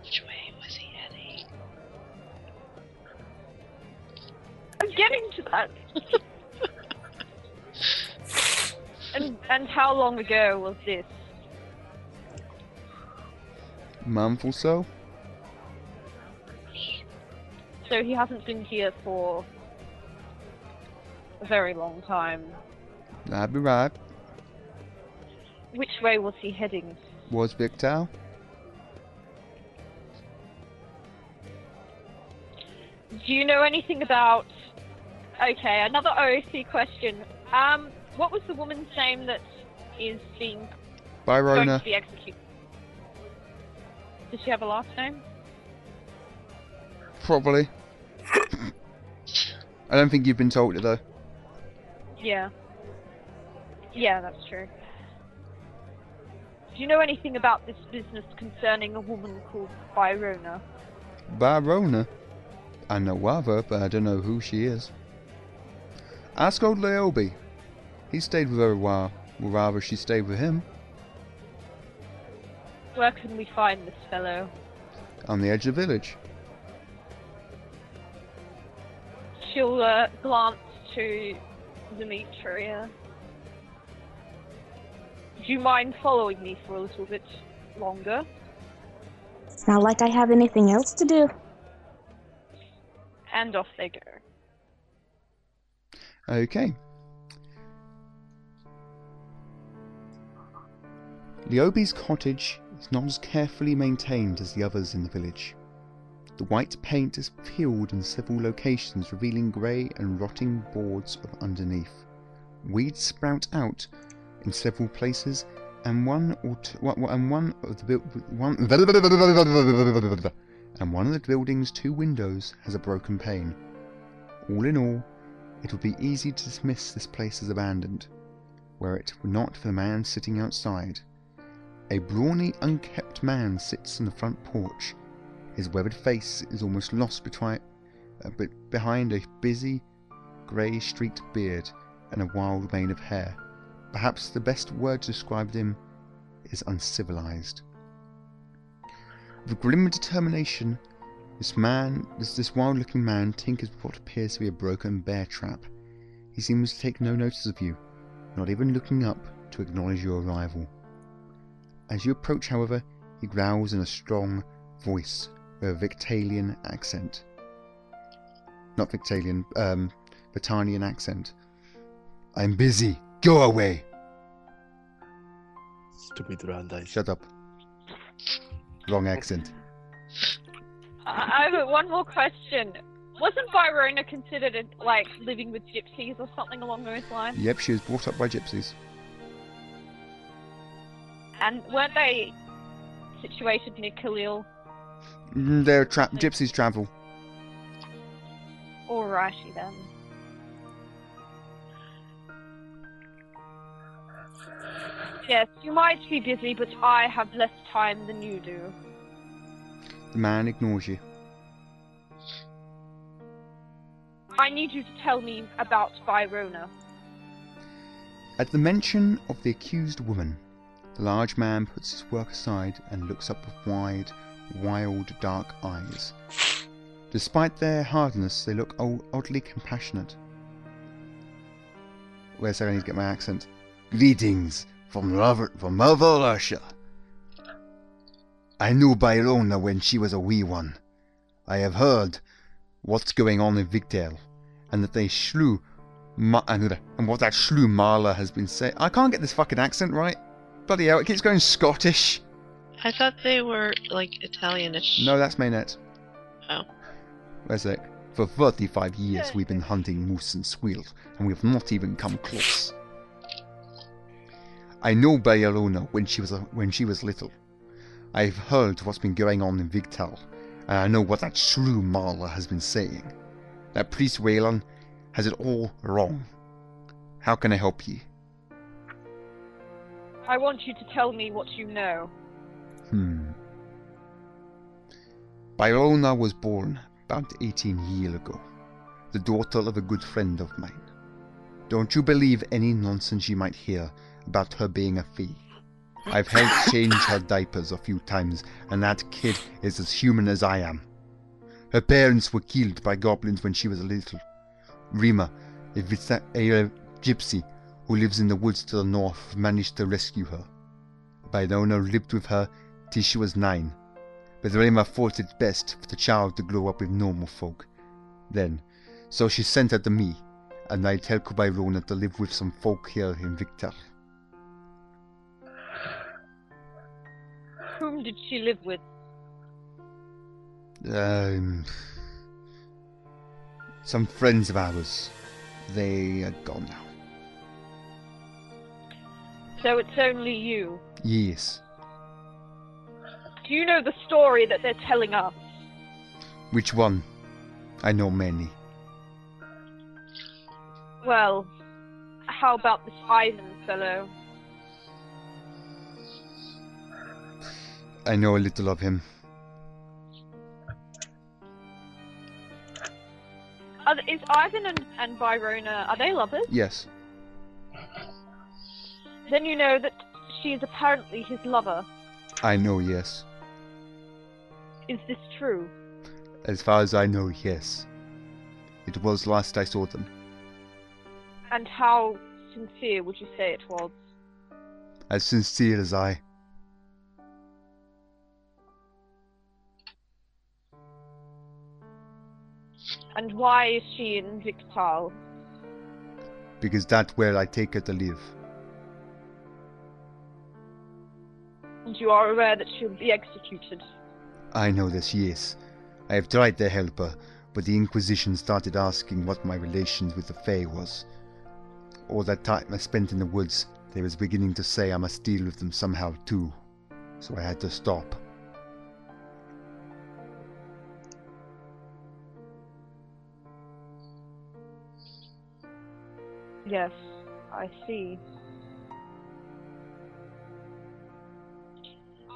Which way was he heading? I'm getting to that. and and how long ago was this? Month or so. So he hasn't been here for a very long time. That'd be right. Which way was he heading? Was Victal? Do you know anything about? Okay, another OC question. Um, what was the woman's name that is being going Byrona. to be executed? Does she have a last name? Probably. I don't think you've been told it though. Yeah. Yeah, that's true. Do you know anything about this business concerning a woman called Byrona? Byrona. I know of her, but I don't know who she is. Ask old Leobi. He stayed with her a while. Or rather, she stayed with him. Where can we find this fellow? On the edge of the village. She'll uh, glance to Demetria. Do you mind following me for a little bit longer? It's not like I have anything else to do. And off they go. Okay. Leobi's cottage is not as carefully maintained as the others in the village. The white paint is peeled in several locations, revealing grey and rotting boards of underneath. Weeds sprout out in several places, and one or two, and one of the one and one of the building's two windows has a broken pane. All in all, it would be easy to dismiss this place as abandoned, were it not for the man sitting outside. A brawny, unkept man sits on the front porch. His weathered face is almost lost betwi- uh, be- behind a busy, grey streaked beard and a wild mane of hair. Perhaps the best word to describe him is uncivilized. With grim determination, this man, this, this wild-looking man, tinkers with what appears to be a broken bear trap. He seems to take no notice of you, not even looking up to acknowledge your arrival. As you approach, however, he growls in a strong voice with a Victalian accent. Not Victalian, um, Britannian accent. I'm busy. Go away. Stupid Randai. Shut up. Wrong accent. I have one more question. Wasn't Byrona considered a, like living with gypsies or something along those lines? Yep, she was brought up by gypsies. And weren't they situated near Khalil? Mm, They're tra- gypsies travel. Alrighty then. Yes, you might be busy, but I have less time than you do. The man ignores you. I need you to tell me about Byrona. At the mention of the accused woman, the large man puts his work aside and looks up with wide, wild, dark eyes. Despite their hardness, they look oddly compassionate. Second, I need to get my accent. Greetings from Robert from Mother Russia. I knew Byrona when she was a wee one. I have heard what's going on in Victal, and that they slew Ma- and what that shrew Marla has been saying. I can't get this fucking accent right. Bloody hell, it keeps going Scottish. I thought they were like Italianish. No, that's Maynette. Oh. A sec. For 35 years we've been hunting moose and squeal, and we've not even come close. I know Bayalona when she was a, when she was little. I've heard what's been going on in Victal, and I know what that shrew Marla has been saying. That priest Waylan has it all wrong. How can I help ye? I want you to tell me what you know. Hmm. Byrona was born about 18 years ago, the daughter of a good friend of mine. Don't you believe any nonsense you might hear about her being a fee. I've helped change her diapers a few times, and that kid is as human as I am. Her parents were killed by goblins when she was little. Rima, a, visa- a, uh, gypsy who lives in the woods to the north, managed to rescue her. Byrona lived with her till she was nine, but Rima thought it best for the child to grow up with normal folk. Then, so she sent her to me, and I tell Byrona to live with some folk here in Victal. Whom did she live with? Um, some friends of ours. They are gone now. So it's only you. Yes. Do you know the story that they're telling us? Which one? I know many. Well, how about this Ivan fellow? I know a little of him. Are, is Ivan and, and Byrona, are they lovers? Yes. Then you know that she is apparently his lover. I know, yes. Is this true? As far as I know, yes. It was last I saw them. And how sincere would you say it was? As sincere as I. And why is she in Victal? Because that's where I take her to live. And you are aware that she'll be executed. I know this, yes. I have tried to help her, but the Inquisition started asking what my relations with the Fae was. All that time I spent in the woods, they was beginning to say I must deal with them somehow too. So I had to stop. Yes, I see.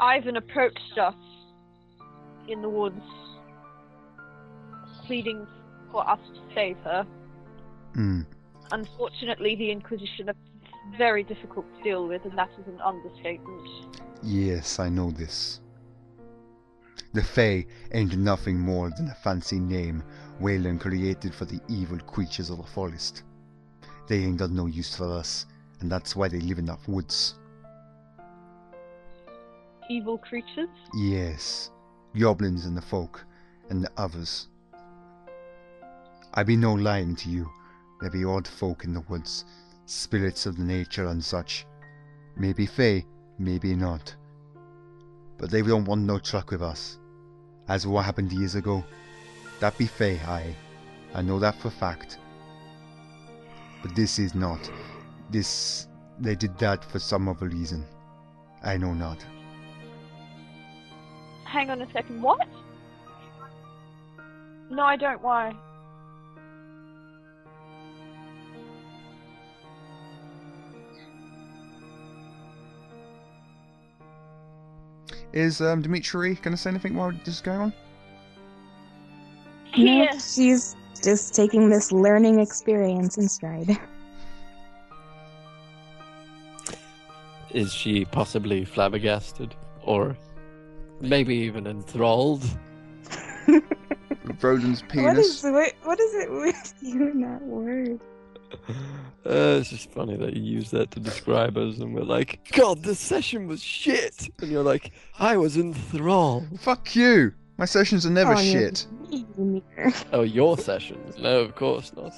Ivan approached us in the woods, pleading for us to save her. Hmm. Unfortunately, the Inquisition are very difficult to deal with, and that is an understatement. Yes, I know this. The Fae ain't nothing more than a fancy name Wayland created for the evil creatures of the forest. They ain't got no use for us, and that's why they live in our woods. Evil creatures? Yes, goblins and the folk, and the others. I be no lying to you. There be odd folk in the woods, spirits of the nature and such. Maybe fey, maybe not. But they don't want no truck with us. As what happened years ago. That be fey, aye. I know that for fact. But this is not. This. They did that for some other reason. I know not. Hang on a second, what? No, I don't. Why? Is um, Dimitri going to say anything while this is going on? No, Here. she's just taking this learning experience in stride. Is she possibly flabbergasted? Or maybe even enthralled? Roland's What penis. is what, what is it with you in that word? Uh, it's just funny that you use that to describe us, and we're like, God, this session was shit! And you're like, I was enthralled. Fuck you! My sessions are never Oh, you're shit. Oh, your sessions? No, of course not.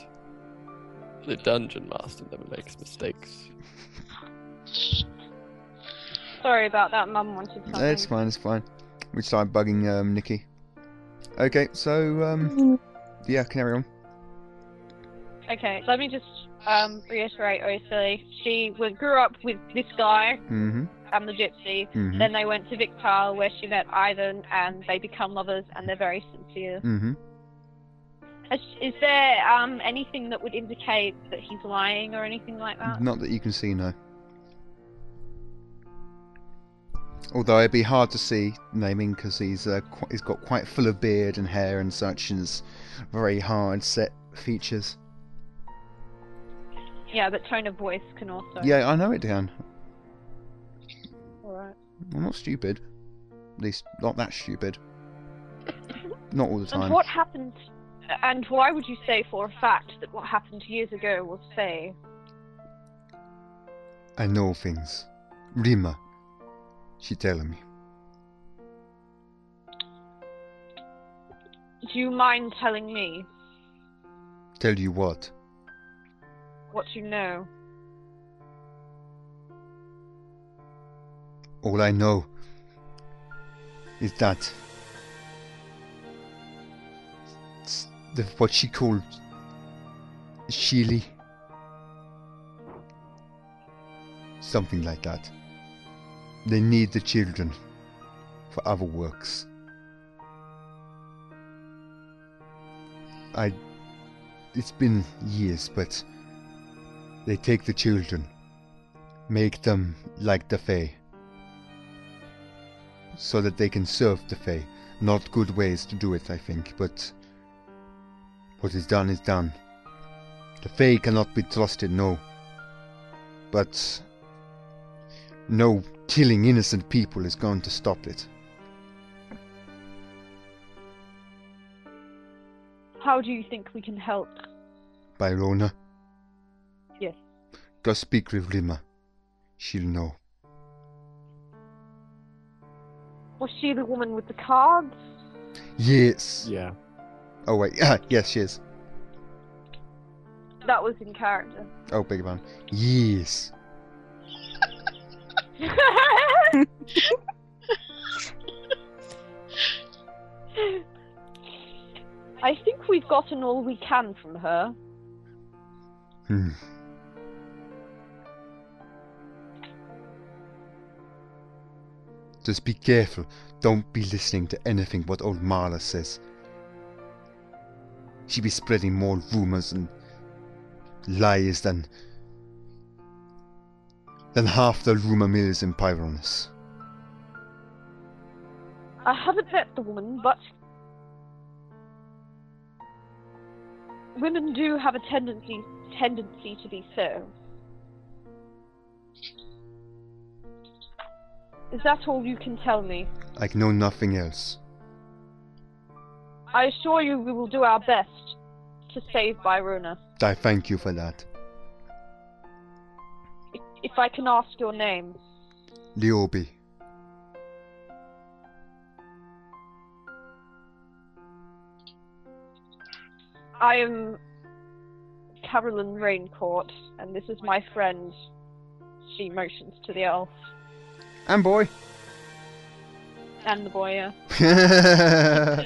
The dungeon master never makes mistakes. Sorry about that. Mum wanted something. It's fine, it's fine. We started bugging um, Nikki. Okay, so, um, yeah, carry on. Okay, let me just um, reiterate, obviously. She was, grew up with this guy Mm and the gypsy. hmm. Mm Then they went to Victal, where she met Ivan, and they become lovers, and they're very sincere. hmm. Mm Is, is there um, anything that would indicate that he's lying or anything like that? Not that you can see, no. Although it'd be hard to see naming because he's uh, qu- he's got quite full of beard and hair and such, and has very hard set features. Yeah, but tone of voice can also. Yeah, I know it, Dan. Alright. I'm not stupid. At least not that stupid. Not all the time. And what happened? And why would you say for a fact that what happened years ago was Fae? I know things. Rima. She telling me. Do you mind telling me Tell you what. what you know? All I know is that the, what she called Sheely. Something like that. They need the children for other works. I. It's been years, but they take the children, make them like the Fae so that they can serve the Fae. Not good ways to do it, I think, but what is done is done. The Fae cannot be trusted, no. But no killing innocent people is going to stop it. How do you think we can help? Byrona, Yes. go speak with Rima. She'll know. Was she the woman with the cards? Yes. Yeah. Oh wait, ah, yes, she is. That was in character. Oh, big your pardon. Yes. I think we've gotten all we can from her. Hmm. Just be careful. Don't be listening to anything what old Marla says. She be spreading more rumors and lies than than half the rumor mills in Pyronus. I haven't met the woman, but women do have a tendency tendency to be so. Is that all you can tell me? I know nothing else. I assure you we will do our best to save Byrona. I thank you for that. If I can ask your name. Liobi. I am Carolyn Raincourt, and this is my friend. She motions to the elf. And boy. And the boy, yeah.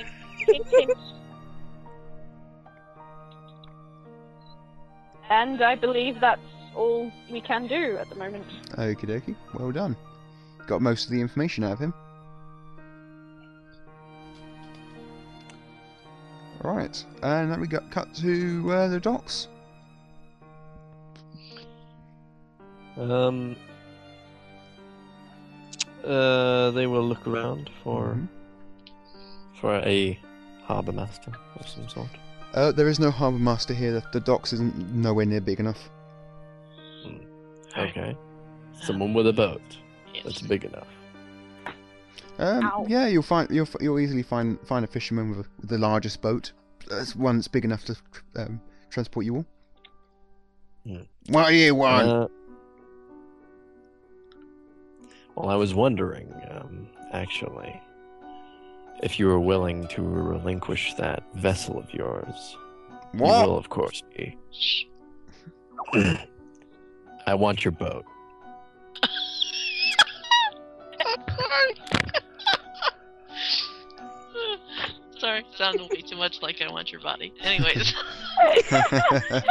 and I believe that's all we can do at the moment. Okie dokie. Well done. Got most of the information out of him. Right, and then we got cut to uh, the docks. Um. Uh, they will look around for Mhm. for a harbour master of some sort. Uh, there is no harbour master here. The, the docks isn't nowhere near big enough. Okay. Someone with a boat Yes. that's big enough. Um, Ow. yeah, you'll find you'll you'll easily find find a fisherman with, a, with the largest boat. That's one that's big enough to um, transport you all. Hmm. What do you want? Uh, well, I was wondering, um, actually, if you were willing to relinquish that vessel of yours. You will, of course, be. Shh. I want your boat. Sorry, sounded way too much like I want your body. Anyways,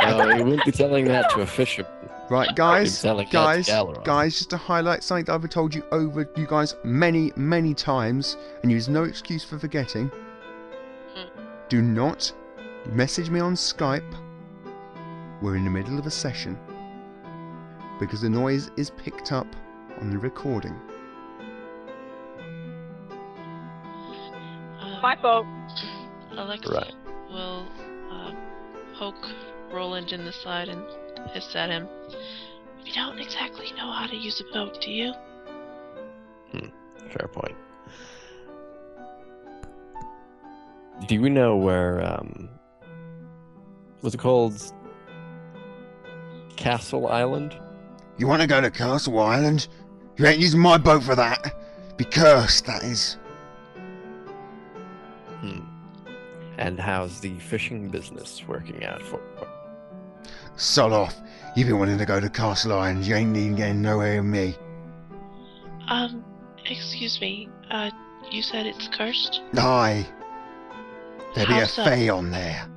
No, you wouldn't be telling that to a fisherman. right, guys, be telling that to guys, guys, just to highlight something that I've told you over you guys many, many times, and use no excuse for forgetting. Hmm. Do not message me on Skype. We're in the middle of a session because the noise is picked up on the recording. uh, My fault. Alexa Right. will uh, poke Roland in the side and hiss at him. You don't exactly know how to use a boat, do you? Fair point. Do we know where, um, what's it called? Castle Island? You want to go to Castle Island? You ain't using my boat for that. Be cursed, that is. Hmm. And how's the fishing business working out for? Sod off. You've been wanting to go to Castle Island. You ain't needing getting nowhere with me. Um, excuse me. Uh, you said it's cursed? Aye. There'll be a How's that? fae on there.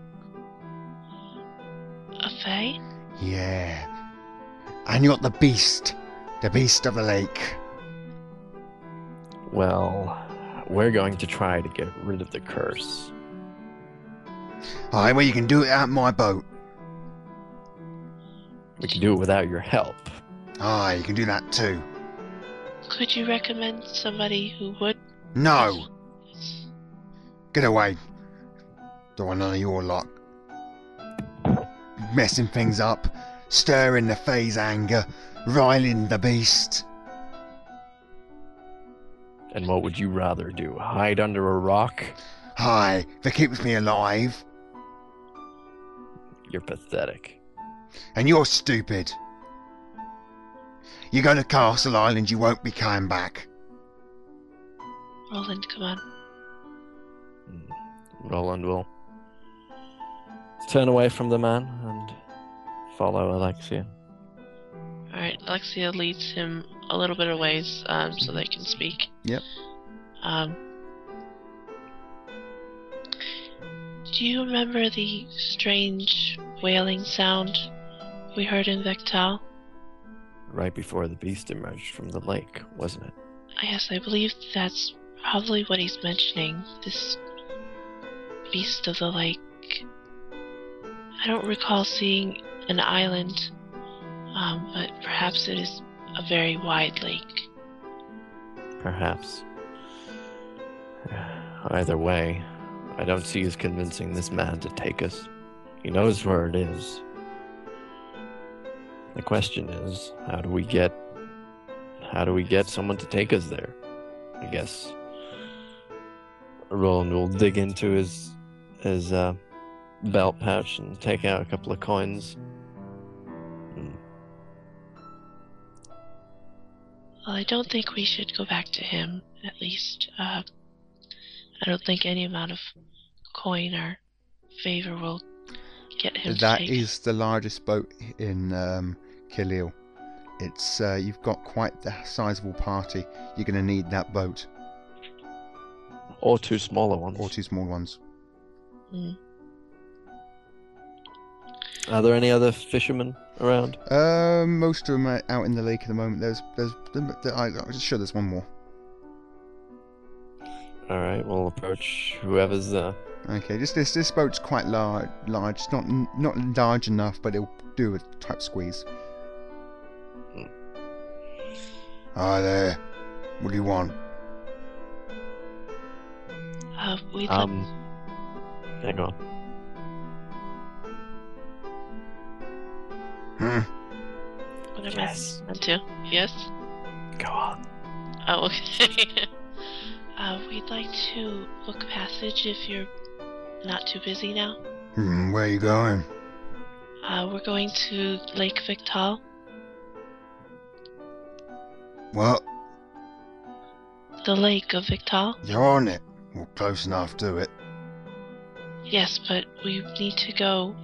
A fae? Yeah. And you got the beast. The beast of the lake. Well, we're going to try to get rid of the curse. Aye, well, you can do it out my boat. We can do it without your help. Aye, you can do that too. Could you recommend somebody who would? No. Get away. Don't want none of your lot. Messing things up, stirring the fae's anger, riling the beast. And what would you rather do? Hide under a rock? Aye, if it keeps me alive. You're pathetic. And you're stupid. You go to Castle Island, you won't be coming back. Roland, come on. Hmm. Roland will turn away from the man and follow Alexia. Alright, Alexia leads him a little bit of ways um, so they can speak. Yep. Um, do you remember the strange wailing sound we heard in Victal? Right before the beast emerged from the lake, wasn't it? Yes, I believe that's probably what he's mentioning. This beast of the lake. I don't recall seeing an island, um, but perhaps it is a very wide lake. Perhaps. Either way, I don't see us convincing this man to take us. He knows where it is. The question is, how do we get how do we get someone to take us there? I guess Roland will dig into his his uh, belt pouch and take out a couple of coins. Well, I don't think we should go back to him, at least. Uh, I don't think any amount of coin or favor will get him That to take. is the largest boat in um, Khalil. It's uh, you've got quite the sizable party. You're going to need that boat Or two smaller ones. or two small ones. Mm. Are there any other fishermen around? Um, most of them are out in the lake at the moment. There's, there's, there, I, I'm sure there's one more. All right, we'll approach whoever's there. Okay, this this this boat's quite large. Large, it's not not large enough, but it'll do a tight squeeze. Hmm. Hi there. What do you want? Uh, we'd Um, hang on. Hmm. like whatever Yes. I want to. Yes. Go on. Oh, okay. uh, we'd like to book passage if you're not too busy now. Hmm, where are you going? Uh, we're going to Lake Victal. Well, The Lake of Victal. you're on it. Well, close enough to it. Yes, but we need to go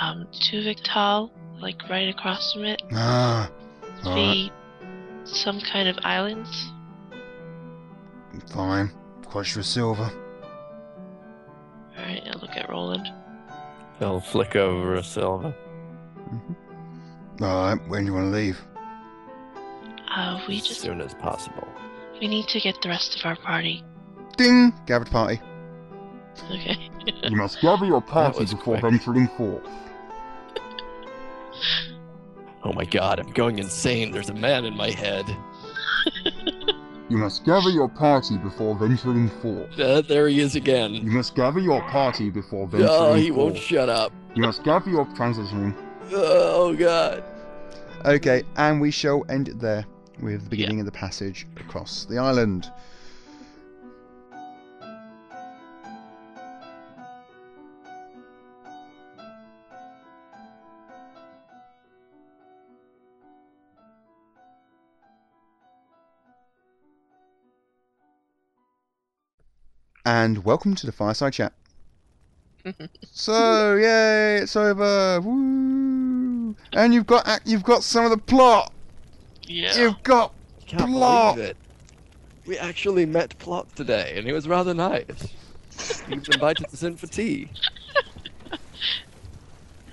um, to Victal, like right across from it. Ah, all right, See some kind of islands. fine. Cost you a silver. Alright, I'll look at Roland. They'll flick over a silver. Mm-hmm. All right, when do you want to leave? Uh, we as just As soon as possible. we need to get the rest of our party. Ding! Gathered party. Okay. You must gather your party was before quick. venturing forth. Oh my god, I'm going insane. There's a man in my head. You must gather your party before venturing forth. Uh, there he is again. You must gather your party before venturing forth. Oh, he won't forth. shut up. You must gather your transitioning. Oh god. Okay, and we shall end it there with the beginning of the passage across the island. And welcome to the Fireside Chat. so, yay, it's over. Woo! And you've got you've got some of the plot. yeah. You've got Can't Plot. believe it. We actually met Plot today, and he was rather nice. He was invited to sit for tea.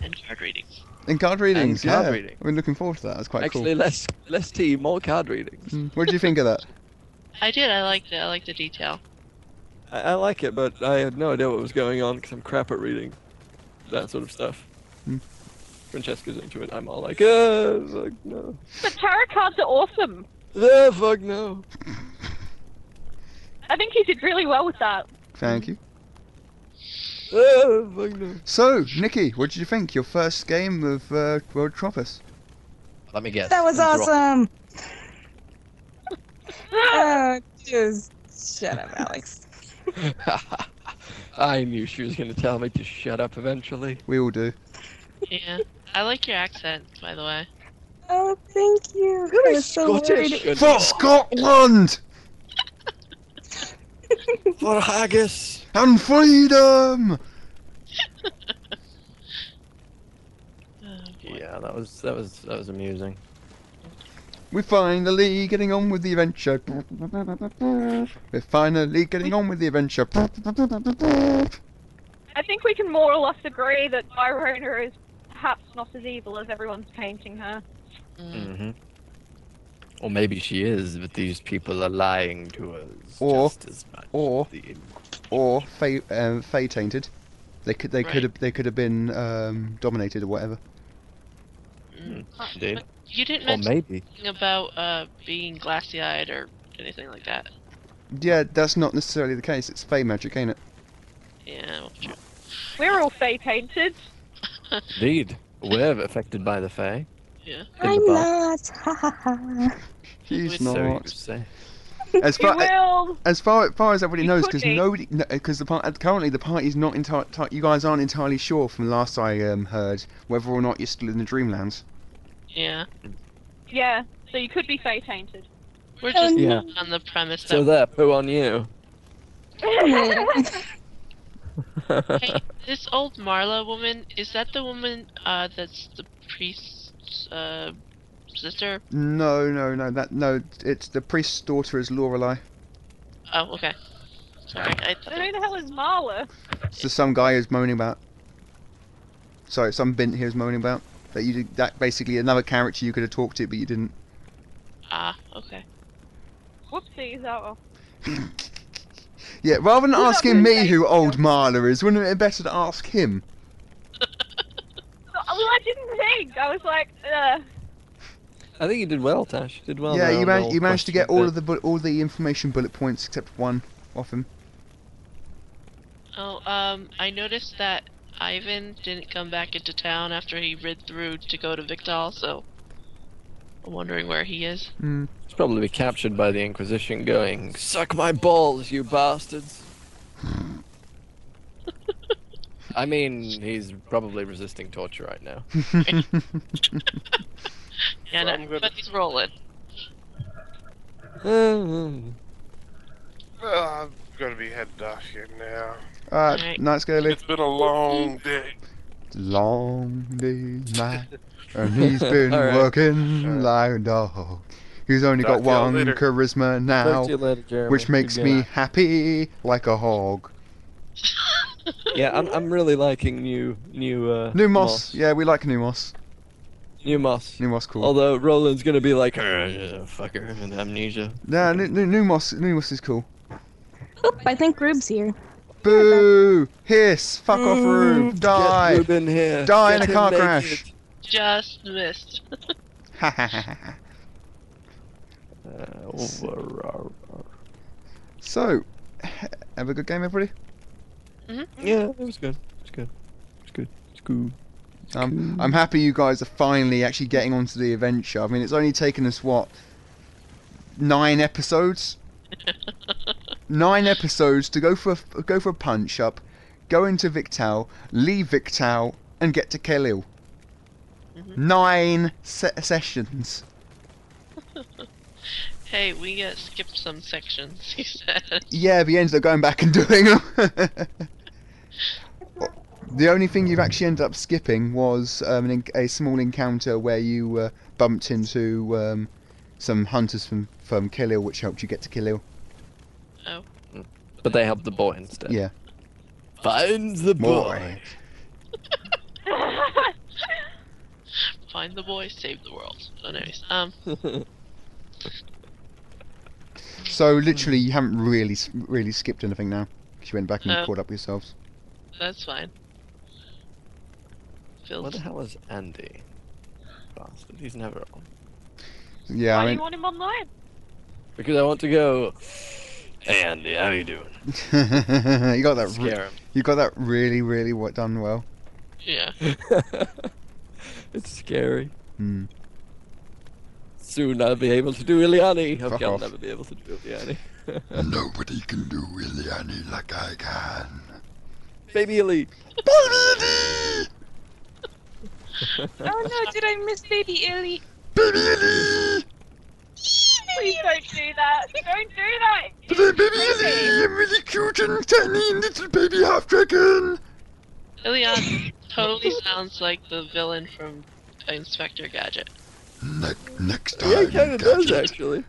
And card readings. in card readings. card yeah, reading. we're looking forward to that. That's quite cool. actually, less less tea, more card readings. Mm, What did you think of that? I did. I liked it. I liked the detail. I, I like it, but I had no idea what was going on because I'm crap at reading that sort of stuff. Hmm. Francesca's into it. I'm all like, uh, fuck no. But tarot cards are awesome. Uh, fuck no. I think he did really well with that. Thank you. Uh, fuck no. So, Nikki, what did you think? Your first game of uh, World Tropis? Let me guess. That was awesome. uh, just shut up, Alex. I knew she was going to tell me to shut up eventually. We all do. Yeah. I like your accent, by the way. Oh, thank you. I was so Scottish worried. For Scotland for haggis. and freedom. Oh. Yeah, that was that was that was amusing. We're finally getting on with the adventure. We're finally getting on with the adventure. I think we can more or less agree that Byrona is perhaps not as evil as everyone's painting her. Mm. Mm-hmm. Or maybe she is, but these people are lying to us Or- just as much. or- Or Fey, um, Fey tainted. They could they Right. could have they could have been um, dominated or whatever. Mm. Indeed. You didn't Or mention maybe. anything about uh, being glassy-eyed or anything like that. Yeah, that's not necessarily the case. It's Fey magic, ain't it? Yeah, well, true. We're all fey painted. Indeed. We're affected by the Fae. Yeah. I'm not. Ha ha ha. He's So So not. say. As You far will. as far, far as everybody You knows, because nobody, because the part currently the party's not entirely. You guys aren't entirely sure from last I um, heard whether or not you're still in the Dreamlands. Yeah. Yeah. So you could be fey tainted. We're just Yeah. on the premise So that there, poo on you. Hey, this old Marla woman, is that the woman uh, that's the priest's uh, sister? No, no, no. That no. It's the priest's daughter is Lorelei. Oh, okay. Sorry, I So who the hell is Marla? So some guy is moaning about. Sorry, some bint here is moaning about that you did, that basically another character you could have talked to, but you didn't. Ah, okay. Whoopsies. Oh. Yeah, rather than Who's that asking me who old Marla is, wouldn't it be better to ask him? Well, I didn't think. I was like, uh. I think you did well, Tash. You did well. yeah, you, man- you managed to get all there. of the bu- all the information bullet points except one off him. Oh, um, I noticed that Ivan didn't come back into town after he rid through to go to Victal, so I'm wondering where he is. Hmm. He's probably be captured by the Inquisition going, Suck my balls, you bastards! I mean, he's probably resisting torture right now. Yeah, So no, I'm but he's rolling. Well, I'm gonna be heading off here now. Alright, Alright. night Scaly. It's been a long day. Long day night, and he's been Alright. working like a dog. He's only Talk got one later. charisma now, later, which makes me night. happy like a hog. Yeah, I'm, I'm really liking new new uh New Moss, yeah, we like New Moss. New Moss. New Moss, cool. Although Roland's gonna be like, "Uh, fucker, and amnesia. Nah, new, new, new Moss, New Moss is cool. Oop, I think Rube's here. Boo! Hiss! Fuck off, Rube! Get Die! Rube in here. Die in a car naked. crash. Just missed. Ha ha ha ha. Uh, over- So, have a good game, everybody. yeah, it was good. It's good. It's good. It's good. Um, I'm happy you guys are finally actually getting onto the adventure. I mean, it's only taken us what nine episodes, nine episodes to go for a, go for a punch up, go into Victal, leave Victal, and get to Khalil. Mhm. Nine se- sessions. Hey, we uh, skipped some sections, he said. Yeah, but you ended up going back and doing them. the only thing you've actually ended up skipping was um, en- a small encounter where you uh, bumped into um, some hunters from from Khalil, which helped you get to Khalil. Oh, But they helped the boy instead. Yeah. Find the Boy. boy. find the boy, save the world. So anyways, um, So literally, you haven't really really skipped anything now, because you went back and No. caught up yourselves. that's fine. Where the hell is Andy? Bastard, he's never on. Yeah, Why I do mean, you want him online? Because I want to go. Hey Andy, how you doing? you got that. Re- Scare him. you got that really, really what done well. yeah. it's scary. Hmm. Soon I'll be able to do Iliani. Fuck I'll off. never be able to do Iliani. Nobody can do Iliani like I can. Baby Ili. Oh no, did I miss baby Illy? Baby Ili! Please don't do that. Don't do that. But I'm Baby Ili! I'm really cute and tiny little baby half dragon! Ilion totally sounds like the villain from Inspector Gadget. Ne- next time. Yeah, he kind of does Gadget. actually.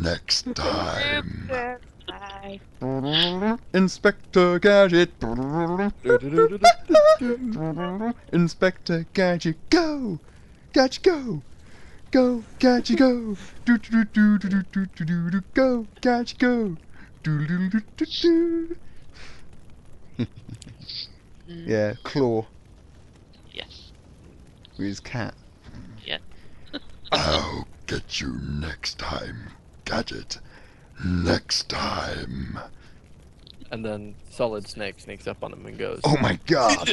Next time. Inspector Gadget. Inspector Gadget, go! Gadget, go! Go, Gadget, go! Do do do do do do do do do go, Gadget, go! Do do do do do. Mm, Yeah, Claw Yes. with his cat. I'll get you next time, Gadget. Next time. And then Solid Snake sneaks up on him and goes. Oh my god!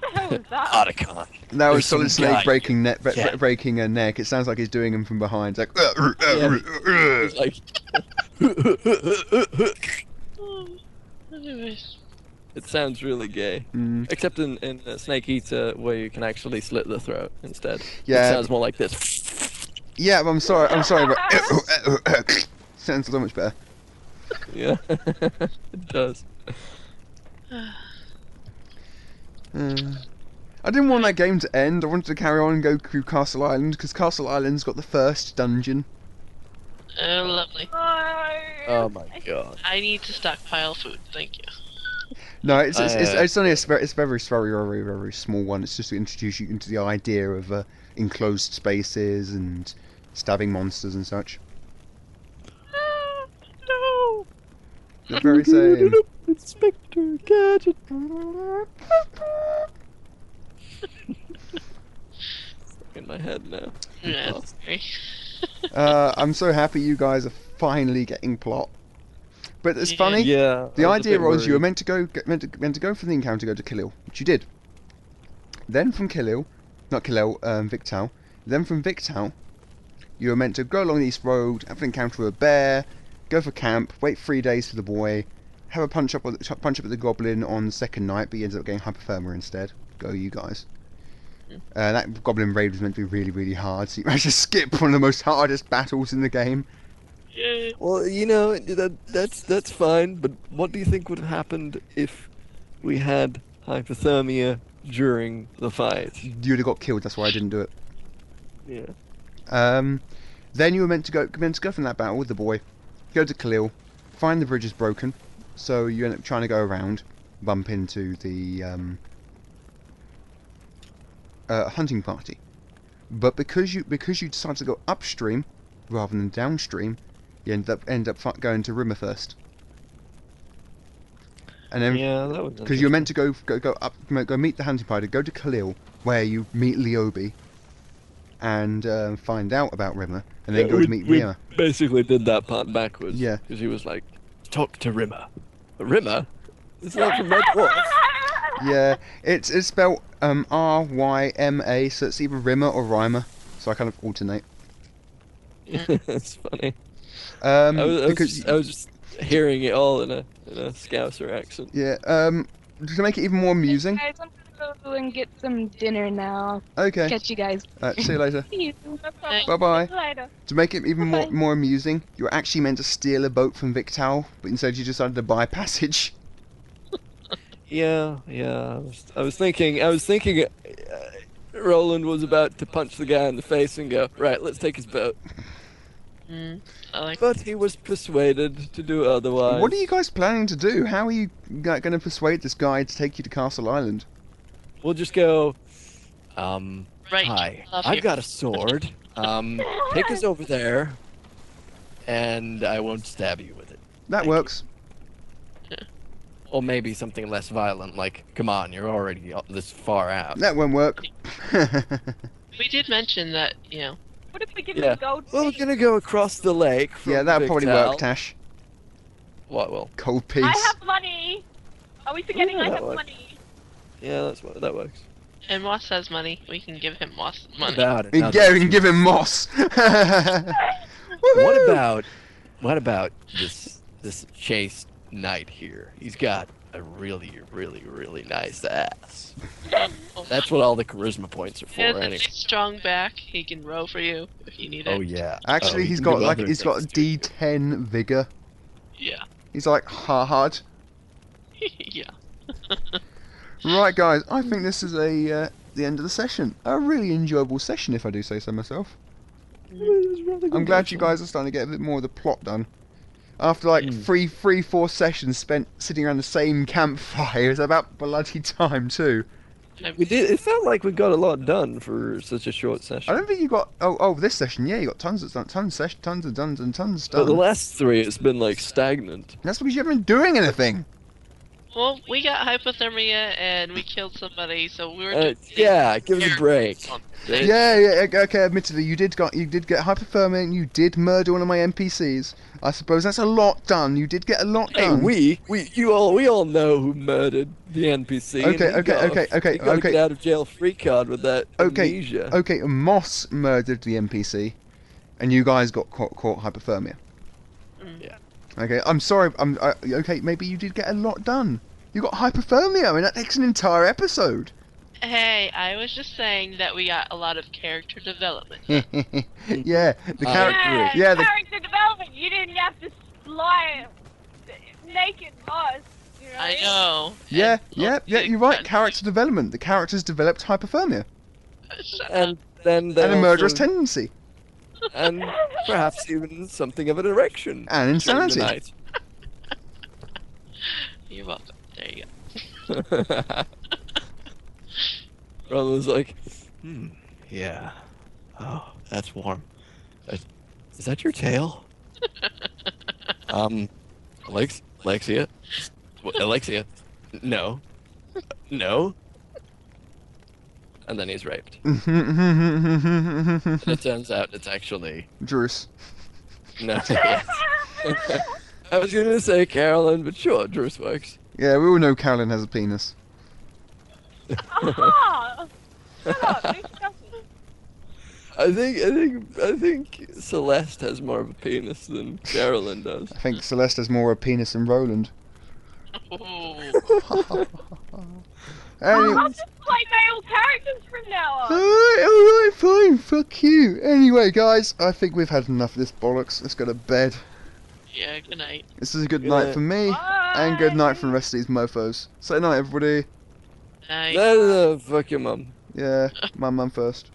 What the hell was that? Otacon. That was There's some Solid Snake guy. breaking neck, bre- Yeah. breaking a neck. It sounds like he's doing him from behind. It's like, "Uh, uh, uh, uh." He's like. It sounds really gay. Mm. Except in, in Snake Eater, where you can actually slit the throat instead. Yeah. It sounds more like this. Yeah, I'm sorry. I'm sorry, but sounds so much better. Yeah, it does. Uh, I didn't want that game to end. I wanted to carry on and go through Castle Island because Castle Island's got the first dungeon. Oh, lovely. Oh my god. I need to stockpile food. Thank you. No, it's it's, it's, Uh, it's only a s- very, it's very very very very small one. It's just to introduce you into the idea of uh, enclosed spaces and stabbing monsters and such. No. The very same. Inspector Gadget. in my head now. Yeah, sorry. Uh, I'm so happy you guys are finally getting plot. But it's funny. Yeah. The I was a idea bit was you were meant to go meant to, meant to go for the encounter, go to Khalil, which you did. Then from Khalil, not Khalil, um, Victal. Then from Victal, you were meant to go along the east road, have an encounter with a bear, go for camp, wait three days for the boy, have a punch up with, punch up with the goblin on the second night, but he ends up getting hypothermia instead. Go you guys. Uh, that goblin raid was meant to be really really hard, so you managed to skip one of the most hardest battles in the game. Yay. Well, you know that that's that's fine, but what do you think would have happened if we had hypothermia during the fight? You'd have got killed. That's why I didn't do it. Yeah. Um, then you were meant to go meant to go from that battle with the boy, go to Khalil, find the bridge is broken, so you end up trying to go around, bump into the um, uh, hunting party. But because you because you decided to go upstream rather than downstream, you end up end up going to Rimmer first. And then Yeah, that because you're meant to go go go up go meet the hunting party, go to Khalil where you meet Leobi, and uh, find out about Rimmer, and then Yeah, go we, to meet we Rimmer. basically did that part backwards. Yeah. Because he was like, talk to Rimmer. Rimmer? Is that from Red Dwarf? Yeah, it's it's spelled um, R Y M A, so it's either Rimmer or Rhymer. So I kind of alternate. That's funny. Um, I, was, I, was because just, I was just hearing it all in a in a Scouser accent. yeah, um, to make it even more amusing. Guys, I'm gonna go and get some dinner now. Okay, Catch you guys. see you later. See you. Bye bye. Later. To make it even more Bye. more amusing, you were actually meant to steal a boat from Victal, but instead you decided to buy passage. Yeah, yeah. I was, I was thinking. I was thinking. Uh, Roland was about to punch the guy in the face and go, right, let's take his boat. Mm, I like But he was persuaded to do otherwise. What are you guys planning to do? How are you going to persuade this guy to take you to Castle Island? We'll just go. Um. right. Hi, love I've you. got a sword. Um, take us over there, and I won't stab you with it. That Thank you. works. Or maybe something less violent, like, come on, you're already this far out. That won't work. We did mention that, you know, What if we give Yeah. him gold? Well, we're gonna go across the lake. From yeah, that'll probably Victal. work, Tash. What will? Cold piece. I have money. Are we forgetting Yeah, I have works. money? Yeah, that's what that works. and Moss has money. We can give him Moss money. About it. We now can, we can give him moss. What about, what about this this chase knight here? He's got a really, really, really nice ass. That's what all the charisma points are for, He has a anyway. nice strong back. He can row for you if you need it. Oh yeah. Actually, Oh, he's you got like he's got a things, too. D10 vigor. Yeah. He's like hard. yeah. Right, guys. I think this is a uh, the end of the session. A really enjoyable session, if I do say so myself. I'm glad you guys are starting to get a bit more of the plot done. After like Mm. three, three, four sessions spent sitting around the same campfire, it's about bloody time too. We did. It felt like we got a lot done for such a short session. I don't think you got. Oh, oh, this session, yeah, you got tons of tons, of session, tons of tons and tons done. But the last three, it's been like stagnant. That's because you haven't been doing anything. Well, we got hypothermia and we killed somebody, so we were. Uh, yeah, give us a break. Yeah, yeah, okay, okay, admittedly, you did got you did get hypothermia and you did murder one of my NPCs. I suppose that's a lot done. You did get a lot Hey, done. we, we, you all, we all know who murdered the NPC. and Okay, okay, got a- okay, okay, he got a get out of jail free card with that Okay, amnesia. Okay, Moss murdered the NPC, and you guys got caught, caught hypothermia. Mm. Yeah. Okay, I'm sorry. I'm uh, okay. Maybe you did get a lot done. You got hypothermia. I mean, that takes an entire episode. Hey, I was just saying that we got a lot of character development. yeah, the I character. agree. Yeah, the, character development. You didn't have to lie naked us. You know? I know. yeah, And- yeah, oh, yeah. You're right. Character development. The characters developed hypothermia And then they and a murderous also- tendency and perhaps even something of an erection. and insanity. night. up. You're welcome. There you go. Roland's like, hmm, yeah. Oh, that's warm. Is that your tail? um, Alex, Alexia? Alexia? No. No. And then he's raped. And it turns out it's actually Druce. no. I was gonna say Carolyn, but sure, Druce works. Yeah, we all know Carolyn has a penis. Aha! Shut up, no discussion. I think I think I think Celeste has more of a penis than Carolyn does. I think Celeste has more of a penis than Roland. Ooh. Anyway, I'll just play male characters from now on. Alright, alright, fine, fuck you. Anyway, guys, I think we've had enough of this bollocks. Let's go to bed. yeah, good night. This is a good Good night night. for me, and good night for the rest of these mofos. Say night, everybody. Night. No, no, no, fuck your mum. Yeah, my mum first.